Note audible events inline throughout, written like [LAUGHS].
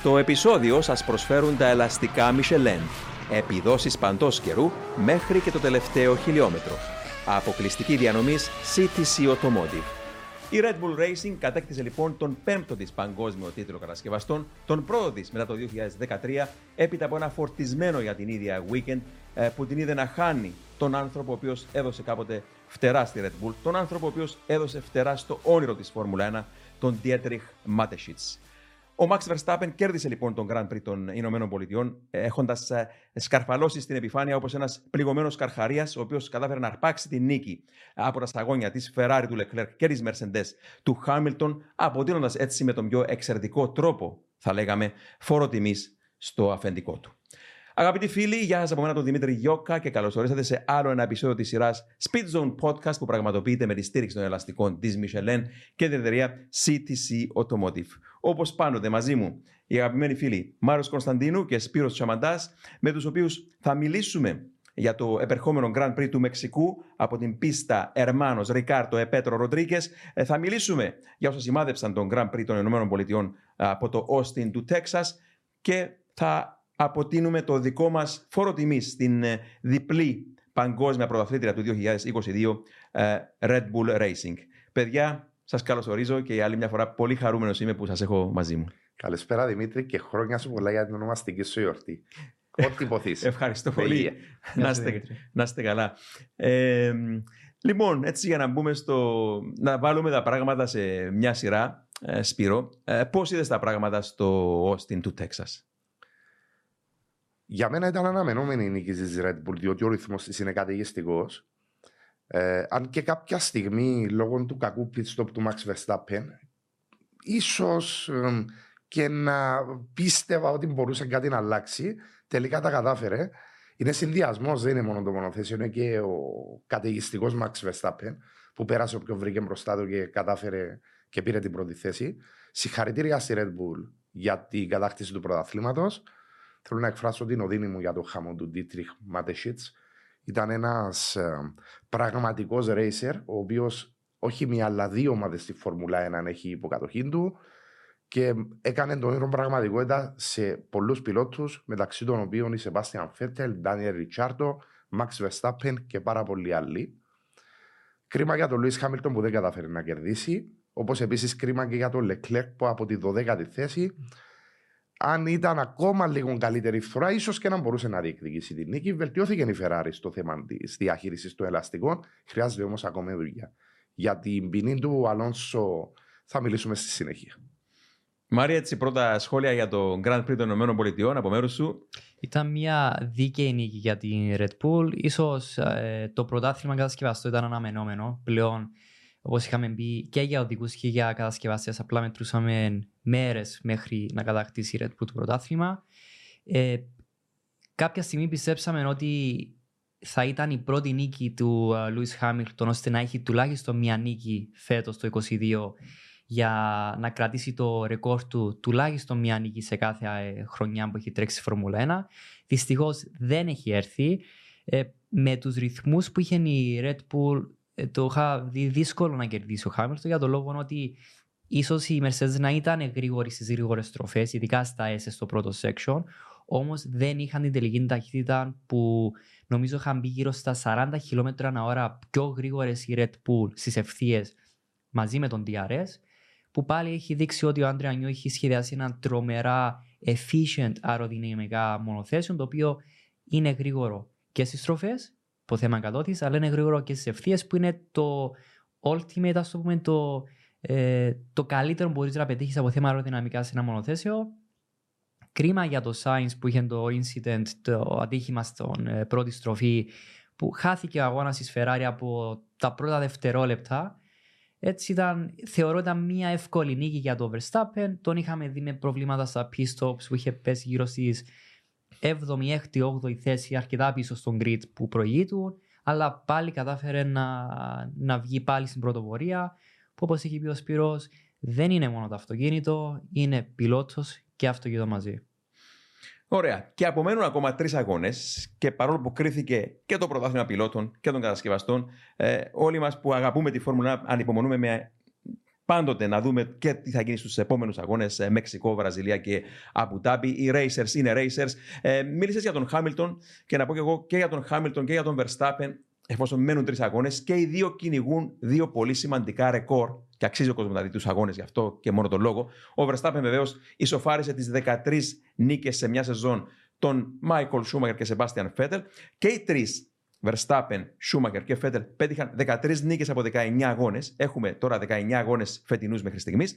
Στο επεισόδιο σας προσφέρουν τα ελαστικά Michelin. Επιδόσεις παντός καιρού μέχρι και το τελευταίο χιλιόμετρο. Αποκλειστική διανομής CTC Automotive. Η Red Bull Racing κατέκτησε λοιπόν τον πέμπτο της παγκόσμιο τίτλο κατασκευαστών, τον πρώτο της μετά το 2013, έπειτα από ένα φορτισμένο για την ίδια weekend ε, που την είδε να χάνει τον άνθρωπο ο οποίος έδωσε κάποτε φτερά στη Red Bull, τον άνθρωπο ο οποίος έδωσε φτερά στο όνειρο της Φόρμουλα 1, τον Dietrich Mateschitz. Ο Max Verstappen κέρδισε λοιπόν τον Grand Prix των Ηνωμένων Πολιτειών, έχοντας ε, σκαρφαλώσει στην επιφάνεια όπως ένας πληγωμένος καρχαρίας, ο οποίος κατάφερε να αρπάξει την νίκη από τα σταγόνια της Ferrari του Leclerc και της Mercedes του Hamilton, αποτείνοντα έτσι με τον πιο εξαιρετικό τρόπο, θα λέγαμε, φόρο τιμής στο αφεντικό του. Αγαπητοί φίλοι, γεια σας από μένα τον Δημήτρη Γιώκα και καλώς ορίσατε σε άλλο ένα επεισόδιο της σειράς Speed Zone Podcast που πραγματοποιείται με τη στήριξη των ελαστικών της Michelin και την εταιρεία CTC Automotive. Όπως πάντοτε μαζί μου, οι αγαπημένοι φίλοι Μάριο Κωνσταντίνου και Σπύρος Τσαμαντάς, με τους οποίους θα μιλήσουμε για το επερχόμενο Grand Prix του Μεξικού από την πίστα Ερμάνο Ρικάρτο Επέτρο Ροντρίκες. Θα μιλήσουμε για όσα σημάδεψαν τον Grand Prix των ΗΠΑ από το Austin του Τέξας και θα αποτείνουμε το δικό μας φόρο τιμής στην ε, διπλή παγκόσμια πρωταθλήτρια του 2022 ε, Red Bull Racing. Παιδιά, σας καλωσορίζω και για άλλη μια φορά πολύ χαρούμενος είμαι που σας έχω μαζί μου. Καλησπέρα Δημήτρη και χρόνια σου πολλά για την ονομαστική σου γιορτή. Ό,τι υποθείς. Ευχαριστώ πολύ. να, είστε, να είστε καλά. Ε, λοιπόν, έτσι για να μπούμε στο... να βάλουμε τα πράγματα σε μια σειρά, Σπύρο, πώς είδες τα πράγματα στο Austin του Τέξας; Για μένα ήταν αναμενόμενη η νίκη της Red Bull, διότι ο ρυθμός της είναι καταιγιστικός. Ε, αν και κάποια στιγμή λόγω του κακού pit stop του Max Verstappen, ίσως ε, και να πίστευα ότι μπορούσε κάτι να αλλάξει, τελικά τα κατάφερε. Είναι συνδυασμός, δεν είναι μόνο το μονοθέσιο, είναι και ο καταιγιστικός Max Verstappen που πέρασε όποιο βρήκε μπροστά του και κατάφερε και πήρε την πρώτη θέση. Συγχαρητήρια στη Red Bull για την κατάκτηση του πρωταθλήματος. Θέλω να εκφράσω την οδύνη μου για το χαμό του Ντίτριχ Ματεσίτ. Ήταν ένας ε, πραγματικός racer, ο οποίος όχι μία αλλά δύο ομάδες στη Φόρμουλα 1 έχει υποκατοχή του και έκανε τον ίδιο πραγματικότητα σε πολλούς πιλότους, μεταξύ των οποίων η Σεβάστιαν Φέτελ, Ντάνιελ Ριτσάρτο, Μαξ Βεστάπεν και πάρα πολλοί άλλοι. Κρίμα για τον Λουί Χάμιλτον που δεν κατάφερε να κερδίσει. Όπως επίσης κρίμα και για τον Λεκλέκ που από τη 12η θέση αν ήταν ακόμα λίγο καλύτερη φθορά, ίσως και να μπορούσε να διεκδικήσει την νίκη. Βελτιώθηκε η Ferrari στο θέμα της διαχείρισης των ελαστικών. Χρειάζεται όμως ακόμα δουλειά. Για την ποινή του Αλόνσο θα μιλήσουμε στη συνέχεια. Μάρια, έτσι πρώτα σχόλια για το Grand Prix των ΗΠΑ από μέρους σου. Ήταν μια δίκαιη νίκη για την Red Bull. Ίσως ε, το πρωτάθλημα κατασκευαστό ήταν αναμενόμενο. Πλέον Όπως είχαμε πει και για οδηγού και για κατασκευαστές, απλά μετρούσαμε μέρες μέχρι να κατακτήσει η Red Bull το πρωτάθλημα. Ε, κάποια στιγμή πιστέψαμε ότι θα ήταν η πρώτη νίκη του Λούι uh, Χάμιλτον ώστε να έχει τουλάχιστον μια νίκη φέτος το 2022 για να κρατήσει το ρεκόρ του τουλάχιστον μια νίκη σε κάθε ε, χρονιά που έχει τρέξει η Φόρμουλα 1. Δυστυχώς δεν έχει έρθει. Ε, με τους ρυθμούς που είχε η Red Bull ε, το είχα δει δύσκολο να κερδίσει ο Χάμιλτον για το λόγο ότι ίσως η Mercedes να ήταν γρήγορη στις γρήγορες στροφές, ειδικά στα S στο πρώτο section, όμως δεν είχαν την τελική ταχύτητα που νομίζω είχαν μπει γύρω στα 40 χιλιόμετρα ανά ώρα πιο γρήγορες η Red Bull στις ευθείες μαζί με τον DRS. Που πάλι έχει δείξει ότι ο Άντρια Νιού έχει σχεδιάσει ένα τρομερά efficient αεροδυναμικά μονοθέσιο, το οποίο είναι γρήγορο και στις στροφές το θέμα κατώθηση, αλλά είναι γρήγορο και στις ευθείες που είναι το ultimate, ας το πούμε, το, ε, το καλύτερο που μπορείς να πετύχεις από θέμα αεροδυναμικά σε ένα μονοθέσιο. Κρίμα για το Science που είχε το incident, το ατύχημα στην ε, πρώτη στροφή, που χάθηκε ο αγώνας της Ferrari από τα πρώτα δευτερόλεπτα. Έτσι ήταν, θεωρώ ήταν μια εύκολη νίκη για το Verstappen. Τον είχαμε δει με προβλήματα στα pit stops που είχε πέσει γύρω στις 7η, 6η, 8η θέση αρκετά πίσω στον grid που προηγείτου, αλλά πάλι κατάφερε να, να βγει πάλι στην πρωτοπορία που όπως έχει πει ο Σπύρος δεν είναι μόνο το αυτοκίνητο, είναι πιλότος και αυτοκίνητο μαζί. Ωραία. Και απομένουν ακόμα τρεις αγώνες και παρόλο που κρίθηκε και το πρωτάθλημα πιλότων και των κατασκευαστών, ε, όλοι μας που αγαπούμε τη Φόρμουλα ανυπομονούμε με πάντοτε να δούμε και τι θα γίνει στους επόμενους αγώνες Μεξικό, Βραζιλία και Αμπουτάμπι. Οι Racers είναι Racers. Ε, Μίλησες για τον Χάμιλτον και να πω και εγώ και για τον Χάμιλτον και για τον Verstappen εφόσον μένουν τρεις αγώνες και οι δύο κυνηγούν δύο πολύ σημαντικά ρεκόρ και αξίζει ο κόσμο να δει τους αγώνες γι' αυτό και μόνο τον λόγο. Ο Verstappen βεβαίως ισοφάρισε τις 13 νίκες σε μια σεζόν των Μάικολ Σούμακερ και Σεμπάστιαν Φέτελ και οι τρεις Verstappen, Schumacher και Φέτελ πέτυχαν 13 νίκες από 19 αγώνες. Έχουμε τώρα 19 αγώνες φετινούς μέχρι στιγμής.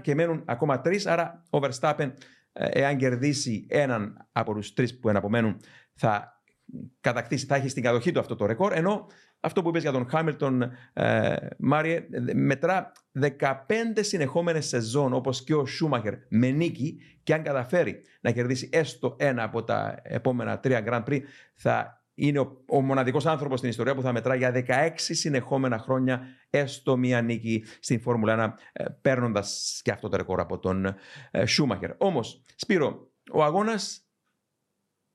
Και μένουν ακόμα τρεις, άρα ο Verstappen, ε, εάν κερδίσει έναν από τους τρεις που εναπομένουν, θα κατακτήσει, θα έχει στην κατοχή του αυτό το ρεκόρ. Ενώ αυτό που είπες για τον Χάμιλτον, ε, Μάριε, μετρά 15 συνεχόμενες σεζόν όπως και ο Σούμαχερ με νίκη και αν καταφέρει να κερδίσει έστω ένα από τα επόμενα τρία Grand Prix, θα είναι ο, ο μοναδικός άνθρωπος στην ιστορία που θα μετρά για 16 συνεχόμενα χρόνια έστω μία νίκη στην Φόρμουλα 1, ε, παίρνοντας και αυτό το ρεκόρ από τον ε, Σούμαχερ. Όμως, Σπύρο, ο αγώνας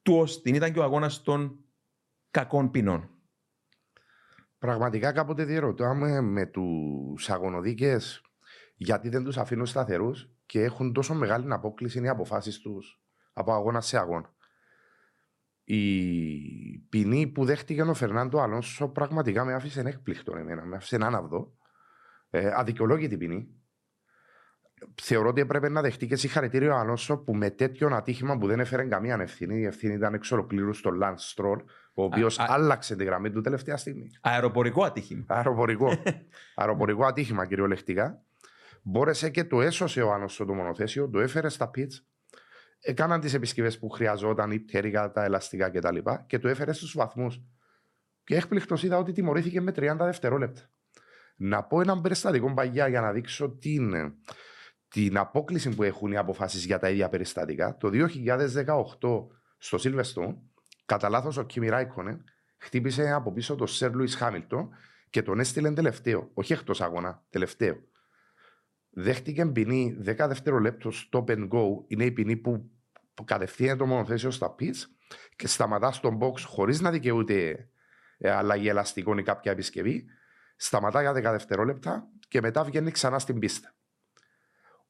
του Όστιν ήταν και ο αγώνας των κακών ποινών. Πραγματικά κάποτε διερωτάμε με τους αγωνοδίκες γιατί δεν τους αφήνουν σταθερούς και έχουν τόσο μεγάλη απόκληση οι αποφάσεις τους από αγώνα σε αγώνα. Η ποινή που δέχτηκε ο Φερνάντο Αλόνσο πραγματικά με άφησε έκπληκτο εμένα, με άφησε άναυδο. Ε, αδικαιολόγητη ποινή θεωρώ ότι έπρεπε να δεχτεί και συγχαρητήριο Αλόνσο που με τέτοιο ατύχημα που δεν έφερε καμία ευθύνη, η ευθύνη ήταν εξ ολοκλήρου στο Λαντ Στρόλ, ο οποίος άλλαξε τη γραμμή του τελευταία στιγμή. Αεροπορικό ατύχημα. Αεροπορικό. [LAUGHS] Αεροπορικό ατύχημα κυριολεκτικά. Μπόρεσε και το έσωσε ο Αλόνσο το μονοθέσιο, το έφερε στα πιτ. Έκαναν τις επισκευές που χρειαζόταν, η πτέρυγα, τα ελαστικά κτλ. Και, και το έφερε στους βαθμούς. Και έκπληκτος είδα ότι τιμωρήθηκε με 30 δευτερόλεπτα. Να πω ένα περιστατικό παγιά για να δείξω τι είναι την απόκληση που έχουν οι αποφάσεις για τα ίδια περιστατικά. Το 2018 στο Silverstone, κατά λάθος ο Κίμι Ράικονεν χτύπησε από πίσω τον Σερ Λουί Χάμιλτον και τον έστειλε τελευταίο. Όχι εκτός αγώνα, τελευταίο. Δέχτηκε ποινή 10 δευτερολέπτο stop and go. Είναι η ποινή που, που κατευθύνει το μονοθέσιο στα pitch και σταματά στον box χωρίς να δικαιούται ε, αλλαγή ελαστικών ή κάποια επισκευή. Σταματά για 10 δευτερόλεπτα και μετά βγαίνει ξανά στην πίστα.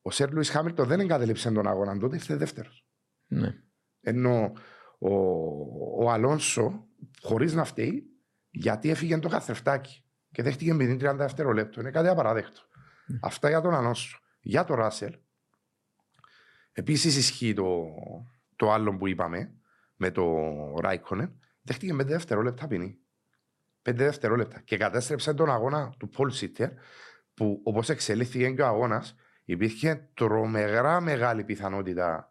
Ο Σερ Λουίς Χάμιλτον δεν εγκατέλειψε τον αγώνα, τότε ήρθε δεύτερος. Ναι. Ενώ ο, ο Αλόνσο, χωρίς να φταίει, γιατί έφυγε το καθρεφτάκι και δέχτηκε 30 δευτερόλεπτο. Είναι κάτι απαράδεκτο. Ναι. Αυτά για τον Αλόνσο. Για τον Ράσελ, επίσης ισχύει το, το άλλο που είπαμε με το Ράικονεν. Δέχτηκε 5 δευτερόλεπτα ποινή. 5 δευτερόλεπτα. Και κατέστρεψε τον αγώνα του Πολ Σίτερ, που όπως εξελίχθηκε και ο αγώνας, υπήρχε τρομερά μεγάλη πιθανότητα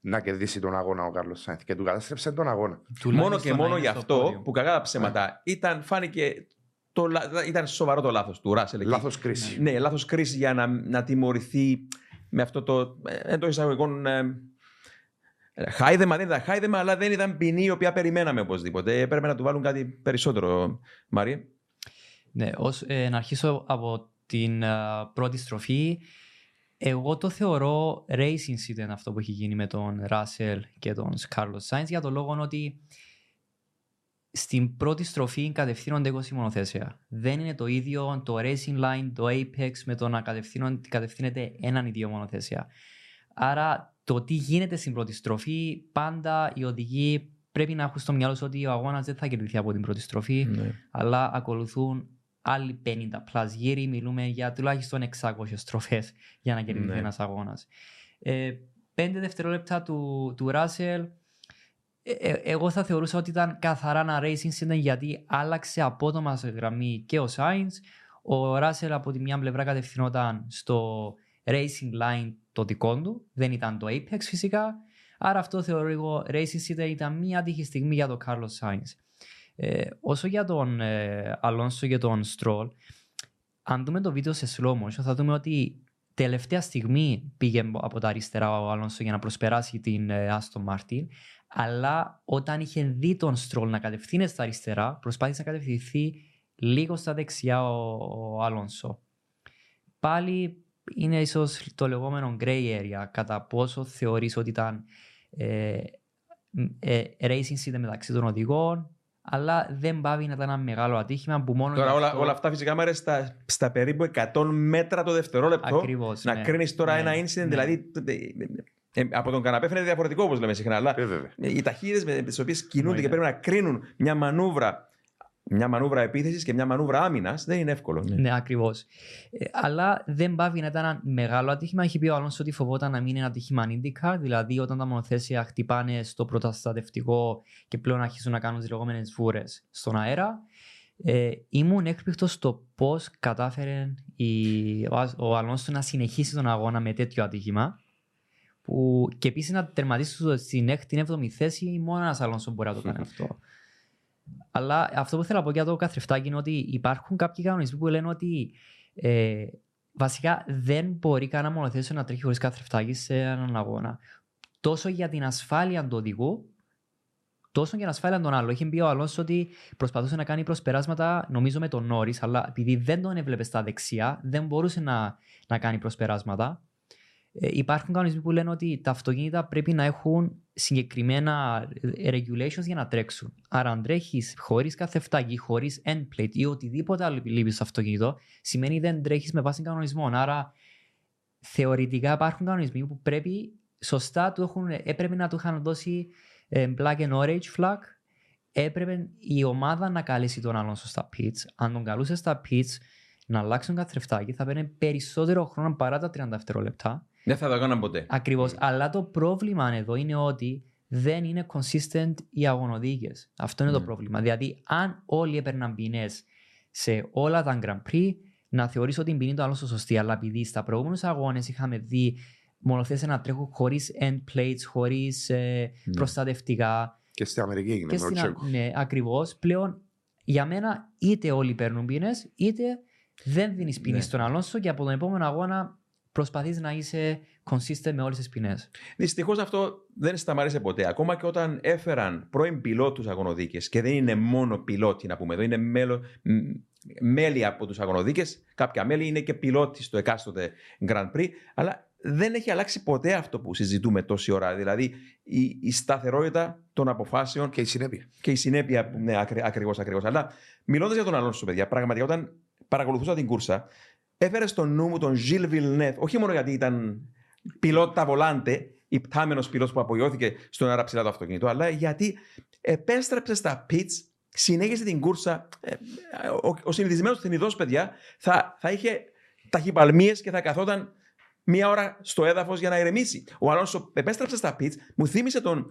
να κερδίσει τον αγώνα ο Κάρλος Σάινθ και του κατάστρεψε τον αγώνα. μόνο και μόνο γι' αυτό που κακά τα ψέματα ναι. ήταν, φάνηκε. Το, ήταν σοβαρό το λάθος του Ράσελ. Λάθος κρίση. Ναι, λάθος κρίση για να, να τιμωρηθεί με αυτό το εντό εισαγωγικών. Ε, χάιδεμα δεν ήταν χάιδεμα, αλλά δεν ήταν ποινή η οποία περιμέναμε οπωσδήποτε. Έπρεπε να του βάλουν κάτι περισσότερο, Μάρια. Ναι, ως, ε, να αρχίσω από την uh, πρώτη στροφή. Εγώ το θεωρώ racing ήταν αυτό που έχει γίνει με τον Ράσελ και τον Carlos Sainz για το λόγο ότι στην πρώτη στροφή κατευθύνονται 20 μονοθέσια. Δεν είναι το ίδιο το racing line, το apex με το να κατευθύνεται έναν ή δύο μονοθέσια. Άρα το τι γίνεται στην πρώτη στροφή, πάντα οι οδηγοί πρέπει να έχουν στο μυαλό σου ότι ο αγώνας δεν θα κερδιθεί από την πρώτη στροφή, ναι. αλλά ακολουθούν άλλοι 50 plus γύρι, μιλούμε για τουλάχιστον 600 στροφές για να κερδιθεί ναι. ένας αγώνας. Ε, πέντε δευτερόλεπτα του, του Ράσελ, ε, ε, εγώ θα θεωρούσα ότι ήταν καθαρά ένα racing incident γιατί άλλαξε απότομα σε γραμμή και ο Σάινς. Ο Ράσελ από τη μια πλευρά κατευθυνόταν στο racing line το δικό του, δεν ήταν το Apex φυσικά. Άρα αυτό θεωρώ εγώ racing incident ήταν μια άτυχη στιγμή για τον Carlos Sainz. Ε, όσο για τον ε, Αλόνσο και τον Στρόλ, αν δούμε το βίντεο σε slow motion, θα δούμε ότι τελευταία στιγμή πήγε από τα αριστερά ο Αλόνσο για να προσπεράσει την Άστο ε, Μάρτιν, αλλά όταν είχε δει τον Στρόλ να κατευθύνει στα αριστερά, προσπάθησε να κατευθυνθεί λίγο στα δεξιά ο, ο Αλόνσο. Πάλι είναι ίσως το λεγόμενο gray area, κατά πόσο θεωρείς ότι ήταν ε, ε, racing μεταξύ των οδηγών, αλλά δεν πάβει να ήταν ένα μεγάλο ατύχημα που μόνο. Τώρα γι' όλα, αυτό- όλα αυτά φυσικά μάρε στα, στα περίπου 100 μέτρα το δευτερόλεπτο. Ακριβώς, να ναι. κρίνεις τώρα Ναι, ένα incident, ναι. δηλαδή. Ε, από τον καναπέ φαίνεται διαφορετικό όπως λέμε συχνά. Αλλά Ε, βέβαια. οι ταχύτητες με τις οποίες κινούνται και Εννοείται. πρέπει να κρίνουν μια μανούβρα, μια μανούβρα επίθεσης και μια μανούβρα άμυνας δεν είναι εύκολο. Ναι. Ναι, ακριβώς. αλλά δεν πάβει να ήταν ένα μεγάλο άτυχημα. Έχει πει ο Αλόνσο ότι φοβόταν να μην είναι ένα άτυχημα IndyCar, δηλαδή όταν τα μονοθέσια χτυπάνε στο πρωταστατευτικό και πλέον αρχίζουν να κάνουν τις λεγόμενες βούρες στον αέρα. Ε, ήμουν έκπληκτος στο πώς κατάφερε η, ο, Α- ο Αλόνσο να συνεχίσει τον αγώνα με τέτοιο ατύχημα. Που, και επίσης να τερματίσει στο- στην 6η, 7η θέση, μόνο ένας Αλόνσο μπορεί να το κάνει αυτό. Αλλά αυτό που θέλω να πω για το καθρεφτάκι είναι ότι υπάρχουν κάποιοι κανονισμοί που λένε ότι ε, βασικά δεν μπορεί κανένα μονοθέσιο να τρέχει χωρίς καθρεφτάκι σε έναν αγώνα. Τόσο για την ασφάλεια του οδηγού, τόσο για την ασφάλεια των άλλων. Είχε πει ο Αλόνσο ότι προσπαθούσε να κάνει προσπεράσματα, νομίζω με τον Νόρι, αλλά επειδή δεν τον έβλεπε στα δεξιά, δεν μπορούσε να, να κάνει προσπεράσματα. Ε, υπάρχουν κανονισμοί που λένε ότι τα αυτοκίνητα πρέπει να έχουν συγκεκριμένα ε, regulations για να τρέξουν. Άρα, αν τρέχεις χωρίς καθεφτάκι, χωρίς end plate ή οτιδήποτε άλλο λείπει στο αυτοκίνητο, σημαίνει δεν τρέχεις με βάση κανονισμών. Άρα, θεωρητικά υπάρχουν κανονισμοί που πρέπει σωστά του έχουν, έπρεπε να του είχαν δώσει ε, black and orange flag. Έπρεπε η ομάδα να καλέσει τον άλλον στα pits. Αν τον καλούσες στα pits να αλλάξουν καθρεφτάκι, θα παίρνει περισσότερο χρόνο παρά τα 30 δευτερόλεπτα. Δεν θα το έκαναν ποτέ. Ακριβώς. Αλλά το πρόβλημα εδώ είναι ότι δεν είναι consistent οι αγωνοδίκες. Αυτό είναι το Ναι. πρόβλημα. Δηλαδή, αν όλοι έπαιρναν ποινές σε όλα τα Grand Prix, να θεωρήσω ότι η ποινή του άλλον σωστή. Αλλά επειδή στα προηγούμενους αγώνες είχαμε δει μονοθέσει να τρέχουν χωρίς end plates, χωρίς Ναι. προστατευτικά. Και στην Αμερική έγινε Και με ο στην, Τσέκο. ναι, ακριβώς. Πλέον για μένα είτε όλοι παίρνουν ποινές, είτε δεν δίνεις ποινή Ναι. στον Αλόνσο και από τον επόμενο αγώνα προσπαθείς να είσαι consistent με όλες τις ποινές. Δυστυχώς αυτό δεν σταμάτησε ποτέ. Ακόμα και όταν έφεραν πρώην πιλότου αγωνοδίκες και δεν είναι μόνο πιλότοι, να πούμε εδώ, είναι μέλο, μ, μέλη από τους αγωνοδίκες. Κάποια μέλη είναι και πιλότοι στο εκάστοτε Grand Prix. Αλλά δεν έχει αλλάξει ποτέ αυτό που συζητούμε τόση ώρα. Δηλαδή η, η σταθερότητα των αποφάσεων Και η συνέπεια. και η συνέπεια. Ναι, ακριβώς, ακριβώς. Αλλά μιλώντας για τον Αλόνσο, παιδιά, πραγματικά όταν παρακολουθούσα την κούρσα, έφερε στο νου μου τον Ζιλ Βιλνέφ, όχι μόνο γιατί ήταν it: pilota volante, ιπτάμενος πιλότος που απογειώθηκε στον αέρα ψηλά το αυτοκίνητο, αλλά γιατί επέστρεψε στα pits, συνέχισε την κούρσα. Ε, Ο, ο συνηθισμένος θνηδό, παιδιά, θα, θα είχε ταχυπαλμίες και θα καθόταν μία ώρα στο έδαφος για να ηρεμήσει. Ο Αλόνσο επέστρεψε στα pits, μου θύμισε τον.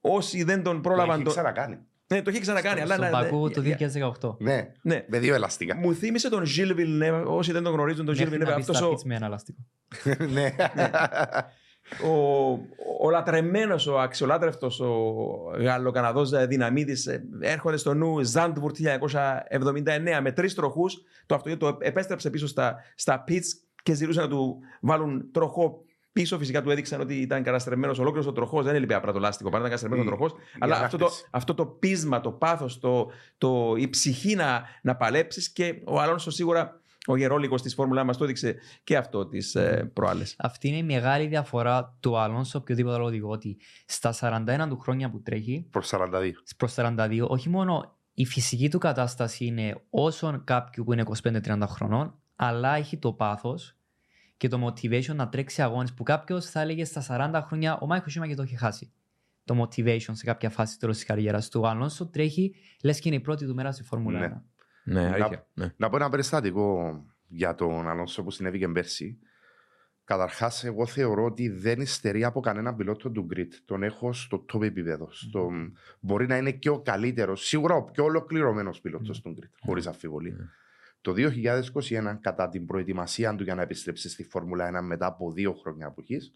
Όσοι δεν τον Το πρόλαβαν. έχει Το... ξανακάνει. Ναι, το είχε ξανακάνει. αλλά Στον ναι, Πακού ναι, το για- 2018. Ναι, ναι. με δύο ελαστικά. Μου θύμισε τον Γιλ Βιλνέβ, όσοι δεν τον γνωρίζουν, τον Γιλ Μέχρι να Βιλνέβ, μπει αυτός στα ο, pits με ένα ελαστικό. [LAUGHS] Ναι. ο, ο λατρεμένος, ο αξιολάτρευτος, ο Γαλλοκαναδός δυναμίτη, έρχονται στο νου Ζάντβουρτ 1979 με τρεις τροχούς. Το αυτοκίνητο επέστρεψε πίσω στα, στα pits και ζητούσαν να του βάλουν τροχό πίσω. Φυσικά του έδειξαν ότι ήταν καταστρεμμένος ολόκληρος ο τροχός. Δεν έλειπε απλά το λάστιχο, παρά ήταν καταστρεμμένος ο Η- τροχός. η Αλλά αυτό το, ανάπτυξη. αυτό το πείσμα, το πάθος, το, το, η ψυχή να, να παλέψεις και ο Αλόνσο σίγουρα. Ο γερόλικος της Φόρμουλα μας το έδειξε και αυτό τις ε, προάλλες. Αυτή είναι η μεγάλη διαφορά του Αλόνσο οποιοδήποτε άλλο οδηγό. Ότι στα 41 του χρόνια που τρέχει, Προς 42. προς 42, όχι μόνο η φυσική του κατάσταση είναι όσον κάποιου που είναι 25-30 χρονών, αλλά έχει το πάθος και το motivation να τρέξει αγώνες που κάποιος θα έλεγε στα 40 χρόνια ο Μάικλ Σούμα και το έχει χάσει. Το motivation σε κάποια φάση τέλος της καριέρας του. Ο Αλόνσο τρέχει, λες και είναι η πρώτη του μέρα στη Φόρμουλα Ναι. 1. Ναι, Να- αλήθεια. Ναι. Να πω ένα περιστατικό για τον Αλόνσο που συνέβη και πέρσι. Καταρχάς, εγώ θεωρώ ότι δεν υστερεί από κανένα πιλότο του Grid. Τον έχω στο top επίπεδο. Στο... Μπορεί να είναι και ο καλύτερος, σίγουρα ο πιο ολοκληρωμένος πιλότος του Grid, χωρίς αμφιβολία. Mm. Το 2021, κατά την προετοιμασία του για να επιστρέψει στη Φόρμουλα 1 μετά από δύο χρόνια αποχής,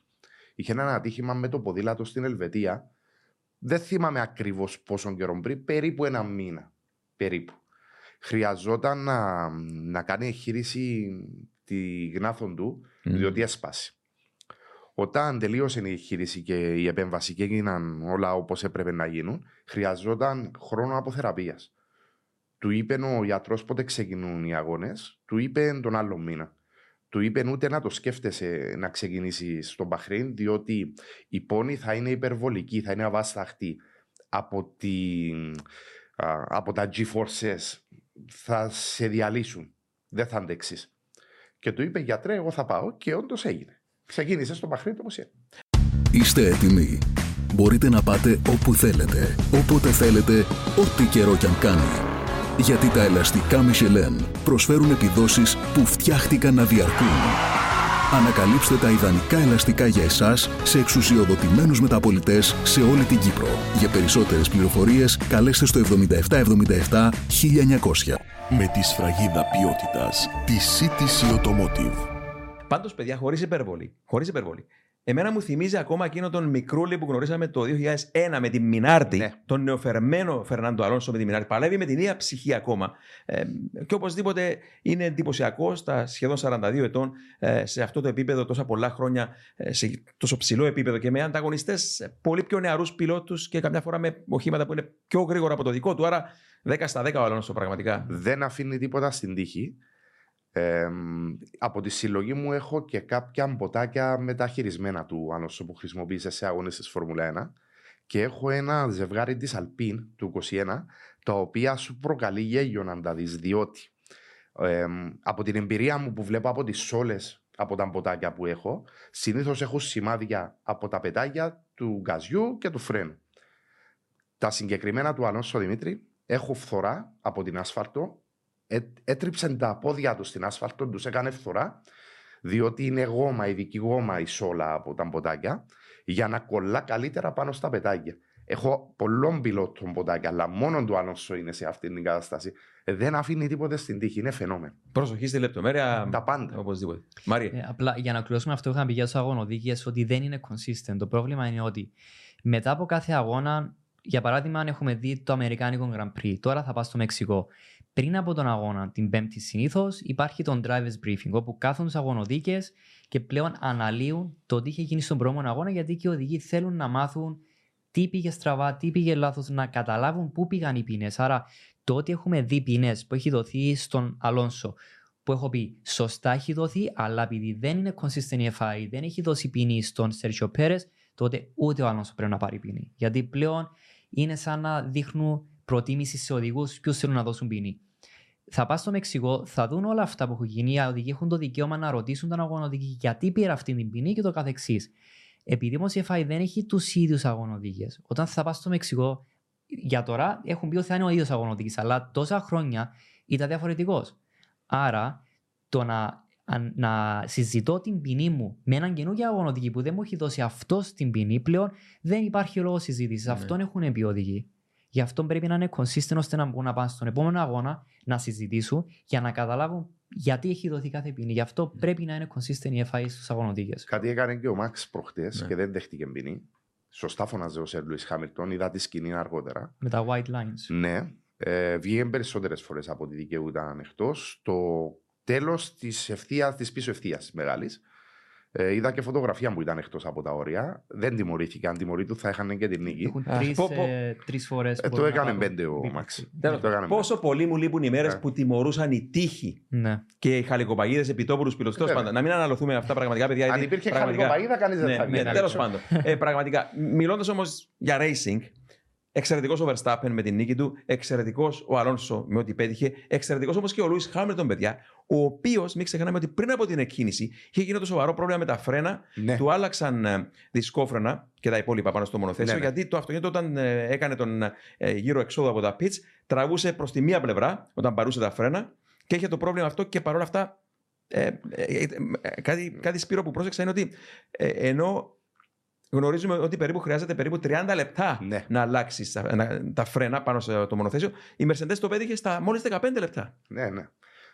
είχε ένα ατύχημα με το ποδήλατο στην Ελβετία. Δεν θυμάμαι ακριβώς πόσο καιρό πριν, περίπου ένα μήνα. Περίπου. Χρειαζόταν να, να κάνει εγχείρηση τη γνάθων του, Μμ. διότι έσπασε. Όταν τελείωσε η εγχείρηση και η επέμβαση και έγιναν όλα όπως έπρεπε να γίνουν, χρειαζόταν χρόνο αποθεραπείας. Του είπε ο γιατρός πότε ξεκινούν οι αγώνες, του είπε τον άλλο μήνα. Του είπε ούτε να το σκέφτεσαι να ξεκινήσει στον Μπαχρέιν, διότι η πόνη θα είναι υπερβολική, θα είναι αβάσταχτη από, την, α, από τα G-Forces θα σε διαλύσουν. Δεν θα αντέξεις. Και του είπε γιατρέ, εγώ θα πάω και όντως έγινε. Ξεκίνησε στο Μπαχρέιν όπω είναι. Είστε έτοιμοι. Μπορείτε να πάτε όπου θέλετε, όποτε θέλετε, ό,τι καιρό κι αν κάνει. Γιατί τα ελαστικά Michelin προσφέρουν επιδόσεις που φτιάχτηκαν να διαρκούν. Ανακαλύψτε τα ιδανικά ελαστικά για εσάς σε εξουσιοδοτημένους μεταπολιτές σε όλη την Κύπρο. Για περισσότερες πληροφορίες καλέστε στο 7777 1900. Με τη σφραγίδα ποιότητας τη CTC Automotive. Πάντως, παιδιά, χωρίς υπερβολή. Χωρίς υπερβολή. Εμένα μου θυμίζει ακόμα εκείνο τον μικρούλι που γνωρίσαμε το 2001 με τη Μινάρτη, Ναι. τον νεοφερμένο Φερνάντο Αλόνσο με τη Μινάρτη. Παλεύει με την ίδια ψυχή ακόμα. Ε, και οπωσδήποτε είναι εντυπωσιακός στα σχεδόν 42 ετών ε, σε αυτό το επίπεδο τόσα πολλά χρόνια, ε, σε τόσο ψηλό επίπεδο και με ανταγωνιστές πολύ πιο νεαρούς πιλότους και καμιά φορά με οχήματα που είναι πιο γρήγορα από το δικό του. Άρα 10 στα 10 ο Αλόνσο πραγματικά. Δεν αφήνει τίποτα στην τύχη. Ε, από τη συλλογή μου έχω και κάποια μποτάκια μεταχειρισμένα του Άνωσο που χρησιμοποίησε σε αγώνες της Φόρμουλα 1 και έχω ένα ζευγάρι της Alpine του 21 τα οποία σου προκαλεί γέλιο να τα δεις διότι ε, από την εμπειρία μου που βλέπω από τις σόλες από τα μποτάκια που έχω συνήθως έχουν σημάδια από τα πετάγια του γκαζιού και του φρένου. Τα συγκεκριμένα του Αλόνσο Δημήτρη έχω φθορά από την άσφαλτο έ, έτριψαν τα πόδια τους στην άσφαλτο, τους έκανε φθορά, διότι είναι γόμα, ειδική γόμα η σόλα από τα ποτάκια, για να κολλά καλύτερα πάνω στα πετάκια. Έχω πολλών πιλότων ποτάκια, αλλά μόνο του Αλόνσο είναι σε αυτή την κατάσταση. Ε, δεν αφήνει τίποτε στην τύχη, είναι φαινόμενο. Προσοχή στη λεπτομέρεια. Τα πάντα. Οπωσδήποτε. Μάρια. Ε, απλά για να κλείσουμε αυτό που είχαμε πει για τους αγωνοδίκες, ότι δεν είναι consistent. Το πρόβλημα είναι ότι μετά από κάθε αγώνα, για παράδειγμα, αν έχουμε δει το Αμερικάνικο Grand Prix, τώρα θα πάω στο Μεξικό. Πριν από τον αγώνα, την Πέμπτη συνήθως, υπάρχει το drivers briefing, όπου κάθονται του αγωνοδίκες και πλέον αναλύουν το τι είχε γίνει στον προηγούμενο αγώνα, γιατί και οι οδηγοί θέλουν να μάθουν τι πήγε στραβά, τι πήγε λάθος, να καταλάβουν πού πήγαν οι ποινέ. Άρα, το ότι έχουμε δει ποινέ που έχει δοθεί στον Αλόνσο, που έχω πει σωστά έχει δοθεί, αλλά επειδή δεν είναι consistent η FI, δεν έχει δώσει ποινή στον Σέρχιο Πέρε, τότε ούτε ο Αλόνσο πρέπει να πάρει ποινή. Γιατί πλέον είναι σαν να δείχνουν προτίμηση σε οδηγούς ποιους θέλουν να δώσουν ποινή. Θα πας στο Μεξικό, θα δουν όλα αυτά που έχουν γίνει. Οι οδηγοί έχουν το δικαίωμα να ρωτήσουν τον αγωνοδίκη γιατί πήρε αυτή την ποινή και το καθεξής. Επειδή όμως η FI δεν έχει τους ίδιους αγωνοδίκες, όταν θα πας στο Μεξικό, για τώρα έχουν πει ότι θα είναι ο ίδιος αγωνοδίκης, αλλά τόσα χρόνια ήταν διαφορετικός. Άρα, το να, αν- να συζητώ την ποινή μου με έναν καινούργιο αγωνοδίκη που δεν μου έχει δώσει αυτός την ποινή, πλέον δεν υπάρχει λόγος συζήτησης. Ναι. Αυτόν έχουν πει οι οδηγοί. Γι' αυτό πρέπει να είναι consistent ώστε να μπορούν να πάνε στον επόμενο αγώνα να συζητήσουν για να καταλάβουν γιατί έχει δοθεί κάθε ποινή. Γι' αυτό πρέπει να είναι consistent η FI στους αγωνοδίκε. Κάτι έκανε και ο Μαξ προχτές Ναι. και δεν δέχτηκε ποινή. Σωστά φωνάζε ο Σερ Λουίς Χάμιλτον, είδα τη σκηνή αργότερα. Με τα white lines. Ναι, ε, βγήκε περισσότερες φορές από ό,τι δικαιούταν εκτός. Το τέλος της ευθείας, της πίσω ευθείας μεγάλης. Ε, είδα και φωτογραφία που ήταν εκτός από τα όρια. Δεν τιμωρήθηκε. Αν τιμωρεί του θα είχαν και την νίκη. Έχουν Αχ, τρεις, πω, πω. ε, τρεις φορές Ε, που το μπορούν να έκανε πάρουν πέντε ο επίθεση. Μαξ. Τέλος, Το έκαμε πόσο πολύ μου λείπουν οι μέρες Ε. που τιμωρούσαν οι τείχοι Ναι. και οι χαλικοπαγίδες επιτόπου του πιλότου. Τέλο Βέβαια. πάντων, να μην αναλωθούμε αυτά πραγματικά, παιδιά. Αν γιατί υπήρχε πραγματικά- χαλικοπαίδα, κανείς δεν Ναι, θα ναι, έβγαινε. τέλος πάντων. Ε, πραγματικά, μιλώντας όμως για racing, εξαιρετικό ο Verstappen με την νίκη του, εξαιρετικό ο Αλόνσο με ό,τι πέτυχε, εξαιρετικό όμω και ο Λούι Χάμιλτον, παιδιά, ο οποίο, μην ξεχνάμε ότι πριν από την εκκίνηση είχε γίνει το σοβαρό πρόβλημα με τα φρένα, Ναι. του άλλαξαν ε, δισκόφρενα και τα υπόλοιπα πάνω στο μονοθέσιο, Ναι, ναι. γιατί το αυτοκίνητο όταν ε, έκανε τον ε, γύρο εξόδου από τα pits, τραβούσε προ τη μία πλευρά όταν παρούσε τα φρένα και είχε το πρόβλημα αυτό και παρόλα αυτά. Ε, ε, ε, ε, κάτι, κάτι σπύρο που πρόσεξα είναι ότι ε, ενώ γνωρίζουμε ότι περίπου χρειάζεται περίπου 30 λεπτά Ναι. να αλλάξει τα, να- τα φρένα πάνω στο μονοθέσιο, η Mercedes το πέτυχε στα μόλις 15 λεπτά. Ναι, ναι.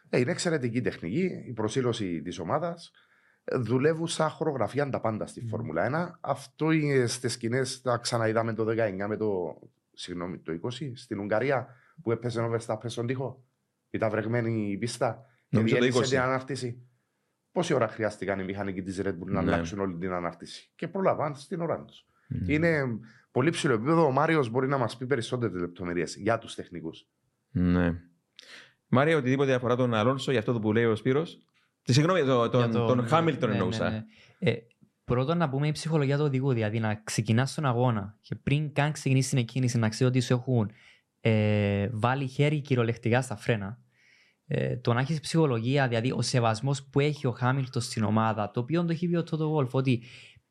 Ε, είναι εξαιρετική τεχνική η προσήλωση της ομάδας. Δουλεύουν σαν χορογραφία τα πάντα στη Φόρμουλα 1. Αυτό είναι στις σκηνές, τα ξαναείδαμε το 19 με το. Συγγνώμη, το 20 στην Ουγγαρία που έπαιζε ο Verstappen στον τοίχο. Ήταν βρεγμένη η πίστα. Και Νομίζω το διέλυσε 20. την ανάρτηση. Πόση ώρα χρειάστηκαν οι μηχανικοί της Red Bull να Ναι. αλλάξουν όλη την ανάρτηση. Και προλαβάν στην ώρα του. Είναι πολύ ψηλό επίπεδο. Ο Μάριος μπορεί να μας πει περισσότερες λεπτομέρειες για τους τεχνικούς. Ναι. Μάρια, οτιδήποτε αφορά τον Αλόνσο για αυτό που λέει ο Σπύρος. Τι συγγνώμη, το- τον, Για τον Χάμιλτον ναι, εννοούσα. ναι, ναι. Ε, πρώτον, να πούμε η ψυχολογία του οδηγού. Δηλαδή, να ξεκινάς τον αγώνα και πριν καν ξεκινήσει την εκκίνηση, να ξέρεις ότι σου έχουν ε, βάλει χέρι κυριολεκτικά στα φρένα. Ε, το να έχεις ψυχολογία, δηλαδή ο σεβασμός που έχει ο Χάμιλτον στην ομάδα, το οποίο το έχει πει ο Τότο Γολφ, ότι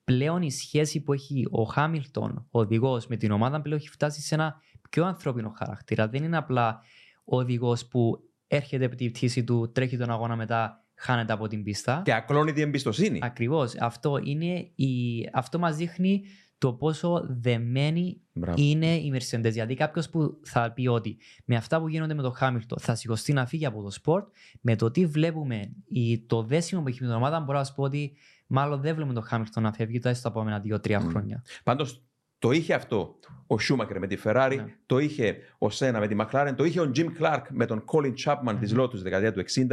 πλέον η σχέση που έχει ο Χάμιλτον, ο οδηγός, με την ομάδα πλέον έχει φτάσει σε ένα πιο ανθρώπινο χαρακτήρα. Δεν είναι απλά ο οδηγός που έρχεται από τη πτήση του, τρέχει τον αγώνα μετά, χάνεται από την πίστα. Και ακλώνει την εμπιστοσύνη. Ακριβώς. Αυτό, είναι η... αυτό μας δείχνει το πόσο δεμένη Μπράβο. είναι η Mercedes. Δηλαδή, κάποιος που θα πει ότι με αυτά που γίνονται με τον Χάμιλτον θα σηκωστεί να φύγει από το σπορτ, με το τι βλέπουμε, η, το δέσιμο που έχει με την ομάδα, μπορώ να σου πω ότι μάλλον δεν βλέπουμε τον Χάμιλτον να φεύγει τα επόμενα δύο-τρία Μμ. χρόνια. Πάντως το είχε αυτό ο Σούμακερ με τη Ferrari, Ναι. το είχε ο Σένα με τη McLaren, το είχε ο Jim Clark με τον Colin Chapman της Μμμ. Lotus στη δεκαετία του 60.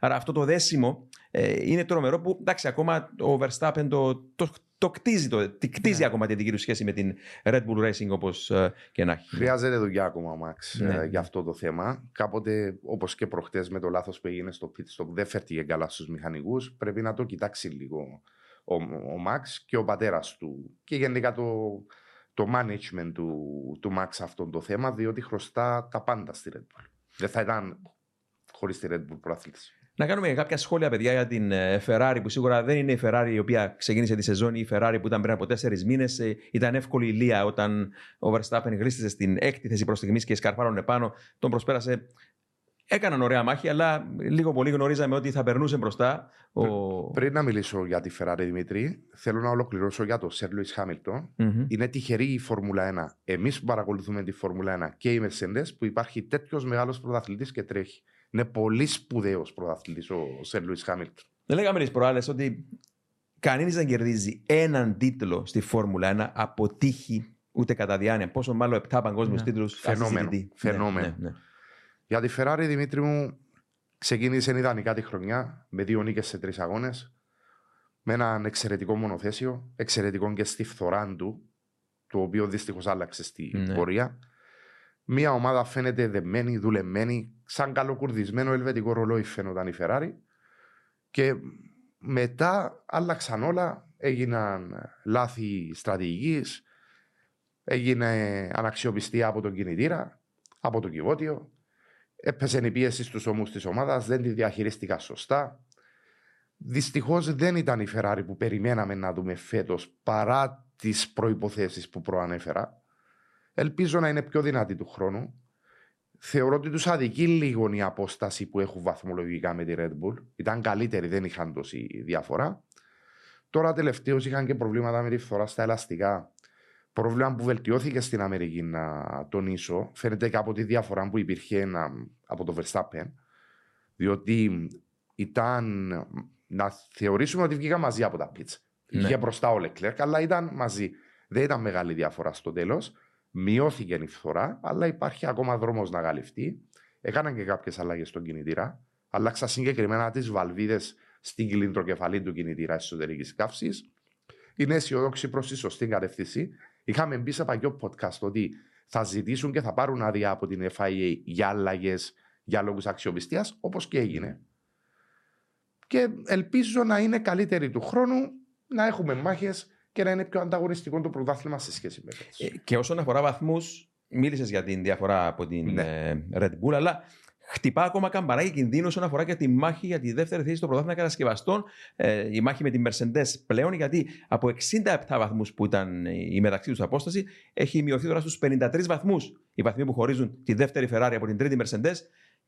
Άρα αυτό το δέσιμο ε, είναι τρομερό που εντάξει, ακόμα ο Verstappen το, το, το κτίζει, το, τη κτίζει Ναι. ακόμα τη δική του σχέση με την Red Bull Racing όπως και να έχει. Χρειάζεται δουλειά ακόμα ο Μαξ Ναι. ε, για αυτό το θέμα. Κάποτε, όπως και προχτές με το λάθος που έγινε στο pit stop, δεν φέρθηκε καλά στους μηχανικούς. Πρέπει να το κοιτάξει λίγο ο, ο Μαξ και ο πατέρας του. Και γενικά το, το management του, του Μαξ αυτό το θέμα, διότι χρωστά τα πάντα στη Red Bull. Δεν θα ήταν χωρίς τη Red Bull προαθλήτηση. Να κάνουμε κάποια σχόλια, παιδιά, για την ε, Ferrari που σίγουρα δεν είναι η Ferrari η οποία ξεκίνησε τη σεζόν ή η Ferrari που ήταν πριν από τέσσερις μήνες. Ήταν εύκολη η λία όταν ο Verstappen γλίστησε στην έκτη θέση προς στιγμής και σκαρφάρωνε πάνω. Τον προσπέρασε. Έκαναν ωραία μάχη, αλλά λίγο πολύ γνωρίζαμε ότι θα περνούσε μπροστά. Ο... Πριν να μιλήσω για τη Ferrari Δημήτρη, θέλω να ολοκληρώσω για το Sir Lewis Hamilton. Μμμ. Είναι τυχερή η Φόρμουλα 1. Εμείς που παρακολουθούμε τη Φόρμουλα 1 και οι Mercedes που υπάρχει τέτοιος μεγάλος πρωταθλητής και τρέχει. Είναι πολύ σπουδαίος πρωταθλητής ο Σερ Λουίς Χάμιλτον. Δεν λέγαμε τις προάλλες ότι κανείς δεν κερδίζει έναν τίτλο στη Φόρμουλα 1 από τύχη ούτε κατά διάνοια. Πόσο μάλλον 7 παγκόσμιους Ναι. τίτλους. Φαινόμενο. Φαινόμενο. Ναι, ναι, ναι. Για τη Ferrari Δημήτρη μου ξεκίνησε ιδανικά τη χρονιά με δύο νίκες σε τρεις αγώνες. Με έναν εξαιρετικό μονοθέσιο, εξαιρετικό και στη φθορά του, το οποίο δυστυχώς άλλαξε στη Ναι. πορεία. Μια ομάδα φαίνεται δεμένη, δουλεμένη, σαν καλοκουρδισμένο ελβετικό ρολόι φαίνονταν η Ferrari. Και μετά άλλαξαν όλα, έγιναν λάθη στρατηγικής, έγινε αναξιοπιστία από τον κινητήρα, από το κυβότιο, έπεσε η πίεση στους ώμους της ομάδας, δεν τη διαχειρίστηκα σωστά. Δυστυχώς δεν ήταν η Ferrari που περιμέναμε να δούμε φέτος παρά τις προϋποθέσεις που προανέφερα. Ελπίζω να είναι πιο δυνατή του χρόνου. Θεωρώ ότι τους αδικεί λίγο η απόσταση που έχουν βαθμολογικά με τη Red Bull. Ήταν καλύτεροι, δεν είχαν τόση διαφορά. Τώρα τελευταίως είχαν και προβλήματα με τη φθορά στα ελαστικά. Πρόβλημα που βελτιώθηκε στην Αμερική να τονίσω. Φαίνεται και από τη διαφορά που υπήρχε ένα- από το Verstappen. Διότι ήταν να θεωρήσουμε ότι βγήκα μαζί από τα πίτσα. Ναι. Βγήκε μπροστά ο Leclerc, αλλά ήταν μαζί. Δεν ήταν μεγάλη διαφορά στο τέλος. Μειώθηκε η φθορά, αλλά υπάρχει ακόμα δρόμος να καλυφθεί. Έκαναν και κάποιες αλλαγές στον κινητήρα. Άλλαξα συγκεκριμένα τις βαλβίδες στην κυλindροκεφαλή του κινητήρα εσωτερικής καύσης. Είναι αισιοδόξη προς τη σωστή κατεύθυνση. Είχαμε μπει σε παλιό podcast ότι θα ζητήσουν και θα πάρουν άδεια από την FIA για αλλαγές για λόγους αξιοπιστίας, όπως και έγινε. Και ελπίζω να είναι καλύτερη του χρόνου, να έχουμε μάχες και να είναι πιο ανταγωνιστικό το πρωτάθλημα σε σχέση με φέτος. Ε, Και όσον αφορά βαθμούς, μίλησες για την διαφορά από την Ναι. ε, Red Bull, αλλά χτυπά ακόμα καμπαράκι κινδύνου όσον αφορά και τη μάχη για τη δεύτερη θέση στο πρωτάθλημα κατασκευαστών. Ε, η μάχη με την Mercedes πλέον, γιατί από 67 βαθμούς που ήταν η μεταξύ τους απόσταση, έχει μειωθεί τώρα στους 53 βαθμούς οι βαθμοί που χωρίζουν τη δεύτερη Ferrari από την τρίτη Mercedes.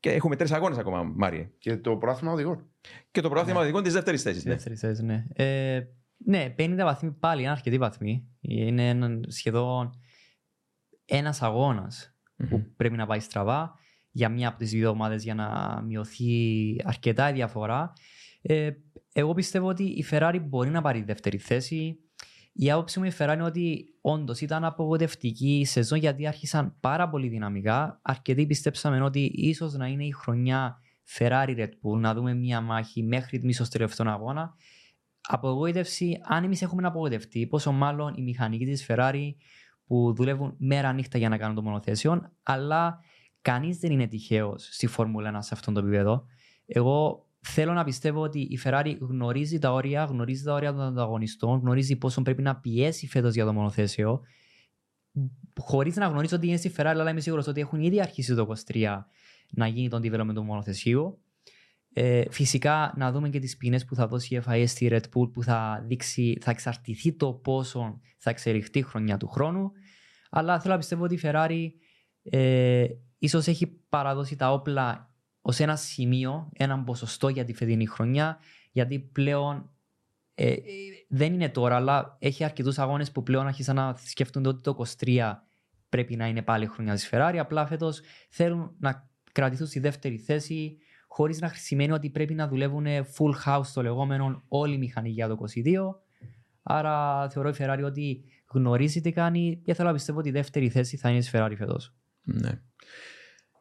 Και έχουμε τρεις αγώνες ακόμα, Μάριε. Και το πρωτάθλημα οδηγών. Και το πρωτάθλημα Ναι. οδηγών της δεύτερης θέσης. Στη δεύτερης θέσης, ναι. Ε, ναι, 50 βαθμοί πάλι είναι αρκετοί βαθμοί. Είναι ένα, σχεδόν ένας αγώνας που πρέπει να πάει στραβά για μία από τις δύο ομάδες για να μειωθεί αρκετά η διαφορά. Ε, εγώ πιστεύω ότι η Ferrari μπορεί να πάρει τη δεύτερη θέση. Η άποψη μου η Ferrari είναι ότι όντως ήταν απογοητευτική η σεζόν γιατί άρχισαν πάρα πολύ δυναμικά. Αρκετοί πιστέψαμε ότι ίσως να είναι η χρονιά Ferrari Red Bull, να δούμε μία μάχη μέχρι τη μισό τελευταίο αγώνα. Απογοήτευση, αν εμείς έχουμε απογοητευτεί, πόσο μάλλον οι μηχανικοί της Ferrari που δουλεύουν μέρα νύχτα για να κάνουν το μονοθέσιο, αλλά κανείς δεν είναι τυχαίος στη Φόρμουλα 1 σε αυτόν το επίπεδο. Εγώ θέλω να πιστεύω ότι η Ferrari γνωρίζει τα όρια, γνωρίζει τα όρια των ανταγωνιστών, γνωρίζει πόσο πρέπει να πιέσει φέτος για το μονοθέσιο. χωρίς να γνωρίζω ότι είναι στη Ferrari, αλλά είμαι σίγουρος ότι έχουν ήδη αρχίσει το 23 να γίνει τον development του μονοθεσίου. Ε, φυσικά να δούμε και τις ποινές που θα δώσει η FIA στη Red Bull που θα, δείξει, θα εξαρτηθεί το πόσο θα εξελιχθεί η χρονιά του χρόνου. Αλλά θέλω να πιστεύω ότι η Ferrari ε, ίσως έχει παραδώσει τα όπλα ως ένα σημείο, έναν ποσοστό για τη φετινή χρονιά, γιατί πλέον ε, ε δεν είναι τώρα, αλλά έχει αρκετούς αγώνες που πλέον άρχισαν να σκέφτονται ότι το 23 πρέπει να είναι πάλι η χρονιά της Ferrari. Απλά φέτος θέλουν να κρατηθούν στη δεύτερη θέση, χωρίς να σημαίνει ότι πρέπει να δουλεύουν full house το λεγόμενο όλη η μηχανή για το 22. Άρα θεωρώ η Ferrari ότι γνωρίζει τι κάνει και θέλω να πιστεύω ότι η δεύτερη θέση θα είναι η Ferrari φέτος. Ναι.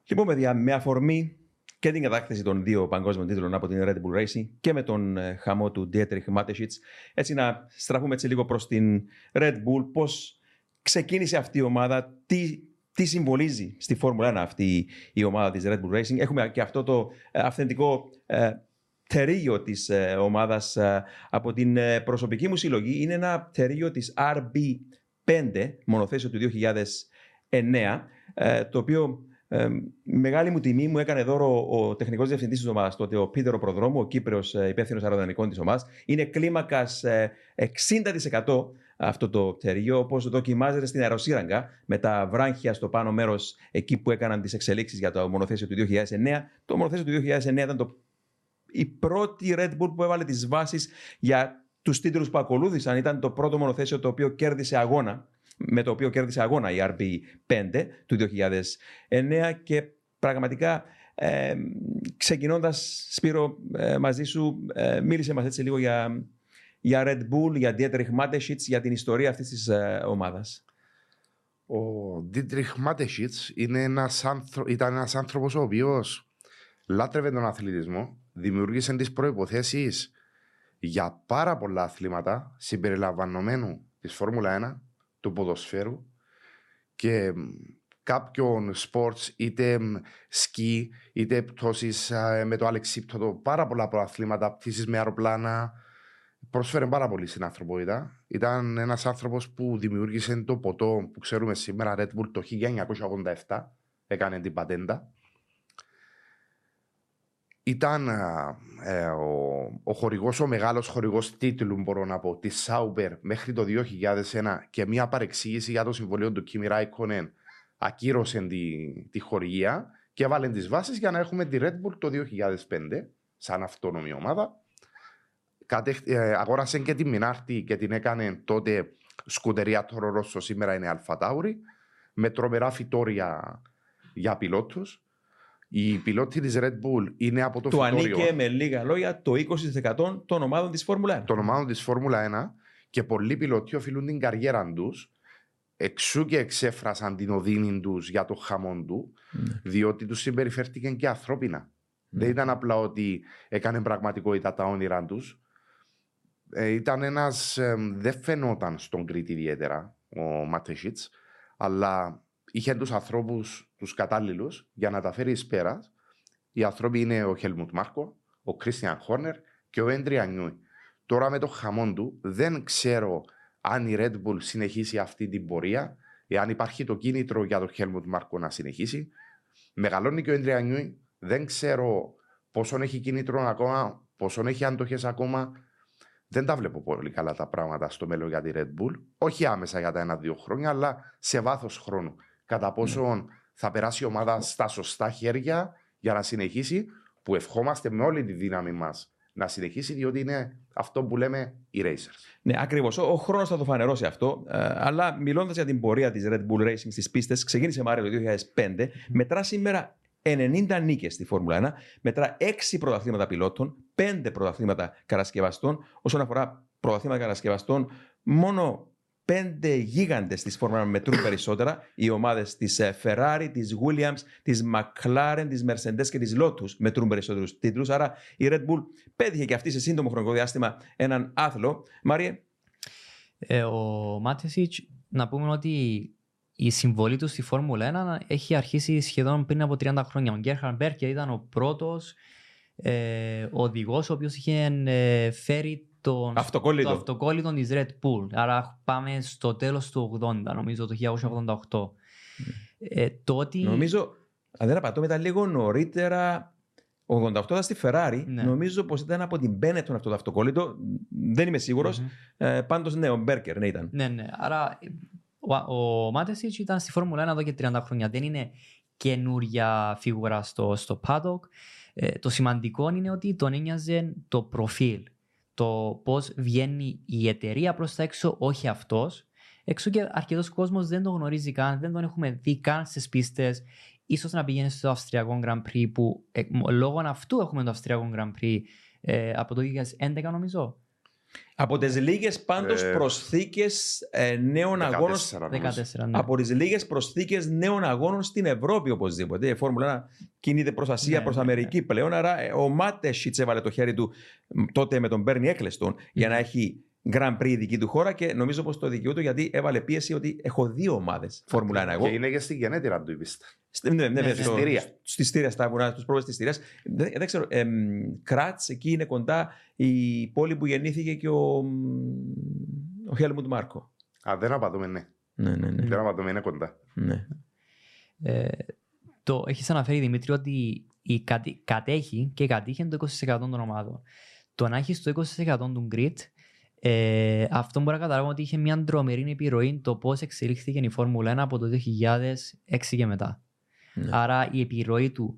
Λοιπόν, παιδιά, με αφορμή και την κατάκτηση των δύο παγκόσμιων τίτλων από την Red Bull Racing και με τον ε, χαμό του Dietrich Mateschitz, έτσι να στραφούμε έτσι λίγο προς την Red Bull, πώς ξεκίνησε αυτή η ομάδα, τι, τι συμβολίζει στη Φόρμουλα 1 αυτή η ομάδα της Red Bull Racing. Έχουμε και αυτό το ε, αυθεντικό ε, τερίγιο της ε, ομάδας ε, από την προσωπική μου συλλογή. Είναι ένα τερίγιο της RB5, μονοθέσιο του 2009, το οποίο ε, μεγάλη μου τιμή μου έκανε δώρο ο τεχνικός διευθυντής της ομάδας, τότε ο Πίτερο Προδρόμου, ο Κύπριος υπεύθυνος αεροδυναμικών της ομάδας. Είναι κλίμακας 60% αυτό το πτερίγιο, όπως δοκιμάζεται στην αεροσύραγγα με τα βράχια στο πάνω μέρος εκεί που έκαναν τις εξελίξεις για το μονοθέσιο του 2009. Το μονοθέσιο του 2009 ήταν το, η πρώτη Red Bull που έβαλε τις βάσεις για τους τίτλους που ακολούθησαν. Ήταν το πρώτο μονοθέσιο το οποίο κέρδισε αγώνα, με το οποίο κέρδισε αγώνα η RB5 του 2009 και πραγματικά ε, ξεκινώντας Σπύρο ε, μαζί σου ε, μίλησε μας έτσι λίγο για για Red Bull, για Dietrich Mateschitz, για την ιστορία αυτής της ε, ομάδας. Ο Dietrich Mateschitz είναι ένας άνθρω... ήταν ένας άνθρωπος ο οποίος λάτρευε τον αθλητισμό, δημιούργησε τις προϋποθέσεις για πάρα πολλά αθλήματα συμπεριλαμβανομένου της Φόρμουλα 1, του ποδοσφαίρου και κάποιων sports, είτε σκι, είτε πτώσεις ε, με το αλεξίπτωτο, πάρα πολλά προαθλήματα, πτήσεις με αεροπλάνα, πρόσφερε πάρα πολύ στην ανθρωπότητα. Ήταν ένας άνθρωπος που δημιούργησε το ποτό που ξέρουμε σήμερα, Red Bull, το 1987. Έκανε την πατέντα. Ήταν ε, ο, ο χορηγός, ο μεγάλος χορηγός τίτλου, μπορώ να πω, της Sauber μέχρι το 2001 και μια παρεξήγηση για το συμβολίο του Kimi Raikkonen ακύρωσε τη, τη χορηγία και έβαλε τις βάσεις για να έχουμε τη Red Bull το 2005 σαν αυτόνομη ομάδα ε, αγόρασε και τη Μινάρτη και την έκανε τότε σκουτερία Τόρο Ρώσο, σήμερα είναι Αλφατάουρη, με τρομερά φυτόρια για πιλότους. Η πιλότη της Red Bull είναι από το, το φυτόριο. Το ανήκε με λίγα λόγια το 20% των ομάδων της Φόρμουλα 1. Των ομάδων της Φόρμουλα 1 και πολλοί πιλότοι οφείλουν την καριέρα τους εξού και εξέφρασαν την οδύνη τους για το χαμόν του, mm. διότι τους συμπεριφέρθηκαν και ανθρώπινα. Mm. Δεν ήταν απλά ότι έκανε πραγματικότητα τα όνειρά τους, ε, ήταν ένας. Ε, δεν φαινόταν στον Κρήτη ιδιαίτερα ο Ματεσίτ, αλλά είχε τους ανθρώπους τους κατάλληλους για να τα φέρει εις πέρας. Οι άνθρωποι είναι ο Χέλμουντ Μάρκο, ο Κρίστιαν Χόρνερ και ο Έντρια Νιούι. Τώρα με το χαμόν του δεν ξέρω αν η Red Bull συνεχίσει αυτή την πορεία, εάν υπάρχει το κίνητρο για τον Χέλμουντ Μάρκο να συνεχίσει. Μεγαλώνει και ο Έντρια Νιούι. Δεν ξέρω πόσο έχει κίνητρο ακόμα, πόσο έχει αντοχέ ακόμα. Δεν τα βλέπω πολύ καλά τα πράγματα στο μέλλον για τη Red Bull. Όχι άμεσα για τα ένα-δύο χρόνια, αλλά σε βάθος χρόνου. Κατά πόσο ναι. θα περάσει η ομάδα στα σωστά χέρια για να συνεχίσει, που ευχόμαστε με όλη τη δύναμη μας να συνεχίσει, διότι είναι αυτό που λέμε οι racers. Ναι, ακριβώς. Ο χρόνος θα το φανερώσει αυτό. Ε, αλλά μιλώντας για την πορεία της Red Bull Racing στις πίστες, ξεκίνησε Μάριο το 2005, μετρά σήμερα 90 νίκες στη Φόρμουλα 1, μετρά 6 πρωταθλήματα πιλότων, 5 πρωταθλήματα κατασκευαστών. Όσον αφορά πρωταθλήματα κατασκευαστών, μόνο 5 γίγαντες της Φόρμουλα 1 μετρούν περισσότερα. Οι ομάδες της ε, Ferrari, της Williams, της McLaren, της Mercedes και της Lotus μετρούν περισσότερους τίτλους. Άρα η Red Bull πέτυχε και αυτή σε σύντομο χρονικό διάστημα έναν άθλο. Μάριε. Ε, ο Μάτεσιτ, να πούμε ότι η συμβολή του στη Φόρμουλα 1 έχει αρχίσει σχεδόν πριν από 30 χρόνια. Ο Γκέρχαρντ Μπέρκερ ήταν ο πρώτος ε, οδηγός ο οποίος είχε ε, φέρει τον, Αυτοκόλλητο. το αυτοκόλλητο της Red Bull. Άρα πάμε στο τέλος του 80, νομίζω το 1988. Ε, το ότι... Νομίζω, αν δεν απατώ, ήταν λίγο νωρίτερα. 88 ήταν στη Ferrari. Ναι. Νομίζω πως ήταν από την Benetton αυτό το αυτοκόλλητο. Δεν είμαι σίγουρος. Μμμ. Ε, Πάντως, ναι, ο Μπέρκερ, ναι, ήταν. Ναι, ναι. Άρα ο, ο Μάτεσιτς ήταν στη Φόρμουλα 1 εδώ και 30 χρόνια. Δεν είναι καινούρια φίγουρα στο, στο paddock. Ε, το σημαντικό είναι ότι τον ένοιαζε το προφίλ. Το πώς βγαίνει η εταιρεία προς τα έξω, όχι αυτός. Εξού και αρκετός κόσμος δεν τον γνωρίζει καν, δεν τον έχουμε δει καν στις πίστες. Ίσως να πηγαίνει στο Αυστριακό Grand Prix που ε, μ- λόγω αυτού έχουμε το Αυστριακό Grand Prix ε, από το 2011 νομίζω. Από τις λίγες πάντως Ε, προσθήκες νέων αγώνων. 14 νομίζω. 14, ναι. Από τις λίγες προσθήκες νέων αγώνων στην Ευρώπη οπωσδήποτε. Η Φόρμουλα 1 κινείται προς Ασία, Ναι, προς ναι, Αμερική πλέον. Άρα ε, ο Μάτεσιτς έβαλε το χέρι του μ, τότε με τον Μπέρνι Έκλεστον για να έχει Grand Prix δική του χώρα και νομίζω πως το δικαιούται γιατί έβαλε πίεση ότι έχω δύο ομάδες Φόρμουλα 1 εγώ. Και είναι και στην γενέτειρα του η πίστα. Στη- Ναι, ναι, Ναι, στο- στη Στηρία. Στη Στήρια, στα βουνά, στους πρόβες της Στήρια. Δεν, δεν ξέρω. εμ, Κράτς, εκεί είναι κοντά η πόλη που γεννήθηκε και ο, μ, ο Χέλμουντ Μάρκο. Α, δεν απατούμε, ναι. Ναι, ναι, ναι. Δεν απατούμε, είναι κοντά. ναι. Ε, το έχεις αναφέρει Δημήτρη ότι η κατη- κατέχει και κατήχε το 20% των ομάδων. Το να έχεις το 20% του grid, ε, αυτό μπορεί να καταλάβουμε ότι είχε μια τρομερή επιρροή το πώς εξελίχθηκε η Φόρμουλα 1 από το 2006 και μετά. Ναι. Άρα η επιρροή του,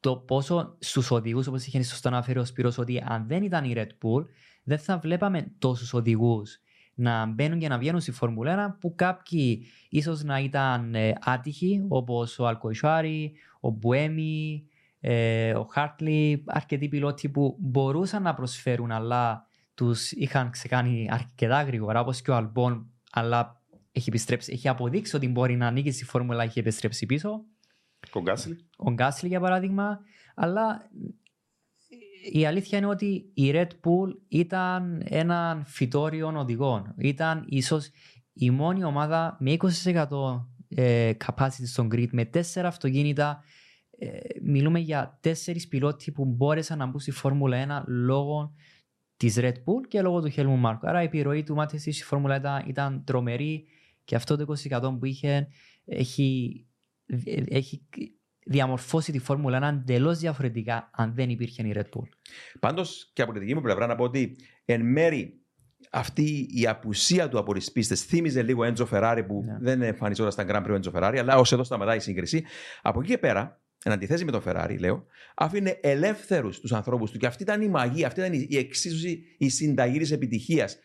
το πόσο στους οδηγούς, όπως είχε σωστά αναφέρει ο Σπύρος, ότι αν δεν ήταν η Red Bull, δεν θα βλέπαμε τόσους οδηγούς να μπαίνουν και να βγαίνουν στη Φόρμουλα 1 που κάποιοι ίσως να ήταν ε, άτυχοι όπως ο Αλκοϊσουάρη, ο Μπουέμι, ε, ο Χάρτλι, αρκετοί πιλότοι που μπορούσαν να προσφέρουν αλλά τους είχαν ξεκάνει αρκετά γρήγορα όπως και ο Αλμπόν αλλά έχει, επιστρέψει, έχει αποδείξει ότι μπορεί να ανήκει στη Φόρμουλα έχει επιστρέψει πίσω Κογκάσιλ. ο Γκάσλι για παράδειγμα, αλλά η αλήθεια είναι ότι η Red Bull ήταν έναν φυτόριο οδηγών. Ήταν ίσως η μόνη ομάδα με 20% ε, capacity στον grid, με τέσσερα αυτοκίνητα. Ε, μιλούμε για τέσσερις πιλότοι που μπόρεσαν να μπουν στη Φόρμουλα 1 λόγω της Red Bull και λόγω του Helmut Marko. Άρα η επιρροή του Μάτεση στη Φόρμουλα 1 ήταν τρομερή και αυτό το 20% που είχε έχει, έχει διαμορφώσει τη Φόρμουλα 1 εντελώς διαφορετικά αν δεν υπήρχε η Red Bull. Πάντως και από τη δική μου πλευρά να πω ότι εν μέρη αυτή η απουσία του από τις πίστες θύμιζε λίγο Έντζο Φεράρι που Ναι. δεν εμφανιζόταν στα Grand Prix ο Έντζο Φεράρι, αλλά ως εδώ σταματάει η σύγκριση. Από εκεί και πέρα, εν αντιθέσει με τον Φεράρι, λέω, άφηνε ελεύθερους τους ανθρώπους του και αυτή ήταν η μαγεία, αυτή ήταν η- η εξίσωση, η συνταγή της επιτυχίας.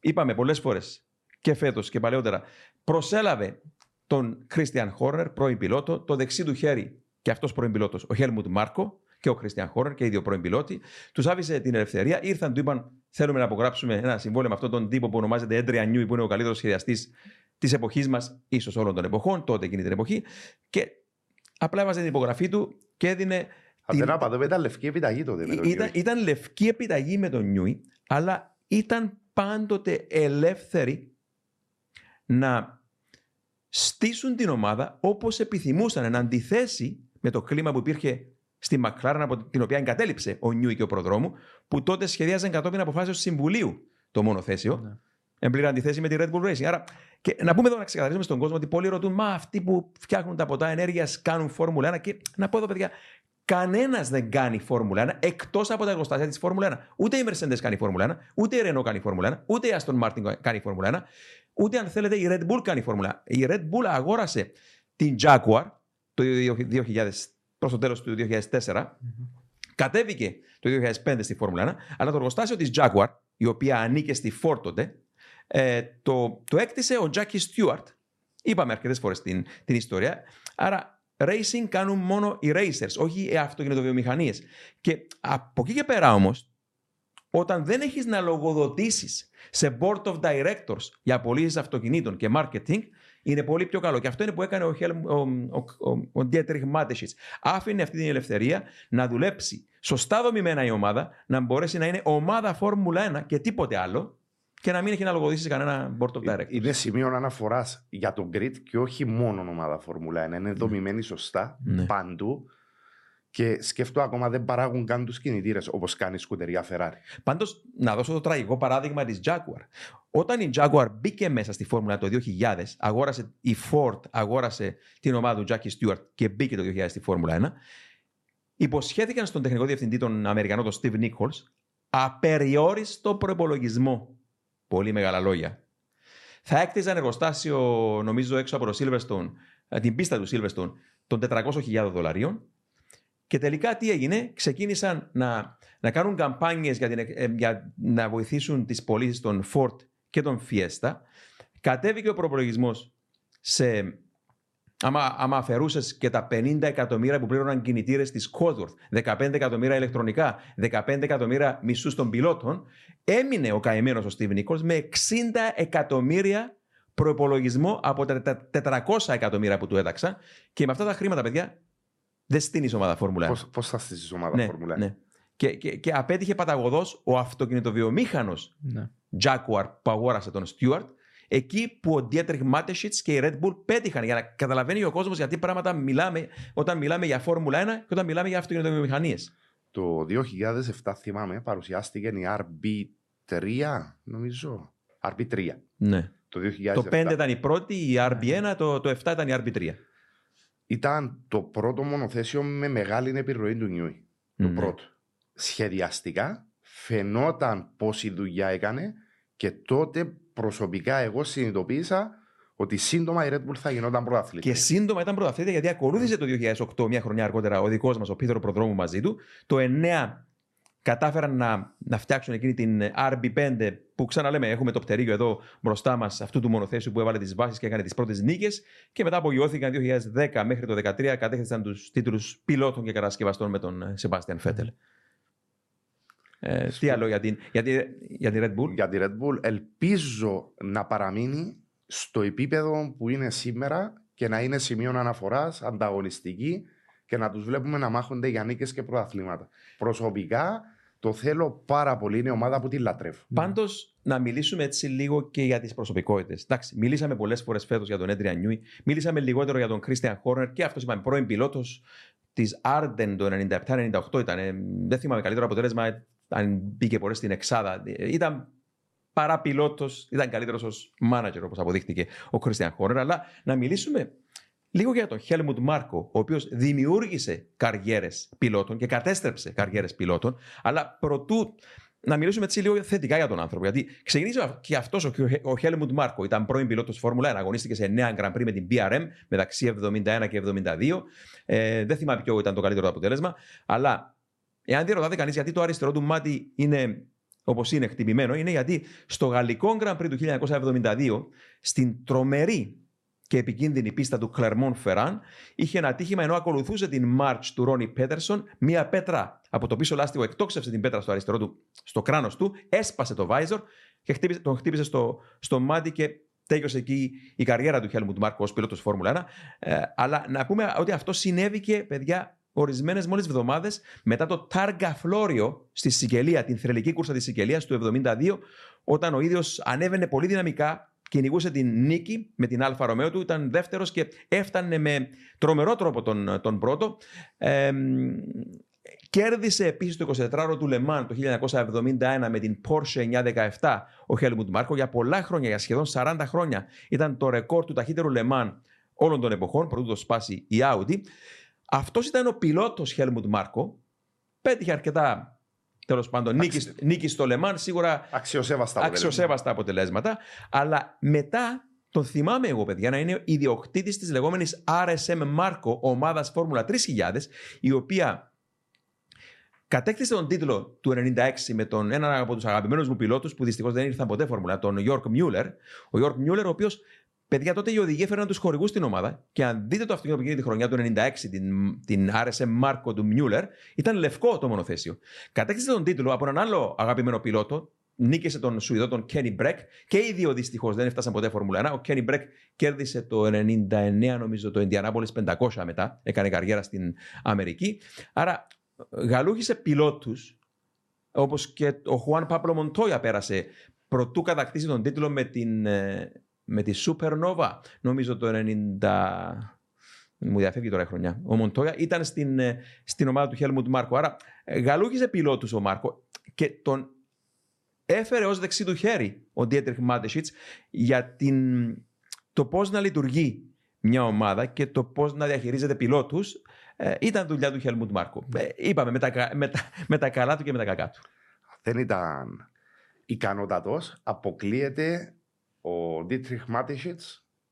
Είπαμε πολλές φορές και φέτος και παλαιότερα, προσέλαβε τον Κρίστιαν Χόρνερ, πρώην πιλότο, το δεξί του χέρι και αυτός πρώην πιλότος, ο Χέλμουντ Μάρκο και ο Κρίστιαν Χόρνερ και οι δύο πρώην πιλότοι. Τους άφησε την ελευθερία, ήρθαν, του είπαν: Θέλουμε να απογράψουμε ένα συμβόλαιο με αυτόν τον τύπο που ονομάζεται Έντρια Νιούι, που είναι ο καλύτερος σχεδιαστή της εποχής μας, ίσως όλων των εποχών, τότε εκείνη την εποχή. Και απλά έβαζε την υπογραφή του και έδινε. Αν την- δεν απατούμε, ήταν λευκή επιταγή τότε. με τον ήταν, Νιούι. ήταν λευκή επιταγή με τον Νιούι, αλλά ήταν πάντοτε ελεύθεροι να στήσουν την ομάδα όπως επιθυμούσαν, εν αντιθέσει με το κλίμα που υπήρχε στη Μακλάραν από την οποία εγκατέλειψε ο Νιούι και ο προδρόμου, που τότε σχεδιάζαν κατόπιν αποφάσεως συμβουλίου το μονοθέσιο, Ναι. Εν πλήρη αντιθέση με τη Red Bull Racing. Άρα, και να πούμε εδώ να ξεκαθαρίσουμε στον κόσμο ότι πολλοί ρωτούν, Μα αυτοί που φτιάχνουν τα ποτά ενέργειας κάνουν Φόρμουλα 1. Και να πω εδώ, παιδιά, κανένας δεν κάνει Φόρμουλα 1 εκτός από τα εργοστάσια της Φόρμουλα 1. Ούτε η Mercedes κάνει Φόρμουλα 1, ούτε η Renault κάνει Φόρμουλα 1, ούτε η Aston Martin κάνει Φόρμουλα 1, ούτε αν θέλετε η Red Bull κάνει Φόρμουλα 1. Η Red Bull αγόρασε την Jaguar το 2000, προς το τέλος του 2004, κατέβηκε το 2005 στη Φόρμουλα 1, αλλά το εργοστάσιο της Jaguar, η οποία ανήκε στη Ford τότε, ε, το, το έκτισε ο Jackie Stewart. Είπαμε αρκετές φορές την, την ιστορία. Άρα, racing κάνουν μόνο οι racers, όχι οι αυτοκινητοβιομηχανίες. Και από εκεί και πέρα όμως, όταν δεν έχεις να λογοδοτήσεις σε board of directors για πωλήσεις αυτοκινήτων και marketing, είναι πολύ πιο καλό. Και αυτό είναι που έκανε ο, Helm, ο, ο, ο, ο Dietrich Mateschitz. Άφηνε αυτή την ελευθερία να δουλέψει σωστά δομημένα η ομάδα, να μπορέσει να είναι ομάδα Φόρμουλα 1 και τίποτε άλλο και να μην έχει να λογοδοτήσει σε κανένα board of directors. Είναι σημείο αναφοράς για τον grid και όχι μόνο ομάδα Φόρμουλα 1. Είναι δομημένη σωστά Ναι. παντού. Και σκέφτομαι ακόμα δεν παράγουν καν τους κινητήρες όπως κάνει η σκουτεριά Ferrari. Πάντως, να δώσω το τραγικό παράδειγμα της Jaguar. Όταν η Jaguar μπήκε μέσα στη Φόρμουλα το 2000, αγόρασε η Ford, αγόρασε την ομάδα του Jackie Stewart και μπήκε το 2000 στη Φόρμουλα 1, υποσχέθηκαν στον τεχνικό διευθυντή των Αμερικανών, τον Steve Nichols, απεριόριστο προπολογισμό. Πολύ μεγάλα λόγια. Θα έκτιζαν εργοστάσιο, νομίζω, έξω από το Silverstone, ε, την πίστα του Silverstone, των 400.000 δολαρίων. Και τελικά τι έγινε, ξεκίνησαν να, να κάνουν καμπάνιες για, την, ε, για να βοηθήσουν τις πωλήσεις των Ford και των Fiesta. Κατέβηκε ο προπολογισμός σε Άμα, άμα αφαιρούσες και τα 50 εκατομμύρια που πλήρωναν κινητήρες της Cosworth, 15 εκατομμύρια ηλεκτρονικά, 15 εκατομμύρια μισούς των πιλότων, έμεινε ο καημένος ο Στίβ με 60 εκατομμύρια προπολογισμό από τα 400 εκατομμύρια που του έταξα και με αυτά τα χρήματα, παιδιά, δεν στείνεις ομάδα Φόρμουλα. Πώς θα στήσεις ομάδα ναι, Φόρμουλα. Ναι. Και, και, και απέτυχε παταγωδός ο αυτοκινητοβιομήχανος ναι. Jaguar που αγόρασε τον Stewart εκεί που ο Dietrich Mateschitz και η Red Bull πέτυχαν για να καταλαβαίνει ο κόσμος γιατί πράγματα μιλάμε όταν μιλάμε για Φόρμουλα 1 και όταν μιλάμε για αυτοκινητοβιομηχανίες. Το 2007 θυμάμαι παρουσιάστηκε η RB3 νομίζω. RB3. Ναι. Το, 2007. το 5 ήταν η πρώτη, η RB1, το, το 7 ήταν η RB3. Ήταν το πρώτο μονοθέσιο με μεγάλη επιρροή του Νιούι. Το ναι. πρώτο. Σχεδιαστικά φαινόταν πόση δουλειά έκανε και τότε προσωπικά εγώ συνειδητοποίησα ότι σύντομα η Red Bull θα γινόταν πρωταθλήτρια. Και σύντομα ήταν πρωταθλήτρια γιατί ακολούθησε το 2008, μια χρονιά αργότερα, ο δικός μας, ο Πίθρο Προδρόμου μαζί του. Το 9 κατάφεραν να, να φτιάξουν εκείνη την RB5 που ξαναλέμε έχουμε το πτερίγιο εδώ μπροστά μας αυτού του μονοθέσιου που έβαλε τις βάσεις και έκανε τις πρώτες νίκες. Και μετά απογειώθηκαν 2010 μέχρι το 2013, κατέχθησαν τους τίτλους πιλότων και κατασκευαστών με τον Σεμπάστιαν Φέτελ. Ε, τι άλλο για την, για, τη, για Red Bull; Για τη Red Bull ελπίζω να παραμείνει στο επίπεδο που είναι σήμερα και να είναι σημείο αναφοράς, ανταγωνιστική και να τους βλέπουμε να μάχονται για νίκες και πρωταθλήματα. Προσωπικά το θέλω πάρα πολύ, είναι ομάδα που τη λατρεύω. Πάντως, να μιλήσουμε έτσι λίγο και για τις προσωπικότητες. Εντάξει, μιλήσαμε πολλές φορές φέτος για τον Έντρια Νιούι, μιλήσαμε λιγότερο για τον Κρίστιαν Χόρνερ και αυτός είπαμε πρώην πιλότος της Άρντεν το 97-98 ήταν. Δεν θυμάμαι καλύτερο αποτέλεσμα αν μπήκε πολύ στην Εξάδα. Ήταν παραπιλότος, ήταν καλύτερος ως μάνατζερ όπως αποδείχτηκε ο Χριστιαν Χόρνερ. Αλλά να μιλήσουμε λίγο για τον Χέλμουντ Μάρκο, ο οποίος δημιούργησε καριέρες πιλότων και κατέστρεψε καριέρες πιλότων. Αλλά προτού να μιλήσουμε έτσι λίγο θετικά για τον άνθρωπο. Γιατί ξεκίνησε και αυτός ο Χέλμουντ Μάρκο, ήταν πρώην πιλότος Φόρμουλα 1, αγωνίστηκε σε 9 Grand Prix με την BRM μεταξύ 71 και 72. Ε, δεν θυμάμαι ποιο ήταν το καλύτερο αποτέλεσμα. Αλλά Εάν διερωτάτε κανείς γιατί το αριστερό του μάτι είναι όπως είναι χτυπημένο, είναι γιατί στο γαλλικό Grand Prix του 1972, στην τρομερή και επικίνδυνη πίστα του Clermont Ferrand, είχε ένα τύχημα ενώ ακολουθούσε την March του Ρόνι Πέτερσον, μία πέτρα από το πίσω λάστιχο εκτόξευσε την πέτρα στο αριστερό του, στο κράνος του, έσπασε το βάιζορ και χτύπησε, τον χτύπησε στο, στο μάτι και τέλειωσε εκεί η καριέρα του Χέλμουτ Μάρκο ως πιλότος Φόρμουλα 1. Ε, αλλά να πούμε ότι αυτό συνέβη και παιδιά ορισμένες μόλις εβδομάδες μετά το Τάργα Φλόριο στη Σικελία, την θρυλική κούρσα της Σικελίας του 1972, όταν ο ίδιος ανέβαινε πολύ δυναμικά, κυνηγούσε την νίκη με την Alfa Romeo του, ήταν δεύτερος και έφτανε με τρομερό τρόπο τον, τον πρώτο. Ε, κέρδισε επίσης το 24ωρο του Λεμάν το 1971 με την Porsche 917 ο Χέλμουντ Μάρκο για πολλά χρόνια, για σχεδόν 40 χρόνια. Ήταν το ρεκόρ του ταχύτερου Λεμάν όλων των εποχών, πρωτού το σπάσει η Audi. Αυτός ήταν ο πιλότος Χέλμουντ Μάρκο. Πέτυχε αρκετά τέλος πάντων νίκη, νίκη στο Λεμάν, σίγουρα αξιοσέβαστα, αξιοσέβαστα αποτελέσματα. Αλλά μετά τον θυμάμαι εγώ, παιδιά, να είναι ιδιοκτήτης της λεγόμενης RSM Μάρκο, ομάδας Φόρμουλα 3000, η οποία κατέκτησε τον τίτλο του 96 με τον έναν από τους αγαπημένους μου πιλότους που δυστυχώς δεν ήρθαν ποτέ Φόρμουλα, τον Γιώργ Μιούλερ. Ο Γιώργ Μιούλερ, ο οποίος Παιδιά, τότε οι οδηγοί έφεραν τους χορηγούς στην ομάδα και αν δείτε το αυτοκίνητο που γίνεται τη χρονιά του 96, την, την RSM Marco του Mueller, ήταν λευκό το μονοθέσιο. Κατέκτησε τον τίτλο από έναν άλλο αγαπημένο πιλότο, νίκησε τον Σουηδό, τον Kenny Breck, και οι δύο δυστυχώς δεν έφτασαν ποτέ Φόρμουλα 1. Ο Kenny Breck κέρδισε το 99, νομίζω, το Indianapolis 500 μετά, έκανε καριέρα στην Αμερική. Άρα, γαλούχησε πιλότους, όπως και ο Χουάν Πάπλο Μοντόια πέρασε προτού κατακτήσει τον τίτλο με την ε, με τη Supernova, νομίζω το 90... Μου διαφεύγει τώρα η χρονιά. Ο Μοντόγια ήταν στην, ε, στην ομάδα του Χέλμουντ Μάρκο. Άρα ε, γαλούγιζε πιλότους ο Μάρκο και τον έφερε ως δεξί του χέρι ο Ντίετριχ Μάντεσιτς για την, το πώς να λειτουργεί μια ομάδα και το πώς να διαχειρίζεται πιλότους. Ε, ήταν δουλειά του Χέλμουντ Μάρκο. Ε, είπαμε με τα, με, τα, με τα καλά του και με τα κακά του. Δεν ήταν ικανότατος. Αποκλείεται ο Ντίτριχ Μάτισιτ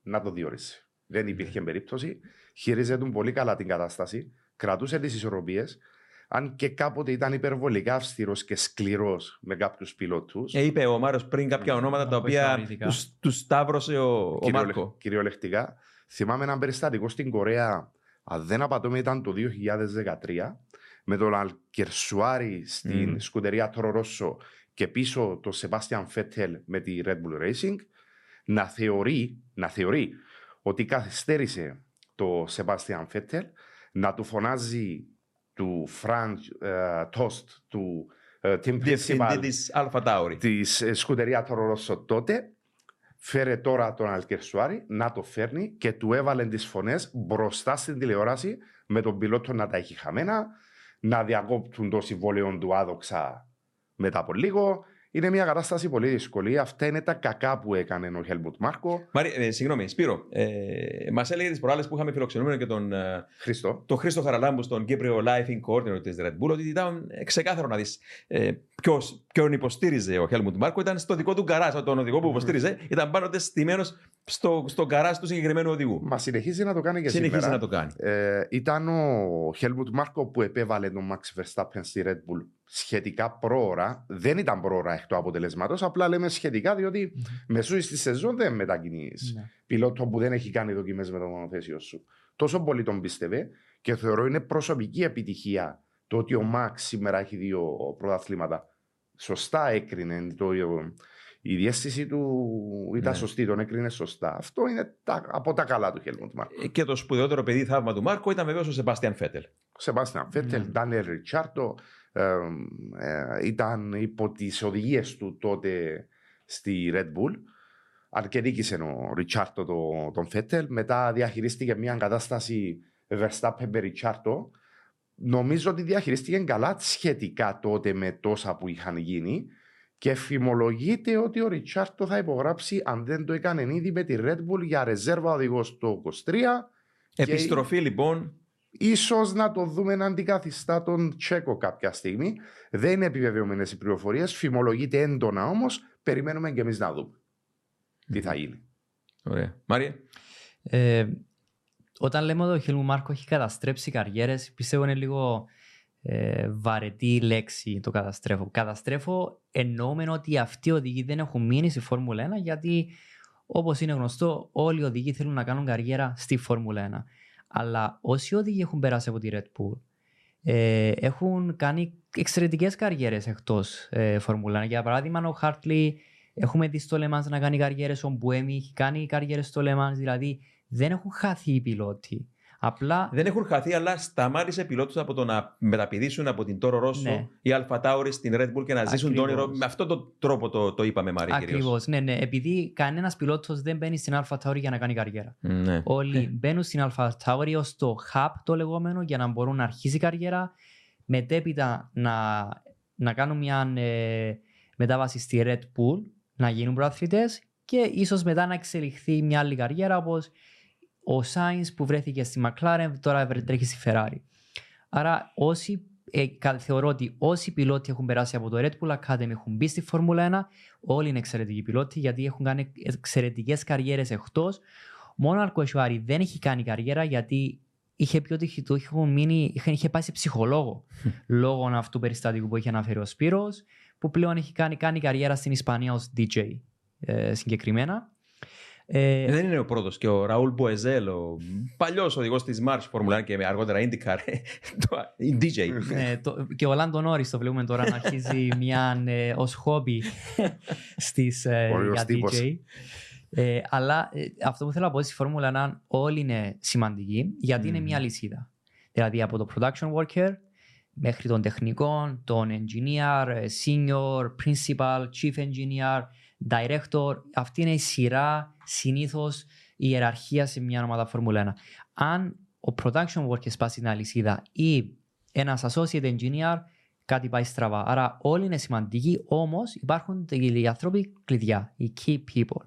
να το διορίσει. Δεν υπήρχε περίπτωση. Χειρίζεται πολύ καλά την κατάσταση. Κρατούσε τις ισορροπίες. Αν και κάποτε ήταν υπερβολικά αυστηρός και σκληρός με κάποιους πιλότους. Ε, είπε ο Μάρος πριν κάποια ονόματα τα οποία τους σταύρωσε ο, ο Μάρκο. Κυριολεκτικά. Θυμάμαι ένα περιστατικό στην Κορέα, αν δεν απατώμε, ήταν το 2013, με τον Αλκερσουάρη στην mm. σκουτερία Ρώσο και πίσω τον Σεβάστιαν Φέτελ με τη Red Bull Racing, να θεωρεί, να θεωρεί ότι καθυστέρησε το Σεβάστιαν Φέτελ, να του φωνάζει του Φραντ Τόστ, του Team Principal της Αλφα Τάουρη. Της σκουτερία Ρώσο τότε, φέρε τώρα τον Αλκερσουάρη να το φέρνει και του έβαλε τις φωνές μπροστά στην τηλεόραση με τον πιλότο να τα έχει χαμένα, να διακόπτουν το συμβόλαιο του άδοξα μετά από λίγο, είναι μια κατάσταση πολύ δύσκολη. Αυτά είναι τα κακά που έκανε ο Χέλμουτ Μάρκο. Μάρι, ε, συγγνώμη, Σπύρο. Ε, Μας έλεγε τις προάλλες που είχαμε φιλοξενούμενο και τον ε, Χρήστο, τον Χρήστο Χαραλάμπου στον Κύπριο Life Coordinator της Red Bull ότι ήταν ξεκάθαρο να δεις ε, ποιον υποστήριζε ο Χέλμουτ Μάρκο. Ήταν στο δικό του γκαράζ. Τον οδηγό που υποστήριζε ήταν πάνω στημένος στο, στο γκαράζ του συγκεκριμένου οδηγού. Μα συνεχίζει να το κάνει και συνεχίζει σήμερα. να το κάνει. Ε, ήταν ο Χέλμουτ Μάρκο που επέβαλε τον Max Verstappen στη Red Bull σχετικά πρόωρα. Δεν ήταν πρόωρα εκ του αποτελέσματος, απλά λέμε σχετικά διότι mm-hmm. μεσούι στη σεζόν δεν μετακινείς mm-hmm. πιλότο που δεν έχει κάνει δοκιμές με το μονοθέσιο σου. Τόσο πολύ τον πίστευε και θεωρώ είναι προσωπική επιτυχία το ότι ο Μαξ σήμερα έχει δύο πρωταθλήματα. Σωστά έκρινε το, η διέστηση του ήταν ναι. σωστή, τον έκρινε σωστά. Αυτό είναι τα, από τα καλά του Χέλμουντ Μάρκο. Ε, και το σπουδαιότερο παιδί θαύμα του Μάρκο ήταν βεβαίω ο Σεμπάστιαν Φέτελ. Ο Σεμπάστιαν Φέτελ, Ντάνιελ Ριτσάρτο, ε, ήταν υπό τις οδηγίες του τότε στη Red Bull. Αρκετήκησε ο Ριτσάρτο το, τον Φέτελ. Μετά διαχειρίστηκε μια κατάσταση Verstappen με Ριτσάρτο. Νομίζω ότι διαχειρίστηκε καλά σχετικά τότε με τόσα που είχαν γίνει. Και φημολογείται ότι ο Ριτσάρτο θα υπογράψει, αν δεν το έκανε ήδη, με τη Red Bull για ρεζέρβα οδηγός το 23. Επιστροφή και... λοιπόν Ίσως να το δούμε να αντικαθιστά τον Τσέκο κάποια στιγμή. Δεν είναι επιβεβαιωμένες οι πληροφορίες. Φημολογείται έντονα όμως. Περιμένουμε και εμείς να δούμε τι θα γίνει. Ωραία. Μάρια. Ε, όταν λέμε ότι ο Χέλμου Μάρκο έχει καταστρέψει καριέρες, πιστεύω είναι λίγο ε, βαρετή λέξη το καταστρέφω. Καταστρέφω εννοούμε ότι αυτοί οι οδηγοί δεν έχουν μείνει στη Φόρμουλα 1 γιατί όπως είναι γνωστό, όλοι οι οδηγοί θέλουν να κάνουν καριέρα στη Φόρμουλα 1. Αλλά όσοι όδηγοι έχουν περάσει από τη Red Bull ε, έχουν κάνει εξαιρετικές καριέρες εκτός ε, Φορμούλα. Για παράδειγμα, ο Χάρτλι έχουμε δει στο Λεμάν να κάνει καριέρες, ο Μπουέμι έχει κάνει καριέρες στο Λεμάν. Δηλαδή δεν έχουν χαθεί οι πιλότοι. Απλά... Δεν έχουν χαθεί, αλλά σταμάτησε πιλότους από το να μεταπηδήσουν από την Toro Rosso ναι. ή AlphaTauri στην Red Bull και να ζήσουν τον όνειρο. Με αυτόν τον τρόπο το, το είπαμε, Μαρία. Ακριβώς. Ναι, ναι. Επειδή κανένας πιλότος δεν μπαίνει στην AlphaTauri για να κάνει καριέρα. Ναι. Όλοι ε. μπαίνουν στην AlphaTauri ως το hub το λεγόμενο για να μπορούν να αρχίσει καριέρα. Μετέπειτα να, να κάνουν μια ε, μετάβαση στη Red Bull, να γίνουν προαθλητές και ίσως μετά να εξελιχθεί μια άλλη καριέρα όπως ο Σάινς που βρέθηκε στη McLaren τώρα τρέχει στη Ferrari. Άρα όσοι ε, θεωρώ ότι όσοι πιλότοι έχουν περάσει από το Red Bull Academy έχουν μπει στη Φόρμουλα 1, όλοι είναι εξαιρετικοί πιλότοι γιατί έχουν κάνει εξαιρετικές καριέρες εκτός. Μόνο ο Αλκοσουάρη δεν έχει κάνει καριέρα γιατί είχε πει ότι του είχε, μείνει, είχε, είχε πάει σε ψυχολόγο [LAUGHS] λόγω αυτού του περιστατικού που είχε αναφέρει ο Σπύρος που πλέον έχει κάνει, κάνει καριέρα στην Ισπανία ως DJ ε, συγκεκριμένα ε, δεν είναι ο πρώτος και ο Ραούλ Μποεζέλ, ο παλιός οδηγός της Mars Formula και αργότερα IndyCar. η DJ. Ε, το, και ο Λάντο Νόρι το βλέπουμε τώρα να αρχίζει [LAUGHS] μια ε, ως χόμπι στις, ε, για DJ. Ε, αλλά ε, αυτό που θέλω να πω στη Φόρμουλα 1 όλοι είναι σημαντικοί γιατί mm. είναι μια λυσίδα. Δηλαδή από το production worker μέχρι τον τεχνικό, τον engineer, ε, senior, principal, chief engineer, director. Αυτή είναι η σειρά συνήθως η ιεραρχία σε μια ομάδα Φόρμουλα 1. Αν ο production worker σπάσει την αλυσίδα ή ένας associate engineer κάτι πάει στραβά. Άρα όλοι είναι σημαντικοί, όμως υπάρχουν οι άνθρωποι κλειδιά, οι key people.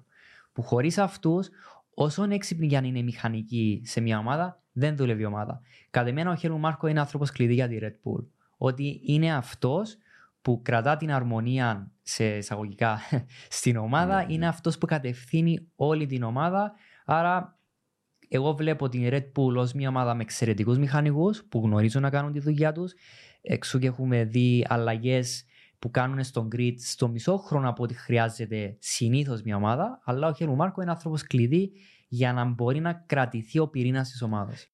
Που χωρίς αυτούς, όσο έξυπνοι για να είναι μηχανικοί σε μια ομάδα, δεν δουλεύει η ομάδα. Κατά μένα ο Χέλου Μάρκο είναι άνθρωπος κλειδί για τη Red Bull. Ότι είναι αυτός που κρατά την αρμονία σε εισαγωγικά [LAUGHS] στην ομάδα, ναι, είναι ναι. αυτός που κατευθύνει όλη την ομάδα. Άρα εγώ βλέπω την Red Bull ως μια ομάδα με εξαιρετικούς μηχανικούς που γνωρίζουν να κάνουν τη δουλειά τους. Εξού και έχουμε δει αλλαγές που κάνουν στον grid στο μισό χρόνο από ό,τι χρειάζεται συνήθως μια ομάδα. Αλλά ο Χέλου Μάρκο είναι άνθρωπος κλειδί για να μπορεί να κρατηθεί ο πυρήνας της ομάδας.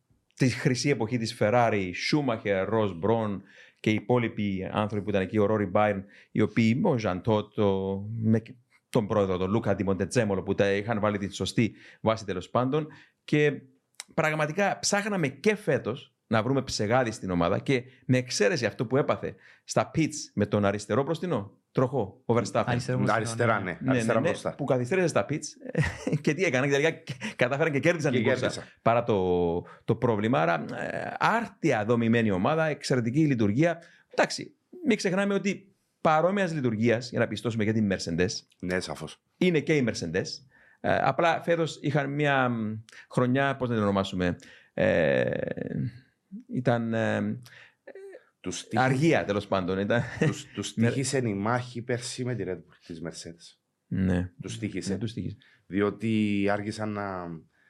ε, τη χρυσή εποχή της Ferrari, Schumacher, Ross Brown και οι υπόλοιποι άνθρωποι που ήταν εκεί, ο Rory Byrne, οι οποίοι, ο Ζαντό, με τον πρόεδρο, τον Λούκα Τιμοντετσέμολο, που τα είχαν βάλει τη σωστή βάση τέλος πάντων. Και πραγματικά ψάχναμε και φέτος να βρούμε ψεγάδι στην ομάδα και με εξαίρεση αυτό που έπαθε στα pits με τον αριστερό μπροστινό, τροχό, ο Verstappen. Αριστερά, ναι. ναι. Αριστερά ναι, ναι, ναι, που καθυστέρησε στα pits [LAUGHS] και τι έκανε, δηλαδή κατάφεραν και κέρδισαν την κόρσα παρά το, το πρόβλημα. Άρα ε, άρτια δομημένη ομάδα, εξαιρετική λειτουργία. Εντάξει, μην ξεχνάμε ότι παρόμοιας λειτουργίας, για να πιστώσουμε για την Mercedes. Ναι, σαφώς. Είναι και η Mercedes. Ε, απλά φέτος είχαν μια χρονιά, πώς να την ονομάσουμε. Ε, ήταν. Ε, τους αργία τέλος πάντων. Ήταν... Τους, τους [LAUGHS] τύχησε η μάχη πέρσι με τη Red Bull της Mercedes. Ναι. Τους τύχησε. Ναι, τους τύχησε. Διότι άργησαν να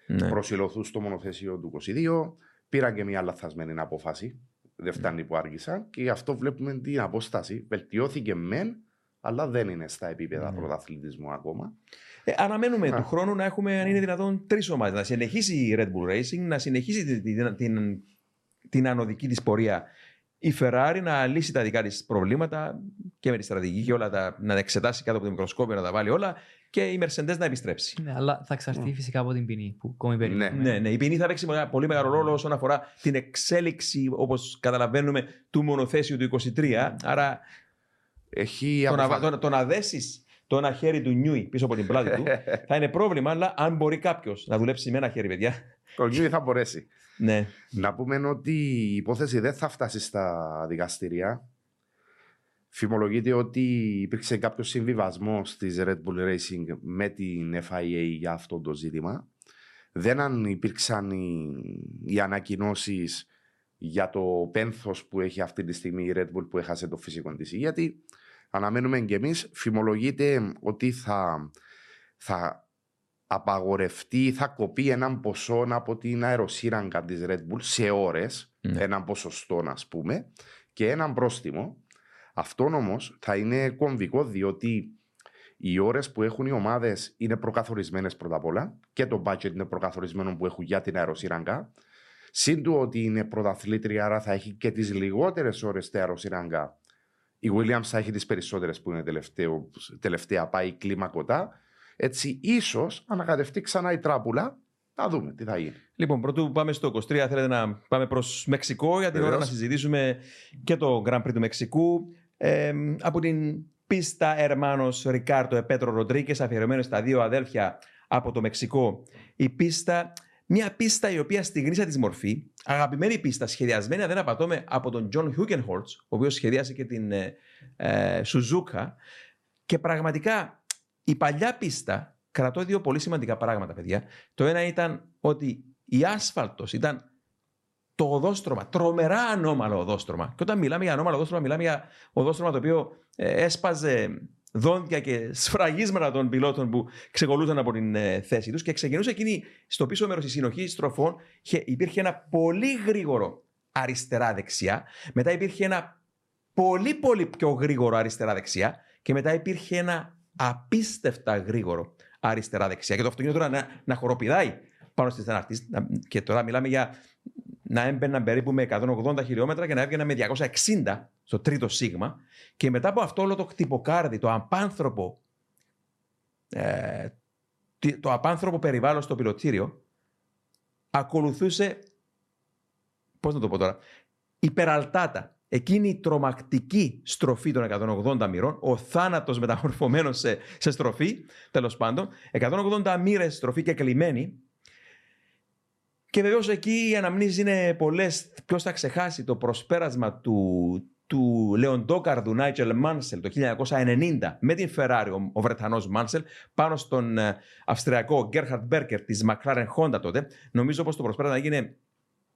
ναι. προσιλωθούν στο μονοθέσιο του 22, πήραν και μια λαθασμένη απόφαση. Δεν φτάνει που άργησαν και γι' αυτό βλέπουμε την απόσταση. Βελτιώθηκε μεν, αλλά δεν είναι στα επίπεδα ναι. πρωταθλητισμού ακόμα. Ε, αναμένουμε του χρόνου να έχουμε, αν είναι δυνατόν, τρεις ομάδες. Να συνεχίσει η Red Bull Racing, να συνεχίσει την, την, την, την ανωδική της πορεία η Ferrari να λύσει τα δικά της προβλήματα και με τη στρατηγική και όλα τα, να εξετάσει κάτω από το μικροσκόπιο, να τα βάλει όλα και η Mercedes να επιστρέψει. Ναι, αλλά θα εξαρθεί mm. φυσικά από την ποινή που ακόμη περιμένουμε. Ναι. ναι, ναι, η ποινή θα παίξει πολύ μεγάλο ρόλο όσον αφορά την εξέλιξη, όπως καταλαβαίνουμε, του μονοθέσιου του 23. Άρα. Έχει το, αποφα... να, το, το να δέσεις το ένα χέρι του Νιούι πίσω από την πλάτη του [LAUGHS] θα είναι πρόβλημα, αλλά αν μπορεί κάποιος να δουλέψει με ένα χέρι, παιδιά. Το Νιούι θα μπορέσει. Ναι. Να πούμε ότι η υπόθεση δεν θα φτάσει στα δικαστήρια. Φημολογείται ότι υπήρξε κάποιο συμβιβασμό τη Red Bull Racing με την FIA για αυτό το ζήτημα. Δεν υπήρξαν οι, οι ανακοινώσεις για το πένθος που έχει αυτή τη στιγμή η Red Bull που έχασε το φυσικό της. Γιατί αναμένουμε και εμείς, φημολογείται ότι θα, θα απαγορευτεί, θα κοπεί έναν ποσό από την αεροσύραγγα της Red Bull σε ώρες, ναι. έναν ποσοστό ας πούμε, και έναν πρόστιμο. Αυτό όμως θα είναι κομβικό διότι οι ώρες που έχουν οι ομάδες είναι προκαθορισμένες πρώτα απ' όλα και το budget είναι προκαθορισμένο που έχουν για την αεροσύραγγα. Συν του ότι είναι πρωταθλήτρια, άρα θα έχει και τις λιγότερες ώρες στην αεροσύραγγα. Η Williams θα έχει τις περισσότερες που είναι τελευταίο, τελευταία, πάει κλίμακοτα. Έτσι, ίσως ανακατευτεί ξανά η τράπουλα. Να δούμε τι θα γίνει. Λοιπόν, πρωτού πάμε στο 23, θέλετε να πάμε προς Μεξικό για την ώρα να συζητήσουμε και το Grand Prix του Μεξικού. Ε, από την πίστα Ερμάνο Ρικάρτο Επέτρο Ροντρίκε, αφιερωμένος στα δύο αδέλφια από το Μεξικό. Η πίστα, μια πίστα η οποία στη γνήσια της μορφή, αγαπημένη πίστα, σχεδιασμένη, αν δεν απατώμαι, από τον Τζον Χούγκενχολτζ, ο οποίος σχεδίασε και την ε, Σουζούκα. Και πραγματικά η παλιά πίστα κρατώ δύο πολύ σημαντικά πράγματα, παιδιά. Το ένα ήταν ότι η άσφαλτος ήταν το οδόστρωμα, τρομερά ανώμαλο οδόστρωμα. Και όταν μιλάμε για ανώμαλο οδόστρωμα, μιλάμε για οδόστρωμα το οποίο ε, έσπαζε δόντια και σφραγίσματα των πιλότων που ξεκολούσαν από την ε, θέση τους και ξεκινούσε εκείνη στο πίσω μέρος της συνοχής στροφών υπήρχε ένα πολύ γρήγορο αριστερά-δεξιά, μετά υπήρχε ένα πολύ πολύ πιο γρήγορο αριστερά-δεξιά και μετά υπήρχε ένα απίστευτα γρήγορο αριστερά-δεξιά. Και το αυτοκίνητο τώρα να, να χοροπηδάει πάνω στις αναρτήσει. Και τώρα μιλάμε για να έμπαιναν περίπου με 180 χιλιόμετρα και να έβγαιναν με 260 στο τρίτο σίγμα. Και μετά από αυτό όλο το χτυποκάρδι, το απάνθρωπο, ε, τι- το απάνθρωπο περιβάλλον στο πιλωτήριο, ακολουθούσε, πώς να το πω τώρα, υπεραλτάτα. Εκείνη η τρομακτική στροφή των 180 μοιρών, ο θάνατος μεταμορφωμένος σε, σε στροφή, τέλος πάντων, 180 μοίρες στροφή και κλειμένη, και βεβαίως εκεί οι αναμνήσεις είναι πολλές. Ποιος θα ξεχάσει το προσπέρασμα του, του Λεοντόκαρδου Νάιτζελ Μάνσελ το 1990 με την Ferrari, ο, ο Βρετανός Μάνσελ, πάνω στον ε, Αυστριακό Γκέρχαρτ Μπέρκερ της McLaren Honda τότε. Νομίζω πως το προσπέρασμα έγινε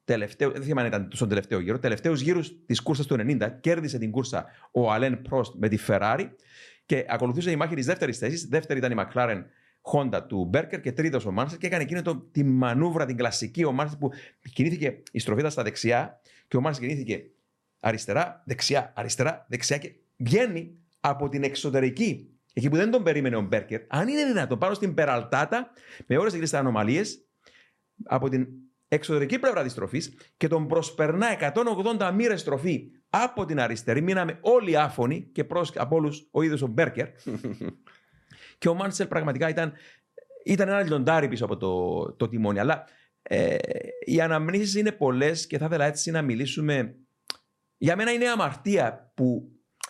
τελευταίο, δεν θυμάμαι αν ήταν στον τελευταίο γύρο, τελευταίους γύρους της κούρσας του 90. Κέρδισε την κούρσα ο Αλέν Πρόστ με τη Ferrari και ακολουθούσε η μάχη της δεύτερης θέσης. Δεύτερη ήταν η McLaren Honda του Μπέρκερ και τρίτος ο Μάνσελ και έκανε εκείνο το, τη μανούβρα, την κλασική. Ο Μάνσελ που κινήθηκε, η στροφή ήταν στα δεξιά και ο Μάνσελ κινήθηκε αριστερά, δεξιά, αριστερά, δεξιά και βγαίνει από την εξωτερική. Εκεί που δεν τον περίμενε ο Μπέρκερ, αν είναι δυνατόν πάνω στην Περαλτάτα, με όλες τις ανομαλίες, από την εξωτερική πλευρά τη στροφή και τον προσπερνά 180 μοίρες στροφή από την αριστερή. Μείναμε όλοι άφωνοι και προς, από όλους ο ίδιος ο Μπέρκερ. [LAUGHS] και ο Μάνσελ πραγματικά ήταν, ήταν ένα λιοντάρι πίσω από το, το τιμόνι. Αλλά ε, οι αναμνήσεις είναι πολλές και θα ήθελα έτσι να μιλήσουμε. Για μένα είναι αμαρτία που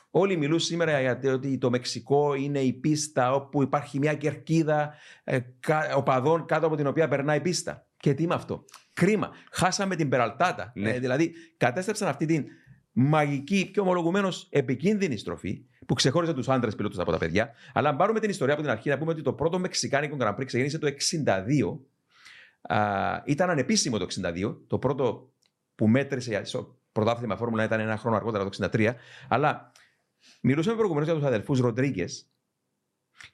όλοι μιλούν σήμερα για το ότι το Μεξικό είναι η πίστα όπου υπάρχει μια κερκίδα ε, κα- οπαδών κάτω από την οποία περνάει η πίστα. Και τι με αυτό. Κρίμα. Χάσαμε την Περαλτάτα. Ναι. Ε, δηλαδή κατέστρεψαν αυτή την μαγική και ομολογουμένως επικίνδυνη στροφή που ξεχώριζε τους άντρες πιλότου από τα παιδιά. Αλλά αν πάρουμε την ιστορία από την αρχή, να πούμε ότι το πρώτο Μεξικάνικο Grand Prix ξεκίνησε το 62. Α, ήταν ανεπίσημο το 62. Το πρώτο που μέτρησε για- στο πρωτάθλημα Φόρμουλα ήταν ένα χρόνο αργότερα, το 63. Αλλά μιλούσαμε προηγουμένως για τους αδελφούς Ροντρίγκες.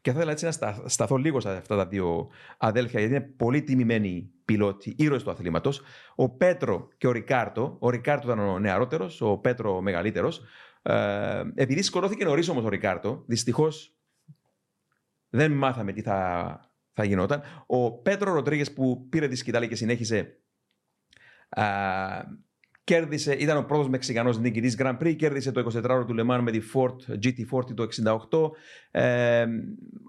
Και θα ήθελα έτσι να στα- σταθώ λίγο σε αυτά τα δύο αδέλφια, γιατί είναι πολύ τιμημένοι πιλότοι, ήρωες του αθλήματος. Ο Πέτρο και ο Ρικάρτο. Ο Ρικάρτο ήταν ο νεαρότερος, ο Πέτρο ο μεγαλύτερος. Ε, επειδή σκοτώθηκε νωρίς όμως ο Ρικάρτο, δυστυχώς δεν μάθαμε τι θα, θα γινόταν. Ο Πέτρο Ροντρίγκε που πήρε τη σκητάλη και συνέχισε. Α, κέρδισε, ήταν ο πρώτος Μεξικανός νικητής Grand Prix, κέρδισε το 24ωρο του Λεμάν με τη Ford GT40 το 68. Ε,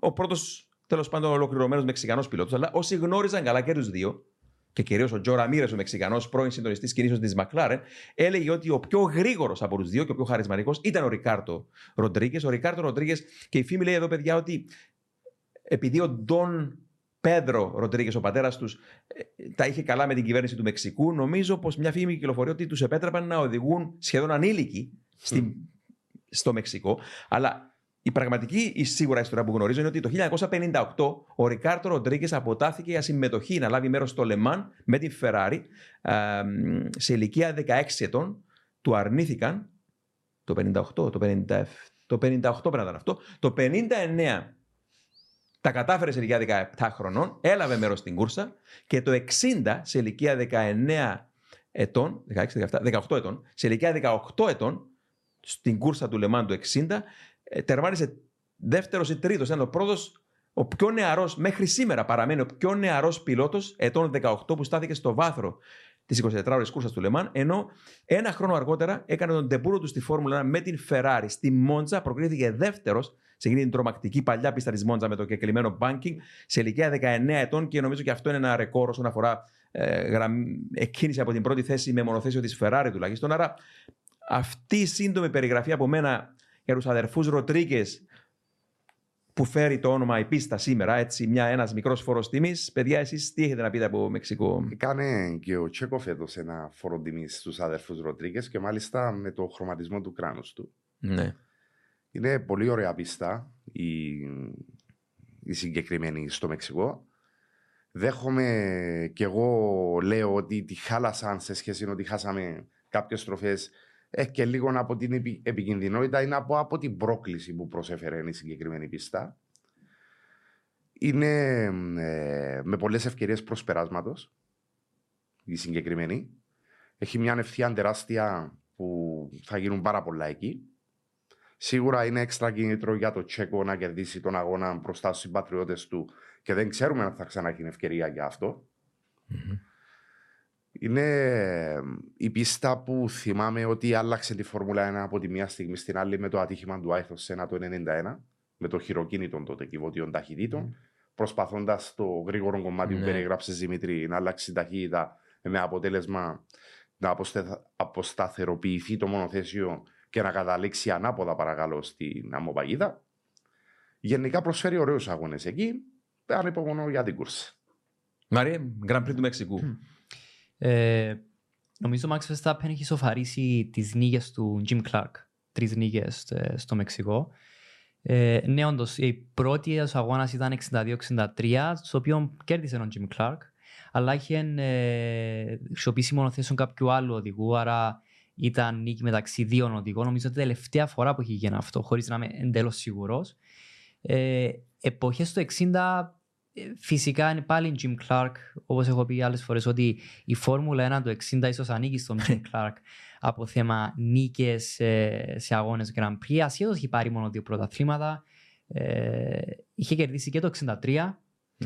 ο πρώτος τέλος πάντων ολοκληρωμένος Μεξικανός πιλότος. Αλλά όσοι γνώριζαν καλά και τους δύο, και κυρίως ο Τζο Ραμίρες, ο Μεξικανός πρώην συντονιστής κινήσεων της Μακλάρεν, έλεγε ότι ο πιο γρήγορος από τους δύο και ο πιο χαρισματικός ήταν ο Ρικάρτο Ροντρίγκες. Ο Ρικάρτο Ροντρίγκες και η φήμη λέει εδώ, παιδιά, ότι επειδή ο Ντόν Πέδρο Ροντρίγκες, ο πατέρας τους, τα είχε καλά με την κυβέρνηση του Μεξικού, νομίζω πως μια φήμη κυκλοφορεί ότι τους επέτρεπαν να οδηγούν σχεδόν ανήλικοι στην, στο Μεξικό. Αλλά η πραγματική, η σίγουρα ιστορία που γνωρίζω είναι ότι το 1958 ο Ρικάρτο Ροντρίγκες αποτάθηκε για συμμετοχή να λάβει μέρος στο Λεμάν με την Ferrari ε, σε ηλικία 16 ετών. Του αρνήθηκαν το 58, το 57, το 58 πρέπει να ήταν αυτό. Το 59 τα κατάφερε σε ηλικία 17 χρονών, έλαβε μέρος στην κούρσα και το 60 σε ηλικία 19 ετών, 16, 17, 18 ετών, σε ηλικία 18 ετών, στην κούρσα του Λεμάν του 60, ε, τερμάρισε δεύτερος ή τρίτος. Ήταν ο πρώτος, ο πιο νεαρός, μέχρι σήμερα παραμένει ο πιο νεαρός πιλότος ετών 18 που στάθηκε στο βάθρο της 24ωρης κούρσας του Λεμάν, ενώ ένα χρόνο αργότερα έκανε τον ντεμπούτο του στη Φόρμουλα 1 με την Ferrari στη Μόντζα, προκρίθηκε δεύτερος σε εκείνη την τρομακτική παλιά πίστα της Μόντζα με το κεκλιμένο banking σε ηλικία 19 ετών και νομίζω και αυτό είναι ένα ρεκόρ όσον αφορά ε, γραμ... εκκίνηση από την πρώτη θέση με μονοθέσιο της Ferrari τουλάχιστον. Άρα αυτή η σύντομη περιγραφή από μένα για τους αδερφούς Ροντρίγκες που φέρει το όνομα η πίστα σήμερα, έτσι, μια, ένας μικρός φόρος τιμής. Παιδιά, εσείς τι έχετε να πείτε από Μεξικό; Έκανε και ο Τσέκο φέτο ένα φόρο τιμής στους αδερφούς Ροντρίγκε και μάλιστα με το χρωματισμό του κράνους του. Ναι. Είναι πολύ ωραία πίστα η, η συγκεκριμένη στο Μεξικό. Δέχομαι και εγώ λέω ότι τη χάλασαν σε σχέση με ότι χάσαμε κάποιες στροφές ε, και λίγο από την επι, επικινδυνότητα είναι από, από την πρόκληση που προσέφερε η συγκεκριμένη πίστα. Είναι ε, με πολλές ευκαιρίες προσπεράσματος η συγκεκριμένη. Έχει μια ευθεία τεράστια που θα γίνουν πάρα πολλά εκεί. Σίγουρα είναι έξτρα κίνητρο για το Τσέκο να κερδίσει τον αγώνα μπροστά στους συμπατριώτες του και δεν ξέρουμε αν θα ξανά έχει ευκαιρία για αυτό. Είναι η πίστα που θυμάμαι ότι άλλαξε τη Φόρμουλα 1 από τη μία στιγμή στην άλλη με το ατύχημα του Άιθος Σένα το 1991, με το χειροκίνητο τότε κυβωτίων ταχυτήτων, προσπαθώντας το γρήγορο κομμάτι που Ναι. περιγράψε Δημήτρη να αλλάξει ταχύτητα με αποτέλεσμα να αποστε- αποσταθεροποιηθεί το μονοθέσιο και να καταλήξει ανάποδα παρακαλώ στην αμμοπαγίδα. Γενικά προσφέρει ωραίους αγώνες εκεί. Ανυπομονώ για την κούρσα. Μαρία, Grand Prix του Μεξικού. Ε, νομίζω ο Max Verstappen έχει σοφαρίσει τις νίκες του Jim Clark. Τρεις νίκες ε, στο Μεξικό. Ε, ναι, όντως, η πρώτη αγώνας ήταν 62-63, στο οποίο κέρδισε ο Jim Clark, αλλά είχε ε, χρησιμοποιήσει μονοθέσιο κάποιου άλλου οδηγού, άρα ήταν νίκη μεταξύ δύο οδηγών. Νομίζω ότι τελευταία φορά που έχει γίνει αυτό, χωρίς να είμαι εντέλος σίγουρος. Ε, εποχές του 60 ε, φυσικά είναι πάλι Jim Clark, όπως έχω πει άλλες φορές, ότι η Φόρμουλα 1 του 60 ίσως ανήκει στον Jim Clark από θέμα νίκες ε, σε αγώνες Grand Prix. Ασχέτως έχει πάρει μόνο δύο πρωταθλήματα. Ε, είχε κερδίσει και το 63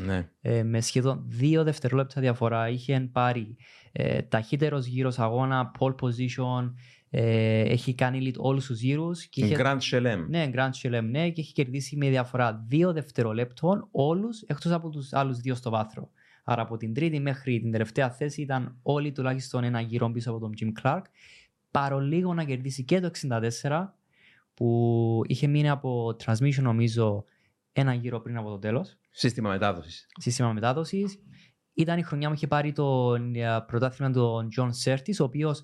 Ναι. ε, με σχεδόν δύο δευτερόλεπτα διαφορά. Είχε πάρει ε, ταχύτερος γύρος αγώνα, pole position, ε, έχει κάνει lead όλους τους γύρους. Και Την είχε, Grand Chelem. ναι, Grand Chelem, ναι, και έχει κερδίσει με διαφορά δύο δευτερολέπτων όλους εκτός από τους άλλους δύο στο βάθρο. Άρα από την τρίτη μέχρι την τελευταία θέση ήταν όλοι τουλάχιστον ένα γύρο πίσω από τον Jim Clark. Παρολίγο να κερδίσει και το 64 που είχε μείνει από transmission νομίζω ένα γύρο πριν από το τέλος Σύστημα μετάδοσης. σύστημα μετάδοσης. Ήταν η χρονιά που είχε πάρει το ε, πρωτάθλημα του John Surtees, ο οποίος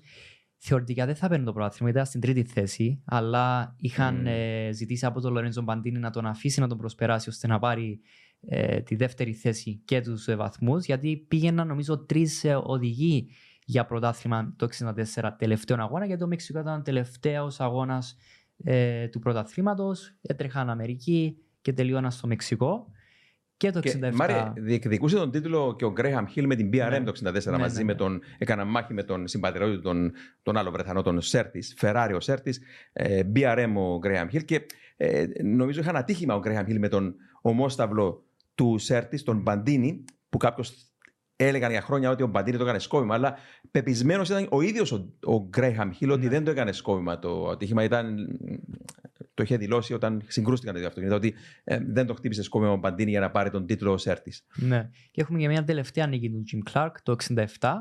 θεωρητικά δεν θα παίρνει το πρωτάθλημα, ήταν στην τρίτη θέση, αλλά είχαν Μμμ. ε, ζητήσει από τον Λορέντζο Μπαντίνη να τον αφήσει να τον προσπεράσει ώστε να πάρει ε, τη δεύτερη θέση και τους ε, βαθμούς, γιατί πήγαιναν νομίζω τρεις ε, οδηγοί για πρωτάθλημα το 64 τελευταίο αγώνα, γιατί το Μεξικός ήταν ο τελευταίος αγώνας ε, του πρωταθλήματος. Έτρεχαν Αμερική και τελειώναν στο Μεξικό. Και το 67. Και, Μάρια, διεκδικούσε τον τίτλο και ο Γκρέιχαμ Χιλ με την BRM Ναι. το 64 Ναι, μαζί ναι, με ναι. τον. Έκανα μάχη με τον συμπατριώτη του, τον, τον άλλο Βρεθανό, τον Σέρτης, Φεράρι ο Σέρτης, ε, BRM ο Γκρέιχαμ Χιλ. Και ε, νομίζω είχαν ατύχημα ο Γκρέιχαμ Χιλ με τον ομόσταυλο του Σέρτης, τον Μπαντίνη, που κάποιος έλεγαν για χρόνια ότι ο Μπαντίνη το έκανε σκόπιμα, αλλά πεπισμένος ήταν ο ίδιος ο, ο Γκρέιχαμ Χιλ ότι Ναι. δεν το έκανε σκόπιμα το ατύχημα. Ήταν, το είχε δηλώσει όταν συγκρούστηκαν τα δύο αυτοκίνητα, ότι ε, δεν το χτύπησε σκόπιμα ο Μπαντίνη για να πάρει τον τίτλο ο Σέρτη. Ναι. Και έχουμε και μια τελευταία νίκη του Jim Clark το 67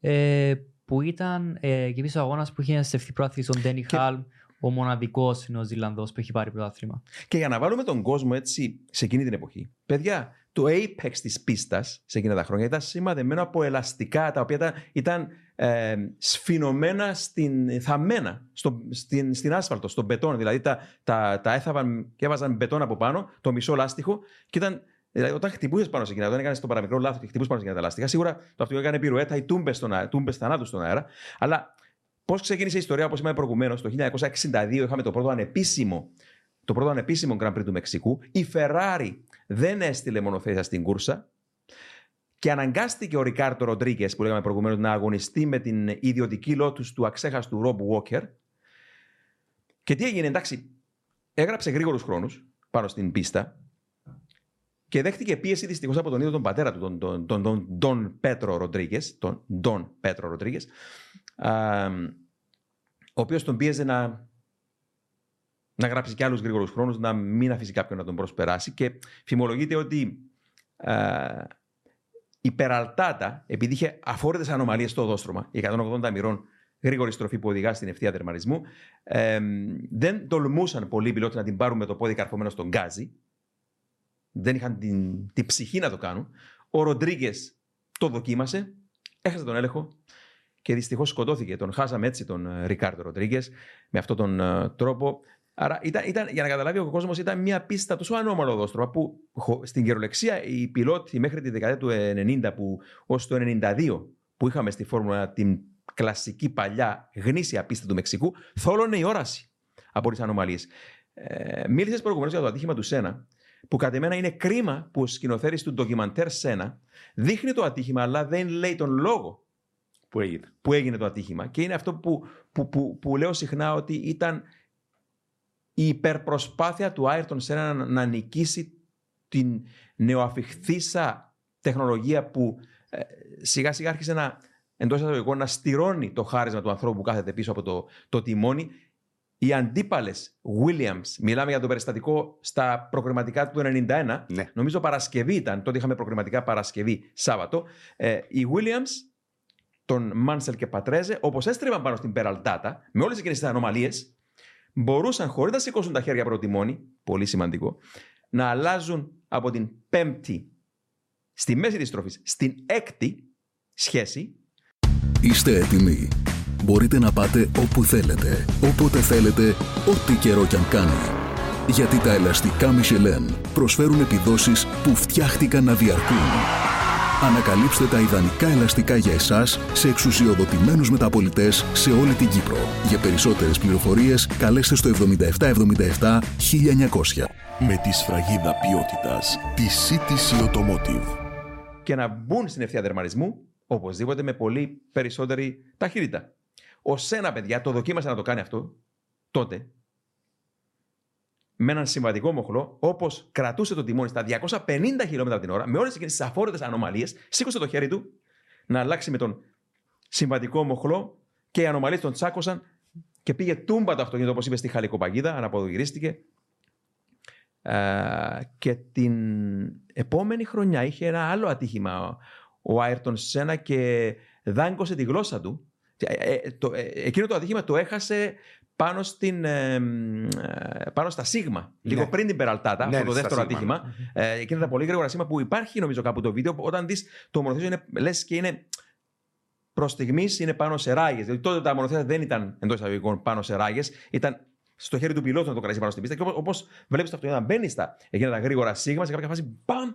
ε, που ήταν ε, και πίσω αγώνας που είχε στεφθεί πρόθεση στον Ντένι Και- Χάλμ, ο μοναδικός Νεοζηλανδό που έχει πάρει πρωτάθλημα. Και για να βάλουμε τον κόσμο έτσι σε εκείνη την εποχή. Παιδιά, το apex της πίστας σε εκείνα τα χρόνια ήταν σημαδεμένο από ελαστικά τα οποία ήταν, ήταν ε, σφινωμένα στην, θαμμένα στο, στην, στην άσφαλτο, στον μπετόν. Δηλαδή τα, τα, τα έθαβαν και έβαζαν μπετόν από πάνω, το μισό λάστιχο και ήταν Δηλαδή, όταν χτυπούσες πάνω σε εκείνα, όταν έκανες το παραμικρό λάθος και χτυπούσες πάνω σε εκείνα τα λάστιχα, σίγουρα το αυτοκίνητο έκανε πυρουέτα ή τούμπες τούμπες θανάτου στον αέρα. Αλλά πώς ξεκίνησε η ιστορία, όπως είπαμε προηγουμένως, το 1962 είχαμε το πρώτο ανεπίσημο το πρώτο ανεπίσημο Grand Prix του Μεξικού. Η Ferrari δεν έστειλε μονοθέσια στην κούρσα και αναγκάστηκε ο Ρικάρτο Ροντρίγκε, που λέγαμε προηγουμένως, να αγωνιστεί με την ιδιωτική λότου του αξέχαστου Ρομπ Walker. Και τι έγινε, εντάξει, έγραψε γρήγορους χρόνους πάνω στην πίστα και δέχτηκε πίεση δυστυχώς από τον ίδιο τον πατέρα του, τον, τον, τον, τον, τον Πέτρο Ροντρίγκε, τον Ντόν Πέτρο Ροντρίγκε, ο οποίος τον πίεζε να, να γράψει και άλλους γρήγορους χρόνους, να μην αφήσει κάποιον να τον προσπεράσει. Και φημολογείται ότι α, η Περαλτάτα, επειδή είχε αφόρητες ανομαλίες στο οδόστρωμα, η 180 μοιρών γρήγορη στροφή που οδηγά στην ευθεία τερματισμού, ε, δεν τολμούσαν πολλοί πιλότοι να την πάρουν με το πόδι καρφωμένο στον γκάζι. Δεν είχαν την, την ψυχή να το κάνουν. Ο Ροντρίγκες το δοκίμασε, έχασε τον έλεγχο και δυστυχώς σκοτώθηκε. Τον χάσαμε έτσι τον ε, Ρικάρδο Ροντρίγκες με αυτόν τον ε, τρόπο. Άρα ήταν, ήταν, για να καταλάβει ο κόσμος, ήταν μια πίστα τόσο ανώμαλο οδόστρωμα που χω- στην καιρολεξία οι πιλότοι μέχρι τη δεκαετία του 90 που ως το 92 που είχαμε στη Φόρμουλα την κλασική παλιά γνήσια πίστα του Μεξικού, θόλωνε η όραση από τις ανομαλίες. Ε, Μίλησες προηγουμένως για το ατύχημα του Σένα, που κατ' εμένα είναι κρίμα που ο σκηνοθέτης του ντοκιμαντέρ Σένα δείχνει το άτυχημα, αλλά δεν λέει τον λόγο Που έγινε. που έγινε το ατύχημα. Και είναι αυτό που, που, που, που λέω συχνά ότι ήταν η υπερπροσπάθεια του Άιρτον Σένα να, να νικήσει την νεοαφιχθήσα τεχνολογία που ε, σιγά σιγά άρχισε να, εντός εισαγωγικών να στηρώνει το χάρισμα του ανθρώπου που κάθεται πίσω από το, το τιμόνι. Οι αντίπαλες Williams, μιλάμε για το περιστατικό στα προκριματικά του 91, Ναι. νομίζω Παρασκευή ήταν, τότε είχαμε προκριματικά Παρασκευή Σάββατο. Ε, οι Williams, τον Μάνσελ και Πατρέζε, όπως έστρεβαν πάνω στην Περαλτάτα, με όλες εκείνες τις ανομαλίες, μπορούσαν χωρίς να σηκώσουν τα χέρια από το τιμόνι, πολύ σημαντικό, να αλλάζουν από την πέμπτη στη μέση της τροφής στην έκτη σχέση Είστε έτοιμοι. Μπορείτε να πάτε όπου θέλετε, όποτε θέλετε, ό,τι καιρό κι αν κάνει. Γιατί τα ελαστικά Michelin προσφέρουν επιδόσεις που φτιάχτηκαν να διαρκούν. Ανακαλύψτε τα ιδανικά ελαστικά για εσάς σε εξουσιοδοτημένους μεταπολιτές σε όλη την Κύπρο. Για περισσότερες πληροφορίες καλέστε στο 7777 1900. Με τη σφραγίδα ποιότητας τη CTC Automotive. και να μπουν στην ευθεία δερμαρισμού οπωσδήποτε με πολύ περισσότερη ταχύτητα. Ο Σένα, παιδιά, το δοκίμασε να το κάνει αυτό τότε με έναν συμβατικό μοχλό, όπως κρατούσε το τιμόνι στα 250 χιλιόμετρα την ώρα, με όλες εκείνες τις αφόρητες ανομαλίες, σήκωσε το χέρι του να αλλάξει με τον συμβατικό μοχλό και οι ανομαλίες τον τσάκωσαν και πήγε τούμπα το αυτοκίνητο, όπως είπες, στη Χαλικοπαγίδα, αναποδογυρίστηκε. Ε, και την επόμενη χρονιά είχε ένα άλλο ατύχημα ο Άιρτον Σένα και δάγκωσε τη γλώσσα του. Ε, ε, το, ε, εκείνο το ατύχημα το έχασε πάνω, στην, ε, ε, πάνω στα Σίγμα, λίγο Ναι. πριν την Περαλτάτα, Ναι, αυτό το στα δεύτερο Σίγμα, ατύχημα. Ε, εκείνα τα πολύ γρήγορα σήμα που υπάρχει νομίζω κάπου το βίντεο. Όταν δεις το μονοθέσιο, είναι, λες και είναι προς στιγμής είναι πάνω σε ράγες. Δηλαδή τότε τα μονοθέσια δεν ήταν εντός εισαγωγικών πάνω σε ράγες, ήταν στο χέρι του πιλότου να το κρατήσει πάνω στην πίστα. Και όπως βλέπεις το αυτοκίνητο να μπαίνει στα εκείνα τα γρήγορα σίγμα, σε κάποια φάση μπαμ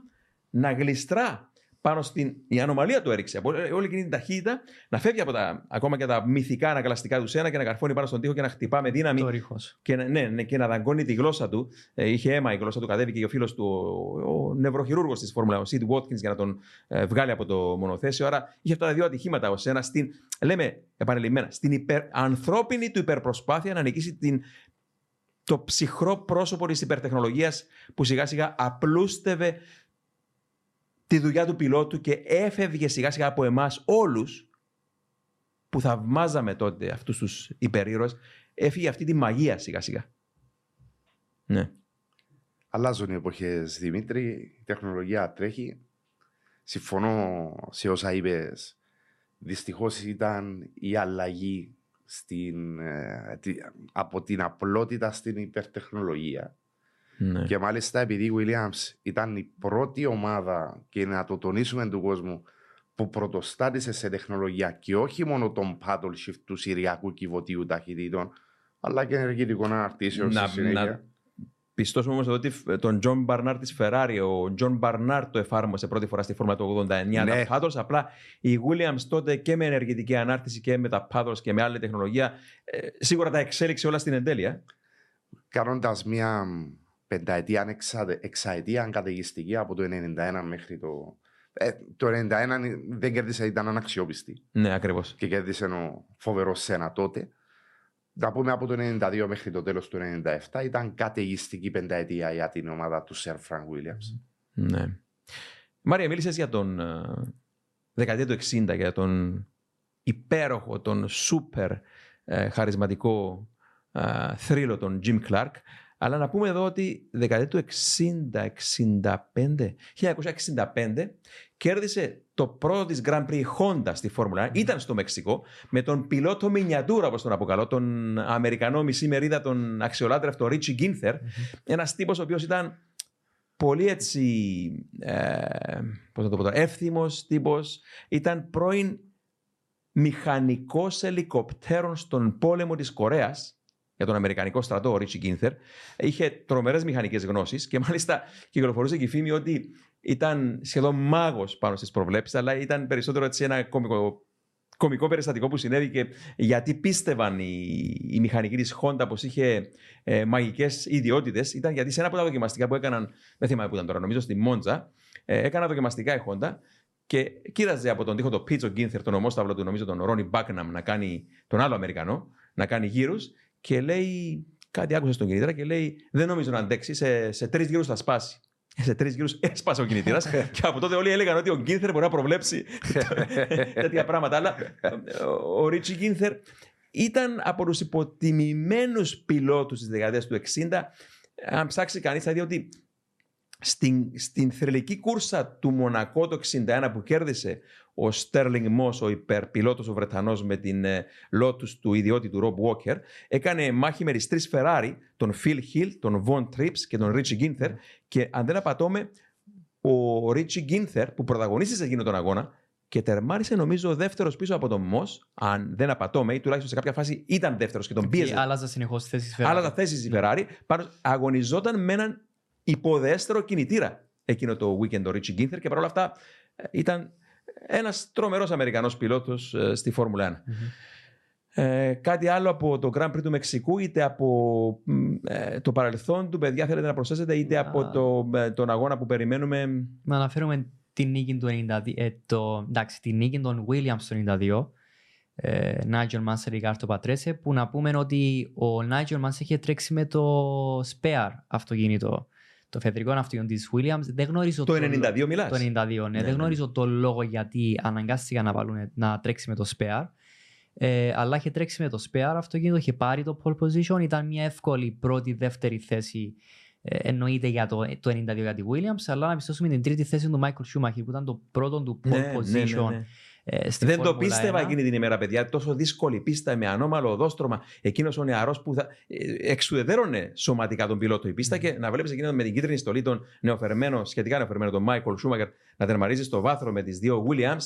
να γλιστρά πάνω στην. Η ανομαλία του έριξε. Από όλη εκείνη την ταχύτητα να φεύγει από τα ακόμα και τα μυθικά ανακλαστικά του σένα και να καρφώνει πάνω στον τοίχο και να χτυπά με δύναμη Το ρίχος. και να, ναι, ναι, και να δαγκώνει τη γλώσσα του. Ε, είχε αίμα η γλώσσα του, κατέβηκε και ο φίλος του, ο, ο νευροχειρούργος της Φόρμουλα, ο Σιτ Watkins, για να τον ε, βγάλει από το μονοθέσιο. Άρα είχε αυτά τα δύο ατυχήματα ως ένα στην, λέμε επανελειμμένα, στην υπερ, ανθρώπινη του υπερπροσπάθεια να νικήσει την, το ψυχρό πρόσωπο της υπερτεχνολογίας που σιγά σιγά απλούστευε τη δουλειά του πιλότου και έφευγε σιγά σιγά από εμάς όλους που θαυμάζαμε τότε αυτούς τους υπερήρωες έφυγε αυτή τη μαγεία σιγά σιγά. Ναι. Αλλάζουν οι εποχές, Δημήτρη. Η τεχνολογία τρέχει. Συμφωνώ σε όσα είπες. Δυστυχώς ήταν η αλλαγή στην, ε, τη- από την απλότητα στην υπερτεχνολογία. Ναι. Και μάλιστα επειδή η Williams ήταν η πρώτη ομάδα και να το τονίσουμε του κόσμου που πρωτοστάτησε σε τεχνολογία και όχι μόνο τον paddle shift του Συριακού κυβωτίου ταχυτήτων, αλλά και ενεργητικών αναρτήσεων Να- στη συνέχεια. να- Πιστώσουμε όμως εδώ ότι φ- τον Τζον Μπαρνάρ της Ferrari, ο Τζον Μπαρνάρ το εφάρμοσε πρώτη φορά στη φόρμα του 89 Ναι. τα paddles. Απλά η Williams τότε και με ενεργητική ανάρτηση και με τα paddles και με άλλη τεχνολογία ε, σίγουρα τα εξέλιξε όλα στην εντέλεια. Κάνοντας μια πενταετία, αν εξα- εξαετία καταιγιστική από το 91 μέχρι το. Ε, το 91 δεν κέρδισε, ήταν αναξιόπιστη. Ναι, ακριβώς. και κέρδισε ο φοβερός Σένα τότε. Να πούμε από το 92 μέχρι το τέλος του 97 ήταν καταιγιστική πενταετία για την ομάδα του Σερ Φρανκ Williams. Ναι. Μάρια, μίλησες για τον ε, δεκαετία του 60, για τον υπέροχο, τον σούπερ ε, χαρισματικό ε, θρύλο, τον Jim Clark. Αλλά να πούμε εδώ ότι δεκαετία του 60-65, 1965, κέρδισε το πρώτο της Grand Prix Honda στη Φόρμουλα 1. Ήταν στο Μεξικό με τον πιλότο Μινιατούρα, όπως τον αποκαλώ, τον Αμερικανό μισή μερίδα, τον αξιολάτρευτο Ρίτσι Γκίνθερ. Ένας τύπος ο οποίος ήταν πολύ έτσι, ε, πώς να το πω τώρα, εύθυμος τύπος. Ήταν πρώην μηχανικός ελικοπτέρων στον πόλεμο της Κορέας για τον Αμερικανικό στρατό, ο Ρίτσι Γκίνθερ. Είχε τρομερές μηχανικές γνώσεις και μάλιστα κυκλοφορούσε και η φήμη ότι ήταν σχεδόν μάγος πάνω στις προβλέψεις, αλλά ήταν περισσότερο έτσι ένα κομικό, κομικό περιστατικό που συνέβη και γιατί πίστευαν οι, οι μηχανικοί της Honda πως είχε ε, μαγικές ιδιότητες ήταν γιατί σε ένα από τα δοκιμαστικά που έκαναν, δεν θυμάμαι που ήταν τώρα, νομίζω στη Μόντζα, ε, έκανα δοκιμαστικά η Honda και κοίταζε από τον τοίχο το Πίτσο Γκίνθερ, τον ομόσταυλο του, νομίζω τον Ρόνι Μπάκναμ, να κάνει τον άλλο Αμερικανό, να κάνει γύρους και λέει κάτι άκουσε στον κινητήρα και λέει: Δεν νομίζω να αντέξει, σε, σε τρεις γύρους θα σπάσει. Σε τρεις γύρους έσπασε ο κινητήρας [LAUGHS] και από τότε όλοι έλεγαν ότι ο Γκίνθερ μπορεί να προβλέψει [LAUGHS] τέτοια πράγματα. Αλλά ο Ρίτσι Γκίνθερ ήταν από τους υποτιμημένους πιλότους της δεκαετίας του 60. Αν ψάξει κανείς, θα δει ότι στην, στην θρηλυκή κούρσα του Μονακό το 61 που κέρδισε ο Στέρλινγκ Μος, ο υπερπιλότος ο Βρετανός με την ε, Lotus του ιδιώτη του Rob Walker, έκανε μάχη με τις τρεις Ferrari, τον Phil Hill, τον Von Trips και τον Richie Ginther και αν δεν απατώμε, ο Richie Ginther που πρωταγωνίστησε σε εκείνο τον αγώνα και τερμάρισε νομίζω δεύτερος πίσω από τον Μος, αν δεν απατώμε, ή τουλάχιστον σε κάποια φάση ήταν δεύτερος και τον πίεζε. Άλλαζα συνεχώς θέση Ferrari. Άλλαζα θέση η Ferrari. Πάνω, αγωνιζόταν με έναν υποδέστερο κινητήρα εκείνο το weekend ο Richie Ginther και παρόλα αυτά ε, ήταν ένας τρομερός Αμερικανός πιλότος ε, στη Φόρμουλα 1. Ε, κάτι άλλο από το Grand Prix του Μεξικού, είτε από ε, το παρελθόν του, παιδιά, θέλετε να προσθέσετε, είτε από το, τον αγώνα που περιμένουμε. Να αναφέρουμε την νίκη του 92, ε, το, εντάξει, την νίκη των Williams του 92, ε, Nigel Mansell Ricardo Patrese, που να πούμε ότι ο Nigel Mansell είχε τρέξει με το Spare αυτοκίνητο το φεδρικό αυτοκίνητο της Williams. Δεν γνωρίζω το 92 μιλάς; Το 92, ναι. ναι, δεν ναι. γνωρίζω το λόγο γιατί αναγκάστηκαν να, βάλουν, να τρέξει με το spare. Ε, αλλά είχε τρέξει με το spare αυτοκίνητο, είχε πάρει το pole position. Ήταν μια εύκολη πρώτη-δεύτερη θέση ε, εννοείται για το, το 92 για τη Williams, αλλά να πιστώσουμε την τρίτη θέση του Michael Schumacher που ήταν το πρώτο του pole ναι, position. Ναι, ναι, ε, Δεν το πίστευα 1. εκείνη την ημέρα, παιδιά. Τόσο δύσκολη πίστα με ανώμαλο οδόστρωμα. Εκείνος ο νεαρός που θα ε, εξουδετερώνε σωματικά τον πιλότο η πίστα mm. και να βλέπεις εκείνο με την κίτρινη στολή τον νεοφερμένο, σχετικά νεοφερμένο, τον Μάικολ Σούμακερ να τερμαρίζεις στο βάθρο με τις δύο Williams.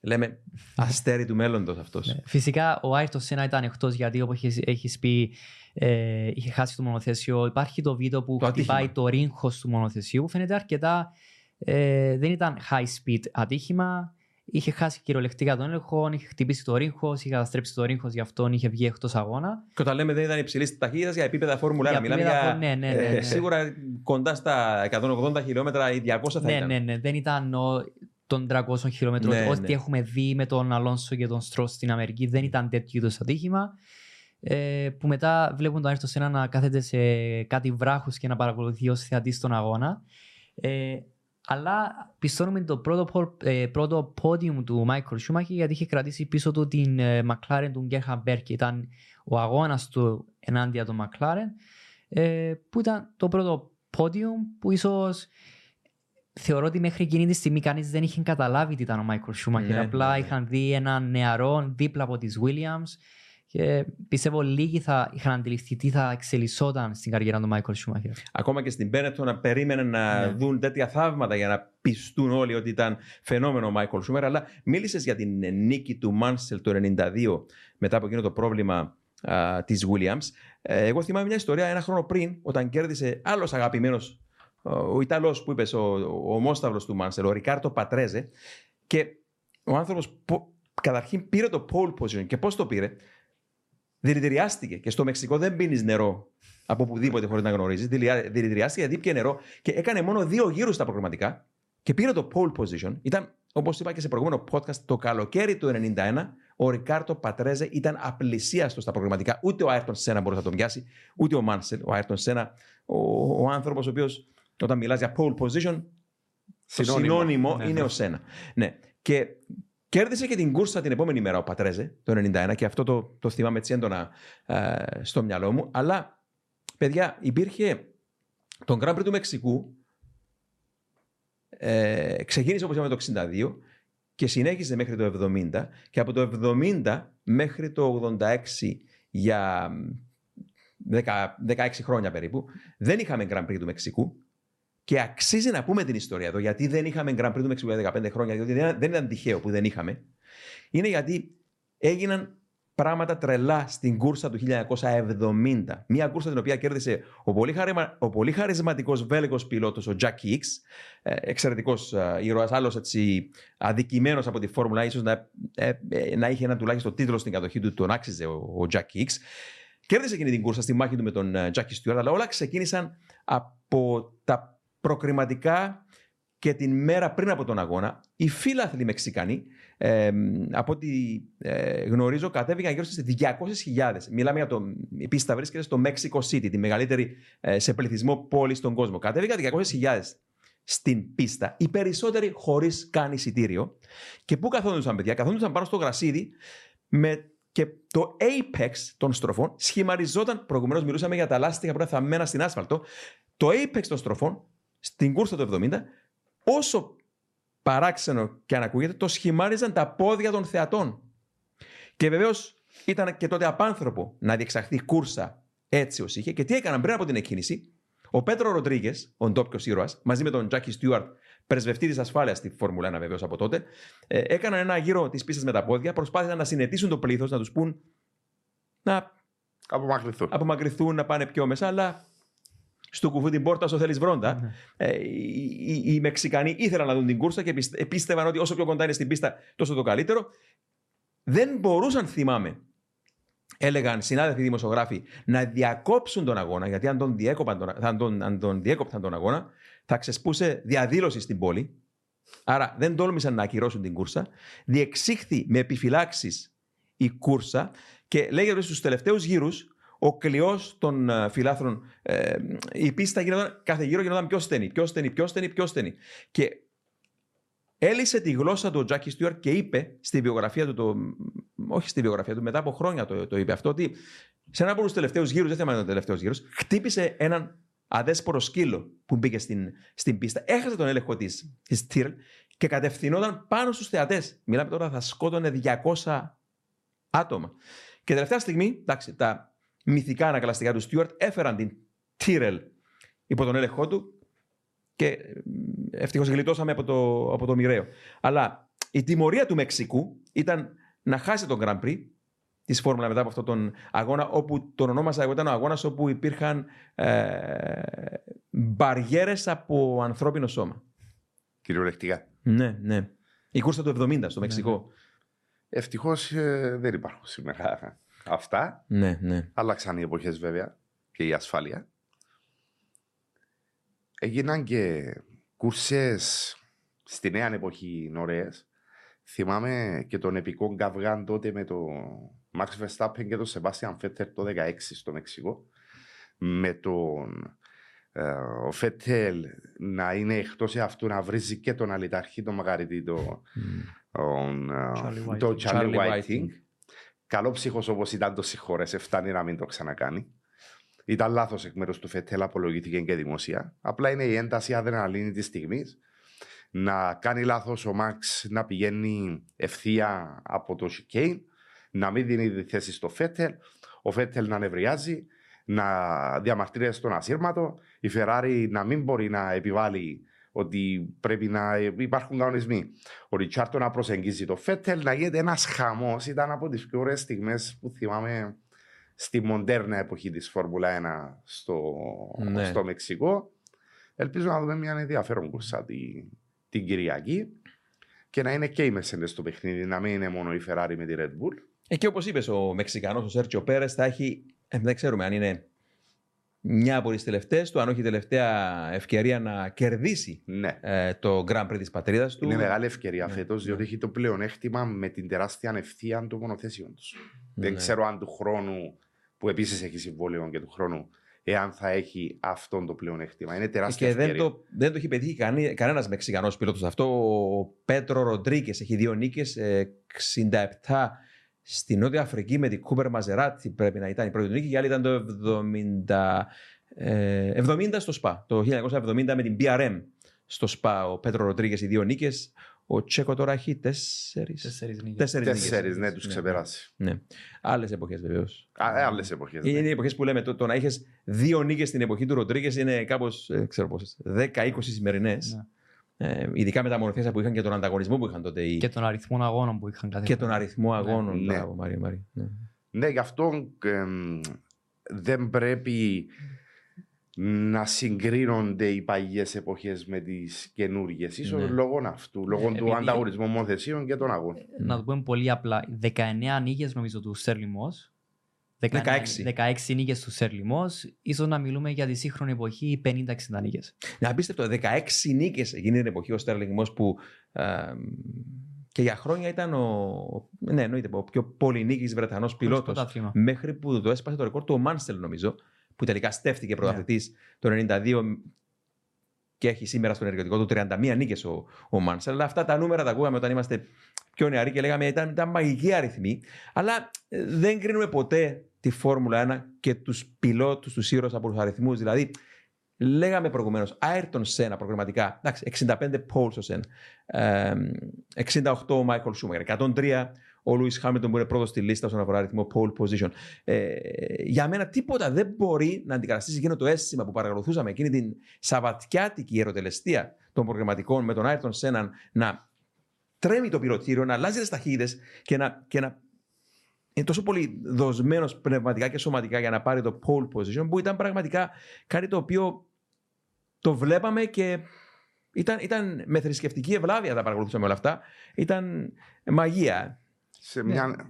Λέμε αστέρι του μέλλοντος αυτός. Ναι. Φυσικά ο Άιρτο Σένα ήταν εκτός γιατί όπως έχεις πει ε, είχε χάσει το μονοθέσιο. Υπάρχει το βίντεο που το χτυπάει το ρίγκο του μονοθεσίου που φαίνεται αρκετά. Ε, δεν ήταν high speed ατύχημα είχε χάσει κυριολεκτικά τον έλεγχο, είχε χτυπήσει το ρίχο, είχε καταστρέψει το ρίχο, γι' αυτό είχε βγει εκτός αγώνα. Και όταν λέμε δεν ήταν υψηλής ταχύτητας για επίπεδα Φόρμουλα 1, μιλάμε για. Ναι, ναι, ναι, ναι, σίγουρα κοντά στα 180 χιλιόμετρα ή 200 θα ναι, ήταν. Ναι, ναι, δεν ήταν ο, των 300 χιλιόμετρων. Ναι, Ό,τι ναι. έχουμε δει με τον Αλόνσο και τον Στρό στην Αμερική δεν ήταν τέτοιο είδος ατύχημα. Ε, που μετά βλέπουν τον Άρτο Σένα να κάθεται σε κάτι βράχου και να παρακολουθεί ως θεατής στον αγώνα. Ε, αλλά πιστώνουμε το πρώτο, ε, πρώτο podium του Michael Schumacher γιατί είχε κρατήσει πίσω του την ε, McLaren του Γκέρχα Μπέρκ. Ήταν ο αγώνας του ενάντια του McLaren ε, που ήταν το πρώτο podium που ίσως θεωρώ ότι μέχρι εκείνη τη στιγμή κανείς δεν είχε καταλάβει τι ήταν ο Michael Schumacher. Ναι, Απλά ναι, ναι. είχαν δει έναν νεαρό δίπλα από τις Williams και πιστεύω λίγοι θα είχαν αντιληφθεί τι θα εξελισσόταν στην καριέρα του Μάικολ Σούμαχερ. Ακόμα και στην Πένετο να περίμεναν να ναι. δουν τέτοια θαύματα για να πιστούν όλοι ότι ήταν φαινόμενο ο Μάικολ Σούμαχερ. Αλλά μίλησες για την νίκη του Μάνσελ το 1992 μετά από εκείνο το πρόβλημα της Williams. Ε, εγώ θυμάμαι μια ιστορία ένα χρόνο πριν όταν κέρδισε άλλος αγαπημένος ο Ιταλός που είπες, ο, ο ομόσταυρος του Μάνσελ, ο Ρικάρτο Πατρέζε. Και ο άνθρωπος καταρχήν πήρε το pole position. Και πώς το πήρε, δηλητηριάστηκε. Και στο Μεξικό δεν πίνεις νερό από οπουδήποτε χωρίς να γνωρίζεις. Δηλητηριάστηκε γιατί πήρε νερό και έκανε μόνο δύο γύρους στα προγραμματικά και πήρε το pole position. Ήταν, όπως είπα και σε προηγούμενο podcast, το καλοκαίρι του 1991. Ο Ρικάρτο Πατρέζε ήταν απλησίαστος στα προγραμματικά. Ούτε ο Άιρτον Σένα μπορούσε να τον πιάσει, ούτε ο Μάνσελ. Ο Άιρτον Σένα, ο, ο άνθρωπος ο οποίος όταν μιλάς για pole position, το συνώνυμο ναι, είναι ναι. ο Σένα. Ναι. Και Κέρδισε και την κούρσα την επόμενη μέρα ο Πατρέζε το 1991 και αυτό το, το θυμάμαι έτσι έντονα ε, στο μυαλό μου. Αλλά, παιδιά, υπήρχε τον Grand Prix του Μεξικού. Ε, ξεκίνησε όπως είπαμε το 62 και συνέχισε μέχρι το 70 και από το 70 μέχρι το 86 για 10, 16 χρόνια περίπου δεν είχαμε Grand Prix του Μεξικού και αξίζει να πούμε την ιστορία εδώ, γιατί δεν είχαμε Grand Prix του Μεξικού για 15 χρόνια, διότι δεν ήταν τυχαίο που δεν είχαμε. Είναι γιατί έγιναν πράγματα τρελά στην κούρσα του 1970. Μια κούρσα την οποία κέρδισε ο πολύ, χαριμα... ο πολύ χαρισματικός βέλγος πιλότος, ο Jack Hicks, ε, εξαιρετικός ε, ήρωας, άλλος έτσι αδικημένος από τη Φόρμουλα, ίσως να, ε, να είχε ένα τουλάχιστον τίτλο στην κατοχή του, τον άξιζε ο, ο Jack Hicks. Κέρδισε εκείνη την κούρσα στη μάχη του με τον Jackie Stewart, αλλά όλα ξεκίνησαν από τα προκριματικά και την μέρα πριν από τον αγώνα, οι φίλαθλοι Μεξικανοί, ε, από ό,τι ε, γνωρίζω, κατέβηκαν γύρω στις 200.000. Μιλάμε για το. Η πίστα βρίσκεται στο Mexico City, τη μεγαλύτερη ε, σε πληθυσμό πόλης στον κόσμο. Κατέβηκαν 200.000 στην πίστα, οι περισσότεροι χωρίς καν εισιτήριο. Και πού καθόντουσαν, παιδιά, καθόντουσαν πάνω στο γρασίδι με και το apex των στροφών σχημαριζόταν. Προηγουμένως μιλούσαμε για τα λάστιχα που ήταν θαμμένα στην άσφαλτο. Το apex των στροφών στην κούρσα του 70, όσο παράξενο και αν ακούγεται, το σχημάριζαν τα πόδια των θεατών. Και βεβαίως ήταν και τότε απάνθρωπο να διεξαχθεί κούρσα έτσι ως είχε. Και τι έκαναν πριν από την εκκίνηση, ο Πέτρο Ροντρίγκε, ο ντόπιος ήρωας, μαζί με τον Τζάκι Στιούαρτ, πρεσβευτή της ασφάλειας στη Φόρμουλα 1 βεβαίως από τότε, ε, έκαναν ένα γύρο της πίστας με τα πόδια, προσπάθησαν να συνετήσουν το πλήθος, να τους πούν να Απομακρυνθούν. απομακρυνθούν, να πάνε πιο μέσα, αλλά στο κουφού την πόρτα όσο θέλεις βρόντα. Ναι. Ε, οι, οι, οι Μεξικανοί ήθελαν να δουν την κούρσα και πιστε- πίστευαν ότι όσο πιο κοντά είναι στην πίστα, τόσο το καλύτερο. Δεν μπορούσαν, θυμάμαι, έλεγαν συνάδελφοι δημοσιογράφοι, να διακόψουν τον αγώνα, γιατί αν τον, διέκοπαν τον, αν τον, αν τον διέκοπταν τον αγώνα, θα ξεσπούσε διαδήλωση στην πόλη. Άρα δεν τόλμησαν να ακυρώσουν την κούρσα. Διεξήχθη με επιφυλάξεις η κούρσα και λέγεται ότι στους τελευταίους γύρους ο κλειός των ε, φιλάθρων, ε, η πίστα γινόταν, κάθε γύρο γινόταν πιο στενή, πιο στενή, πιο στενή, πιο στενή. Και έλυσε τη γλώσσα του ο Τζάκι Στιούαρτ και είπε στη βιογραφία του, το, όχι στη βιογραφία του, μετά από χρόνια το, το είπε αυτό, ότι σε ένα από τους τελευταίους γύρους, δεν θυμάμαι τον τελευταίος γύρος, χτύπησε έναν αδέσπορο σκύλο που μπήκε στην, στην πίστα. Έχασε τον έλεγχο της της Τιρλ και κατευθυνόταν πάνω στους θεατές. Μιλάμε τώρα, θα σκότωνε 200 άτομα. Και τελευταία στιγμή, εντάξει, τα μυθικά ανακλαστικά του Στιούαρτ έφεραν την Τιρελ υπό τον έλεγχό του και ευτυχώς γλιτώσαμε από το, από το μοιραίο. Αλλά η τιμωρία του Μεξικού ήταν να χάσει τον Grand Prix της Φόρμουλα μετά από αυτόν τον αγώνα, όπου τον ονόμασα εγώ ήταν ο αγώνας όπου υπήρχαν ε, μπαριέρες από ανθρώπινο σώμα. Κυριολεκτικά. Ναι, ναι. Η κούρσα του 70 στο Μεξικό. Ευτυχώς δεν υπάρχουν σήμερα αυτά. Ναι, ναι. Άλλαξαν οι εποχές βέβαια και η ασφάλεια. Έγιναν και κούρσες στη νέα εποχή ωραίες. Θυμάμαι και τον επικό καυγάν τότε με τον Max Verstappen και τον Sebastian Vettel το 16 στο Μεξικό. Με τον ε, ο Φέτελ να είναι εκτός αυτού να βρίζει και τον αλυτάρχη, τον Μαγαριτή, τον, τον, ε, Καλό ψύχος όπως ήταν το συγχώρεσε, φτάνει να μην το ξανακάνει. Ήταν λάθος εκ μέρους του Φετέλ, απολογήθηκε και δημοσία. Απλά είναι η ένταση αδρεναλίνη της στιγμής. Να κάνει λάθος ο Μαξ να πηγαίνει ευθεία από το Σικέιν, να μην δίνει τη θέση στο Φέτελ, ο Φέτελ να νευριάζει, να διαμαρτύρεται στον ασύρματο, η Ferrari να μην μπορεί να επιβάλλει ότι πρέπει να υπάρχουν κανονισμοί. Ο Ριτσάρτο να προσεγγίζει το Φέτελ, να γίνεται ένας χαμός. Ήταν από τις πιο ωραίες στιγμές που θυμάμαι στη μοντέρνα εποχή της Φόρμουλα 1 στο, Ναι. στο Μεξικό. Ελπίζω να δούμε μια ενδιαφέρον κουρσά τη, την Κυριακή και να είναι και οι Mercedes στο παιχνίδι, να μην είναι μόνο η Ferrari με τη Red Bull. Ε, και όπως είπες, ο Μεξικανός, ο Σέρτσιο Πέρες, θα έχει. ε, δεν ξέρουμε αν είναι μια από τις τελευταίες του, αν όχι η τελευταία ευκαιρία να κερδίσει Ναι. ε, το Grand Prix της πατρίδας του. Είναι μεγάλη ευκαιρία Ναι, φέτος, διότι ναι. έχει το πλεονέκτημα με την τεράστια ανευθεία των μονοθέσεων τους. Δεν Ναι. ξέρω αν του χρόνου, που επίσης έχει συμβόλαιο και του χρόνου, εάν θα έχει αυτό το πλεονέκτημα. Είναι τεράστια Και δεν ευκαιρία. το, δεν το έχει πετύχει κανεί, κανένας Μεξικανός πιλότος αυτό. Ο Πέτρο Ροντρίκες έχει δύο νίκες, 67 στη Νότια Αφρική με την Κούπερ Μαζεράτη πρέπει να ήταν η πρώτη του νίκη, και η άλλη ήταν το 70, ε, 70 στο ΣΠΑ. Το 1970 με την BRM στο ΣΠΑ. Ο Πέτρο Ροντρίκε οι δύο νίκες. Ο Τσέκο τώρα έχει τέσσερις. Τέσσερις νίκες. Τέσσερις Τέσσερις, νίκες. ναι, τους ξεπεράσει. Ναι. Άλλες εποχές βεβαίως. Άλλες εποχές. Είναι οι εποχές που λέμε το, το να έχει δύο νίκες στην εποχή του Ροντρίγκες είναι κάπως, ξέρω πόσε, 10-20 σημερινές. Ναι. Ε, ειδικά με τα μονοθέσια που είχαν και τον ανταγωνισμό που είχαν τότε. οι- Και τον αριθμό αγώνων που είχαν κάθε και τον αριθμό αγώνων. Ναι. Μπράβο, Μάρια, Μάρια. Ναι. Ναι, γι' αυτό εμ, δεν πρέπει να συγκρίνονται οι παλιές εποχές με τις καινούργιες. σω Ναι. λόγω αυτού, λόγω Ε, του επειδή- ανταγωνισμού μονοθεσίων και των αγώνων. Να το πούμε πολύ απλά. 19 νίκες νομίζω του Στέρλι Μος. 16 νίκες του Σερλιμός, ίσως να μιλούμε για τη σύγχρονη εποχή 50-60 νίκες. Να απίστευτο, 16 νίκες εκείνη την εποχή ο Στέρλινγκ Μος που ε, και για χρόνια ήταν ο, ναι, εννοείται, ο πιο πολυνίκης Βρετανός πιλότος πρωτάθλημα. μέχρι που το έσπασε το ρεκόρ του ο Μάνστελ νομίζω που τελικά στέφτηκε πρωταθλητής το 92 και έχει σήμερα στο ενεργητικό του 31 νίκες ο, ο Μάνστελ αλλά αυτά τα νούμερα τα ακούγαμε όταν είμαστε πιο νεαροί και λέγαμε ήταν, ήταν μαγικοί αριθμοί αλλά ε, δεν κρίνουμε ποτέ τη Φόρμουλα 1 και τους πιλότους, τους ήρωες από τους αριθμούς δηλαδή Λέγαμε προηγουμένως, Άιρτον Σένα προγραμματικά. Εντάξει, 65 Paul στο Σένα. Ε, 68 ο Μάικλ Σούμερ. 103 ο Λούι Χάμιλτον που είναι πρώτος στη λίστα όσον αφορά αριθμό pole position. Ε, για μένα τίποτα δεν μπορεί να αντικαταστήσει εκείνο το αίσθημα που παρακολουθούσαμε εκείνη την σαβατιάτικη ερωτελεστία των προγραμματικών με τον Άιρτον Σένα να τρέμει το πυροτήριο, να αλλάζει τι ταχύτητε και να, και να είναι τόσο πολύ δοσμένος πνευματικά και σωματικά για να πάρει το pole position που ήταν πραγματικά κάτι το οποίο το βλέπαμε και ήταν, ήταν με θρησκευτική ευλάβεια τα παρακολουθούσαμε όλα αυτά. Ήταν μαγεία. Σε μια,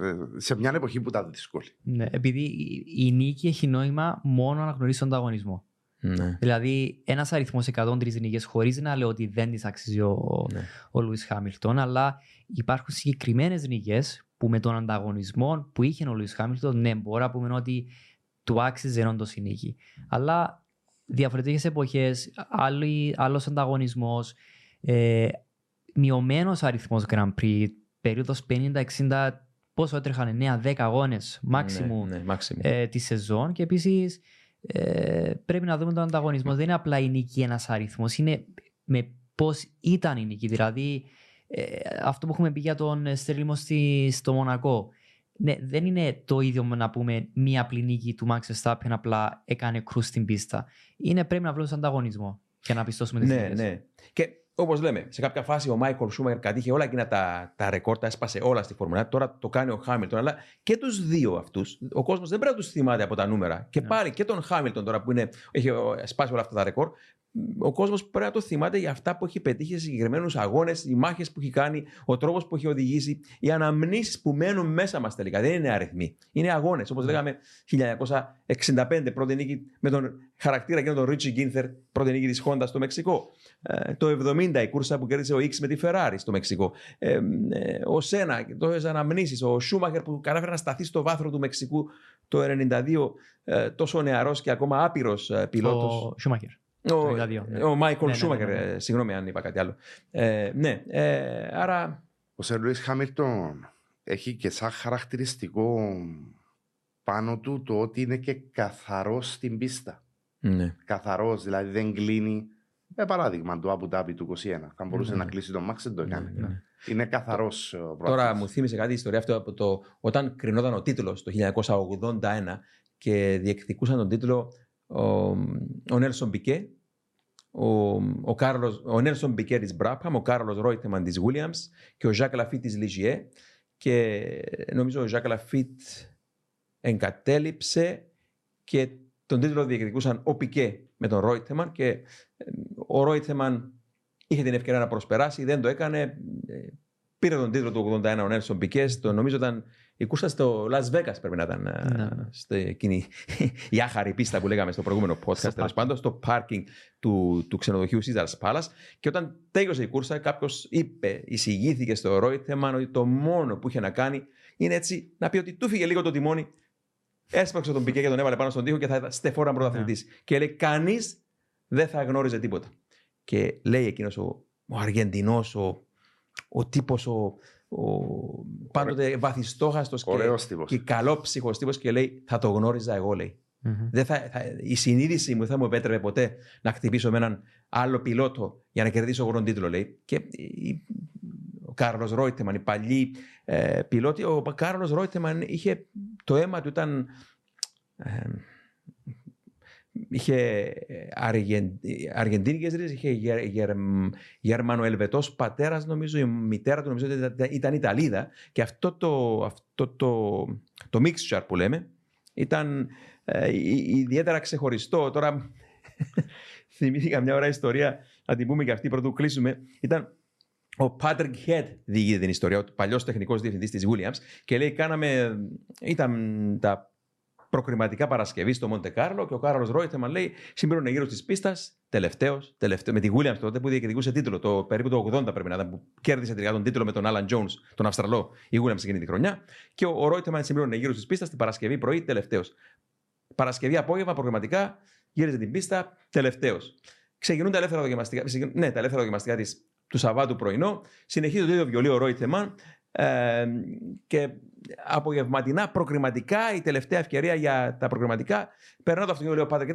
ε, σε μια εποχή που ήταν δύσκολη. Ναι, επειδή η- η νίκη έχει νόημα μόνο να γνωρίσει τον ανταγωνισμό. Ναι. Δηλαδή, ένας αριθμός 103 νίκες, χωρίς να λέω ότι δεν τη αξίζει ο, Ναι. ο Λουίς Χάμιλτον, αλλά υπάρχουν συγκεκριμένες νίκες που με τον ανταγωνισμό που είχε ο Λουί Χάμιλτον, ναι, μπορώ να πούμε ότι του άξιζε όντω η νίκη. Αλλά διαφορετικές εποχές, άλλος ανταγωνισμός, ε, μειωμένος αριθμός Grand Prix, περίοδος 50-60, πόσο έτρεχαν 9-10 αγώνες, maximum Ναι, ναι, maximum. ε, τη σεζόν και επίσης ε, πρέπει να δούμε τον ανταγωνισμό. Δεν είναι απλά η νίκη ένας αριθμός, είναι με πώς ήταν η νίκη. Δηλαδή, ε, αυτό που έχουμε πει για τον Στερλίμο στη, στο Μονακό. Ναι, δεν είναι το ίδιο με να πούμε μία απλή νίκη του Max Verstappen απλά έκανε κρούς στην πίστα. Είναι πρέπει να βλέπεις ανταγωνισμό για να πιστώσουμε τις Ναι, νίκες. ναι. Και όπως λέμε, σε κάποια φάση ο Μάικλ Σούμερ κατήχε όλα εκείνα τα, τα ρεκόρ, τα έσπασε όλα στη Φόρμουλα. Τώρα το κάνει ο Χάμιλτον. Αλλά και τους δύο αυτούς, ο κόσμος δεν πρέπει να τους θυμάται από τα νούμερα. Και Ναι. πάλι και τον Χάμιλτον τώρα που είναι, έχει ε, σπάσει όλα αυτά τα ρεκόρ, ο κόσμος πρέπει να το θυμάται για αυτά που έχει πετύχει σε συγκεκριμένους αγώνες, οι μάχες που έχει κάνει, ο τρόπος που έχει οδηγήσει, οι αναμνήσεις που μένουν μέσα μας τελικά. Δεν είναι αριθμοί. Είναι αγώνες. Όπως λέγαμε 1965, πρώτη νίκη με τον χαρακτήρα εκείνο τον Ρίτσι Γκίνθερ, πρώτη νίκη της Honda στο Μεξικό. Ε, το 70 η κούρσα που κέρδισε ο X με τη Ferrari στο Μεξικό. Ε, ε, ο Σένα, το αναμνήσεις, ο Σούμαχερ που κατάφερε να σταθεί στο βάθρο του Μεξικού το 92, ε, τόσο νεαρός και ακόμα άπειρος ε, πιλότος. Ο Σούμακερ. Ο, το 92, ναι. ο Μάικλ Ναι, ναι, Σούμαχερ, ναι, ναι, ναι. ε, συγγνώμη αν είπα κάτι άλλο. Ε, ναι, ε, άρα Ο Σερ Λουίς Χάμιλτον έχει και σαν χαρακτηριστικό πάνω του το ότι είναι και καθαρός στην πίστα. ναι. Καθαρός, δηλαδή δεν κλείνει. Με παράδειγμα του Abu Dhabi του 21. Αν μπορούσε Ναι, να ναι. κλείσει τον Μάξ, δεν το έκανε. Ναι, ναι. Είναι καθαρός ο Τώρα πρωταθλητής. μου θύμισε κάτι η ιστορία αυτό από το όταν κρινόταν ο τίτλος το 1981 και διεκδικούσαν τον τίτλο ο, ο Νέλσον Πικέ, ο, ο, Κάρλος, ο Νέλσον Πικέ της Brabham, ο Κάρλος Ρόιτεμαν της Williams και ο Ζακ Λαφίτ της Λιζιέ και νομίζω ο Ζακ Λαφίτ εγκατέλειψε και τον τίτλο διεκδικούσαν ο Πικέ με τον Ρόιτεμαν και ε, ο Ρόιτεμαν είχε την ευκαιρία να προσπεράσει, δεν το έκανε. ε, Πήρε τον τίτλο του 81 ο Νέλσον Πικέ. Το νομίζω ήταν η κούρσα στο Las Vegas πρέπει να ήταν. ε, Ναι, ναι. στη- εκείνη η άχαρη πίστα που λέγαμε στο προηγούμενο podcast. Στο Τέλος parking. πάντων, στο πάρκινγκ του, του ξενοδοχείου Caesars Palace. Και όταν τέλειωσε η κούρσα, κάποιος είπε, εισηγήθηκε στο Ρόιτεμαν ότι το μόνο που είχε να κάνει είναι έτσι να πει ότι του φύγε λίγο το τιμόνι. Έσπαξε τον Πικέ και τον έβαλε πάνω στον τοίχο και θα ήταν στεφόραν πρωταθλητής. Και λέει: Κανείς δεν θα γνώριζε τίποτα. Και λέει εκείνος ο, ο Αργεντινός, ο, ο τύπος, ο, ο πάντοτε βαθιστόχαστος και, Ωραίος τύπος. και καλόψυχος τύπος και λέει: Θα το γνώριζα εγώ, λέει. Μμμ. Δεν θα, θα, η συνείδηση μου δεν θα μου επέτρεπε ποτέ να χτυπήσω με έναν άλλο πιλότο για να κερδίσω εγώ τον τίτλο, λέει. Και η- ο Κάρλος Ρόιτεμαν, οι παλιοί ε, πιλότοι, ο Κάρλος Ρόιτεμαν είχε το αίμα του ήταν. Ε, είχε Αργεν, αργεντίνικες ρίζες, είχε γερ, γερ, γερμανοελβετός πατέρας νομίζω, η μητέρα του νομίζω ότι ήταν, ήταν Ιταλίδα και αυτό το, αυτό το, το mixture που λέμε ήταν ε, ι- ιδιαίτερα ξεχωριστό. Τώρα [LAUGHS] θυμήθηκα μια ώρα ιστορία, να την πούμε και αυτή πρωτού κλείσουμε. Ήταν ο Patrick Head διηγείται την ιστορία, ο παλιός τεχνικός διευθυντής της Williams και λέει: Κάναμε. ήταν τα προκριματικά Παρασκευή στο Μοντε Κάρλο και ο Κάρλος Ρόιτεμαν λέει συμπλήρωνε γύρω της πίστας τελευταίος, τελευταίο, με τη Williams τότε που διεκδικούσε τίτλο. Το περίπου το 80 πρέπει να ήταν που κέρδισε τελικά τον τίτλο με τον Άλαν Jones, τον Αυστραλό, η Williams εκείνη τη χρονιά. Και ο, ο Ρόιτεμαν συμπλήρωνε γύρω της πίστας την Παρασκευή πρωί τελευταίος. Παρασκευή απόγευμα προκριματικά γύριζε την πίστα τελευταίος. Ξεκινούν τα ελεύθερα δοκιμαστικά, ναι, τα ελεύθερα δοκιμαστικά της, του Σαββάτου πρωινό. Συνεχίζει το ίδιο βιολί ο Ρόιτεμαν. Ε, και απογευματινά προκριματικά, η τελευταία ευκαιρία για τα προκριματικά, περνάω το αυτοκίνητο, λέω πάντα και,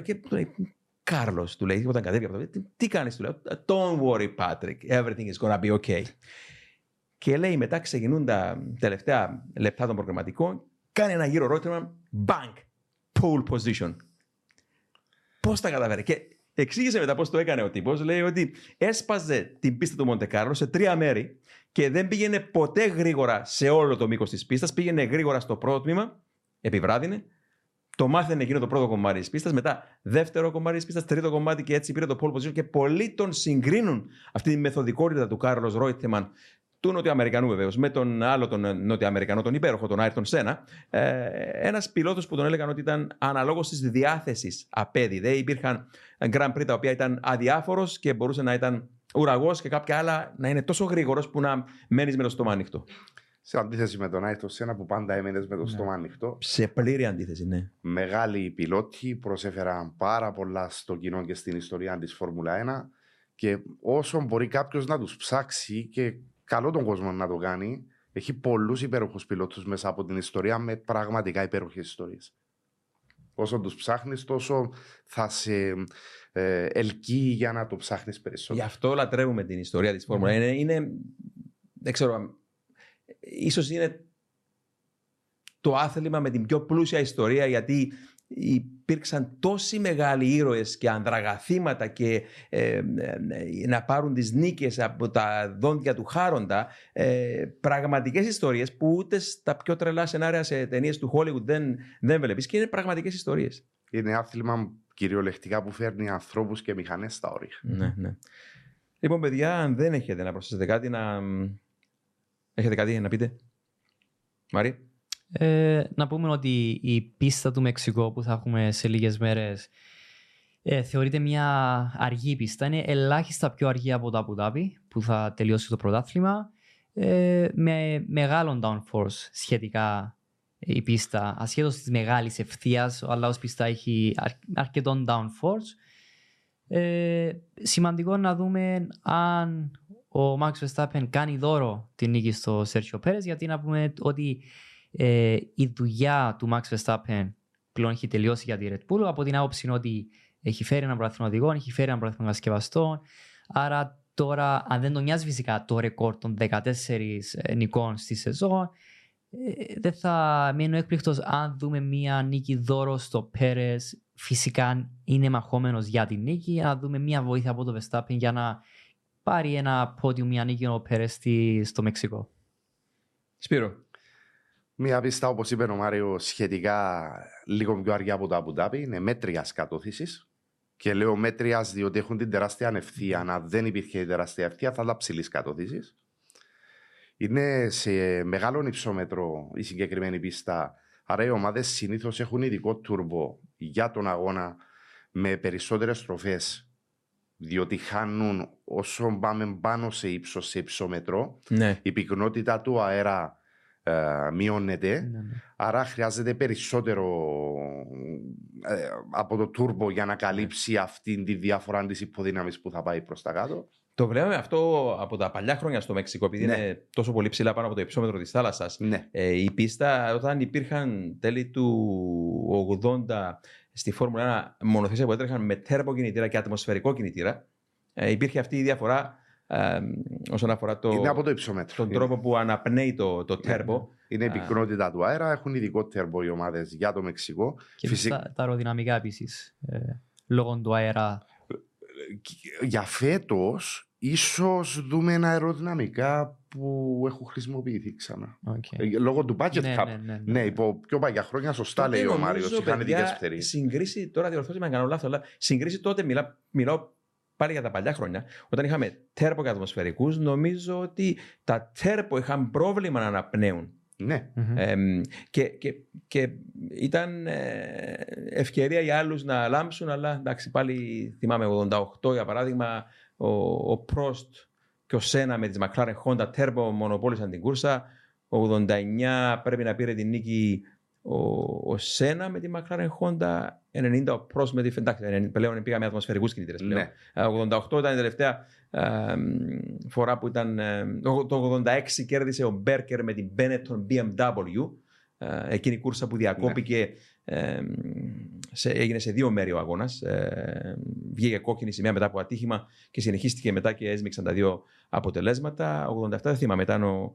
και του λέει, Κάρλος, του λέει, όταν κατέβει από το τι, τι κάνεις, του λέω, Don't worry, Patrick, everything is gonna be okay. Και λέει, μετά ξεκινούν τα τελευταία λεπτά των προκριματικών, κάνει ένα γύρο ρότημα, bang, pole position. Πώς τα καταφέρει; Και εξήγησε μετά πώς το έκανε ο τύπος. Λέει ότι έσπαζε την πίστα του Μοντεκάρλο σε τρία μέρη και δεν πήγαινε ποτέ γρήγορα σε όλο το μήκος της πίστας. Πήγαινε γρήγορα στο πρώτο τμήμα, επιβράδυνε. Το μάθαινε εκείνο το πρώτο κομμάτι της πίστας. Μετά δεύτερο κομμάτι της πίστας, τρίτο κομμάτι και έτσι πήρε το pole position. Και πολλοί τον συγκρίνουν αυτή τη μεθοδικότητα του Κάρλο Ρόιτεμαν του Νοτιοαμερικανού βεβαίως, με τον άλλο τον Νοτιοαμερικανό, τον υπέροχο, τον Άιρτον Σένα. Ε, Ένας πιλότος που τον έλεγαν ότι ήταν αναλόγως της διάθεσης απέδι. Δεν υπήρχαν Grand Prix τα οποία ήταν αδιάφορος και μπορούσε να ήταν ουραγός και κάποια άλλα να είναι τόσο γρήγορος που να μένεις με το στόμα ανοιχτό. Σε αντίθεση με τον Άιρτον Σένα που πάντα έμενες με το ναι. στόμα ανοιχτό. Σε πλήρη αντίθεση, ναι. Μεγάλοι πιλότοι προσέφεραν πάρα πολλά στο κοινό και στην ιστορία της Φόρμουλα 1 και όσο μπορεί κάποιος να τους ψάξει και καλό τον κόσμο να το κάνει. Έχει πολλούς υπέροχους πιλότους μέσα από την ιστορία με πραγματικά υπέροχες ιστορίες. Όσο τους ψάχνεις, τόσο θα σε ε, ελκύει για να το ψάχνεις περισσότερο. Γι' αυτό λατρεύουμε την ιστορία της Φόρμουλα. Είναι, είναι, δεν ξέρω, ίσως είναι το άθλημα με την πιο πλούσια ιστορία γιατί υπήρξαν τόσοι μεγάλοι ήρωες και ανδραγαθήματα και ε, ε, να πάρουν τις νίκες από τα δόντια του Χάροντα ε, πραγματικές ιστορίες που ούτε στα πιο τρελά σενάρια σε ταινίες του Hollywood δεν, δεν βλέπεις και είναι πραγματικές ιστορίες. Είναι άθλημα κυριολεκτικά που φέρνει ανθρώπους και μηχανές στα όρια. Ναι, ναι. Λοιπόν παιδιά, αν δεν έχετε να προσθέσετε κάτι να... Έχετε κάτι να πείτε. Μαρή. Ε, να πούμε ότι η πίστα του Μεξικό που θα έχουμε σε λίγες μέρες ε, θεωρείται μια αργή πίστα. Είναι ελάχιστα πιο αργή από το Αμπουδάπη που θα τελειώσει το πρωτάθλημα ε, με μεγάλο downforce σχετικά η πίστα. Ασχέτως της μεγάλης ευθείας, ο Αλάος πίστα έχει αρκετό downforce. Ε, σημαντικό να δούμε αν ο Max Verstappen κάνει δώρο την νίκη στο Σέρσιο Πέρες γιατί να πούμε ότι ε, η δουλειά του Max Verstappen πλέον έχει τελειώσει για τη Red Bull από την άποψη ότι έχει φέρει ένα πρωτάθλημα οδηγών, έχει φέρει ένα πρωτάθλημα κατασκευαστών. Άρα τώρα, αν δεν τον νοιάζει φυσικά το ρεκόρ των 14 ε, νικών στη σεζόν, ε, δεν θα μείνω έκπληκτος αν δούμε μία νίκη δώρο στο Πέρες. Φυσικά είναι μαχόμενος για την νίκη. Αν δούμε μία βοήθεια από το Verstappen για να πάρει ένα πόντιο, μία νίκη ο Πέρες στο Μεξικό. Σπύρο. Μία πίστα, όπως είπε ο Μάριο, σχετικά λίγο πιο αργά από το Αμπουντάπη, είναι μέτρια κατώθηση. Και λέω μέτριας διότι έχουν την τεράστια ανευθεία. Αν δεν υπήρχε η τεράστια ευθεία, θα ήταν ψηλής κατώθηση. Είναι σε μεγάλο υψόμετρο η συγκεκριμένη πίστα. Άρα οι ομάδες συνήθως έχουν ειδικό τουρμπο για τον αγώνα με περισσότερες στροφές. Διότι χάνουν όσο πάμε πάνω σε ύψος, σε υψόμετρο, ναι. η πυκνότητα του αέρα ε, μειώνεται. Ναι, ναι. Άρα χρειάζεται περισσότερο ε, από το τούρμπο για να καλύψει αυτή τη διαφορά της υποδύναμης που θα πάει προς τα κάτω. Το βλέπαμε αυτό από τα παλιά χρόνια στο Μεξικό, επειδή ναι. είναι τόσο πολύ ψηλά πάνω από το υψόμετρο της θάλασσας. Ναι. Ε, η πίστα, όταν υπήρχαν τέλη του 80 στη Φόρμουλα 1 μονοθέσια που έτρεχαν με τέρπο κινητήρα και ατμοσφαιρικό κινητήρα, ε, υπήρχε αυτή η διαφορά ε, όσον αφορά το, είναι από το υψόμετρο. τον τρόπο που αναπνέει το, το ναι, τέρμπο. Είναι η πυκνότητα του αέρα, έχουν ειδικό τέρμπο οι ομάδες για το Μεξικό. Και Φυσικά... τα, τα αεροδυναμικά επίσης. Ε, λόγω του αέρα. Για φέτος, ίσως δούμε ένα αεροδυναμικά που έχουν χρησιμοποιηθεί ξανά. Okay. Ε, λόγω του budget ναι, cap. Ναι, ναι, ναι, υπό πιο παλιά χρόνια, σωστά λέει ο Μάριος. Είχαν ειδικές ευκαιρίε. Συγκρίση, τώρα διορθώσει με αν κάνω λάθος, αλλά συγκρίση τότε μιλά, μιλάω πάλι για τα παλιά χρόνια, όταν είχαμε τέρπο και ατμοσφαιρικούς, νομίζω ότι τα τέρπο είχαν πρόβλημα να αναπνέουν Ναι. Μμμ. Εμ, και, και, και ήταν ε, ευκαιρία για άλλους να λάμψουν, αλλά εντάξει, πάλι θυμάμαι 88 για παράδειγμα, ο, ο Πρόστ και ο Σένα με τις McLaren Honda Turbo μονοπόλησαν την κούρσα. 89 πρέπει να πήρε την νίκη ο, ο Σένα με τη McLaren Honda, 90 ο Πρόστ με τη εντάξει, 90 πλέον πήγαμε ατμοσφαιρικούς κινητήρες πλέον. Ναι. Ε, 88 ήταν η τελευταία ε, φορά που ήταν. ε, το- το 86 κέρδισε ο Μπέρκερ με την Benetton BMW. ε, εκείνη η κούρσα που διακόπηκε. ε, σε, έγινε σε δύο μέρη ο αγώνας. Ε, βγήκε κόκκινη σημαία μετά από ατύχημα και συνεχίστηκε μετά και έσμιξαν τα δύο αποτελέσματα. 87 δεν θυμάμαι, ήταν ο.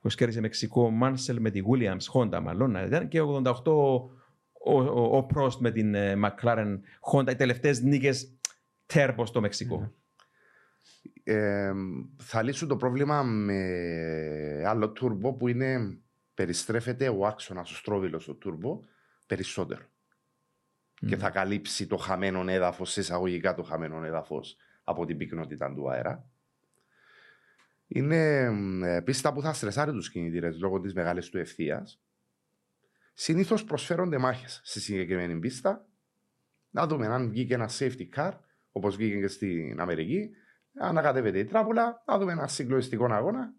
Που κέρδισε Μεξικό Μάνσελ με τη Williams Honda, μάλλον. να ήταν, και 88 ο, ο, ο Prost με την ε, McLaren Honda. Οι τελευταίες νίκες τέρμπο στο Μεξικό. Ε, θα λύσουν το πρόβλημα με άλλο τούρμπο που είναι περιστρέφεται ο άξονας, ο στρόβιλος του τούρμπο περισσότερο. Και θα καλύψει το χαμένο έδαφος, εισαγωγικά το χαμένο έδαφος από την πυκνότητα του αέρα. Είναι ε, πίστα που θα στρεσάρει τους κινητήρες λόγω της μεγάλης του ευθείας. Συνήθως προσφέρονται μάχες στη συγκεκριμένη πίστα. Να δούμε αν βγήκε ένα safety car, όπως βγήκε και στην Αμερική, ανακατεύεται η τράπουλα, να δούμε ένα συγκλονιστικό αγώνα.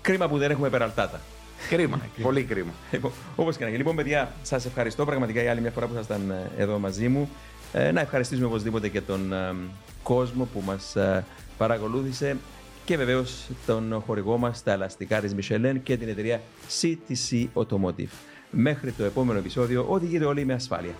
Κρίμα που δεν έχουμε περαλτάτα. Κρίμα, [LAUGHS] πολύ κρίμα. Λοιπόν, Όπως και να γίνει. Λοιπόν, παιδιά, σας ευχαριστώ πραγματικά για άλλη μια φορά που ήσασταν ε, εδώ μαζί μου. Ε, να ευχαριστήσουμε οπωσδήποτε και τον ε, κόσμο που μας παρακολούθησε και βεβαίως τον χορηγό μας, τα ελαστικά της Michelin και την εταιρεία CTC Automotive. Μέχρι το επόμενο επεισόδιο, οδηγείτε όλοι με ασφάλεια.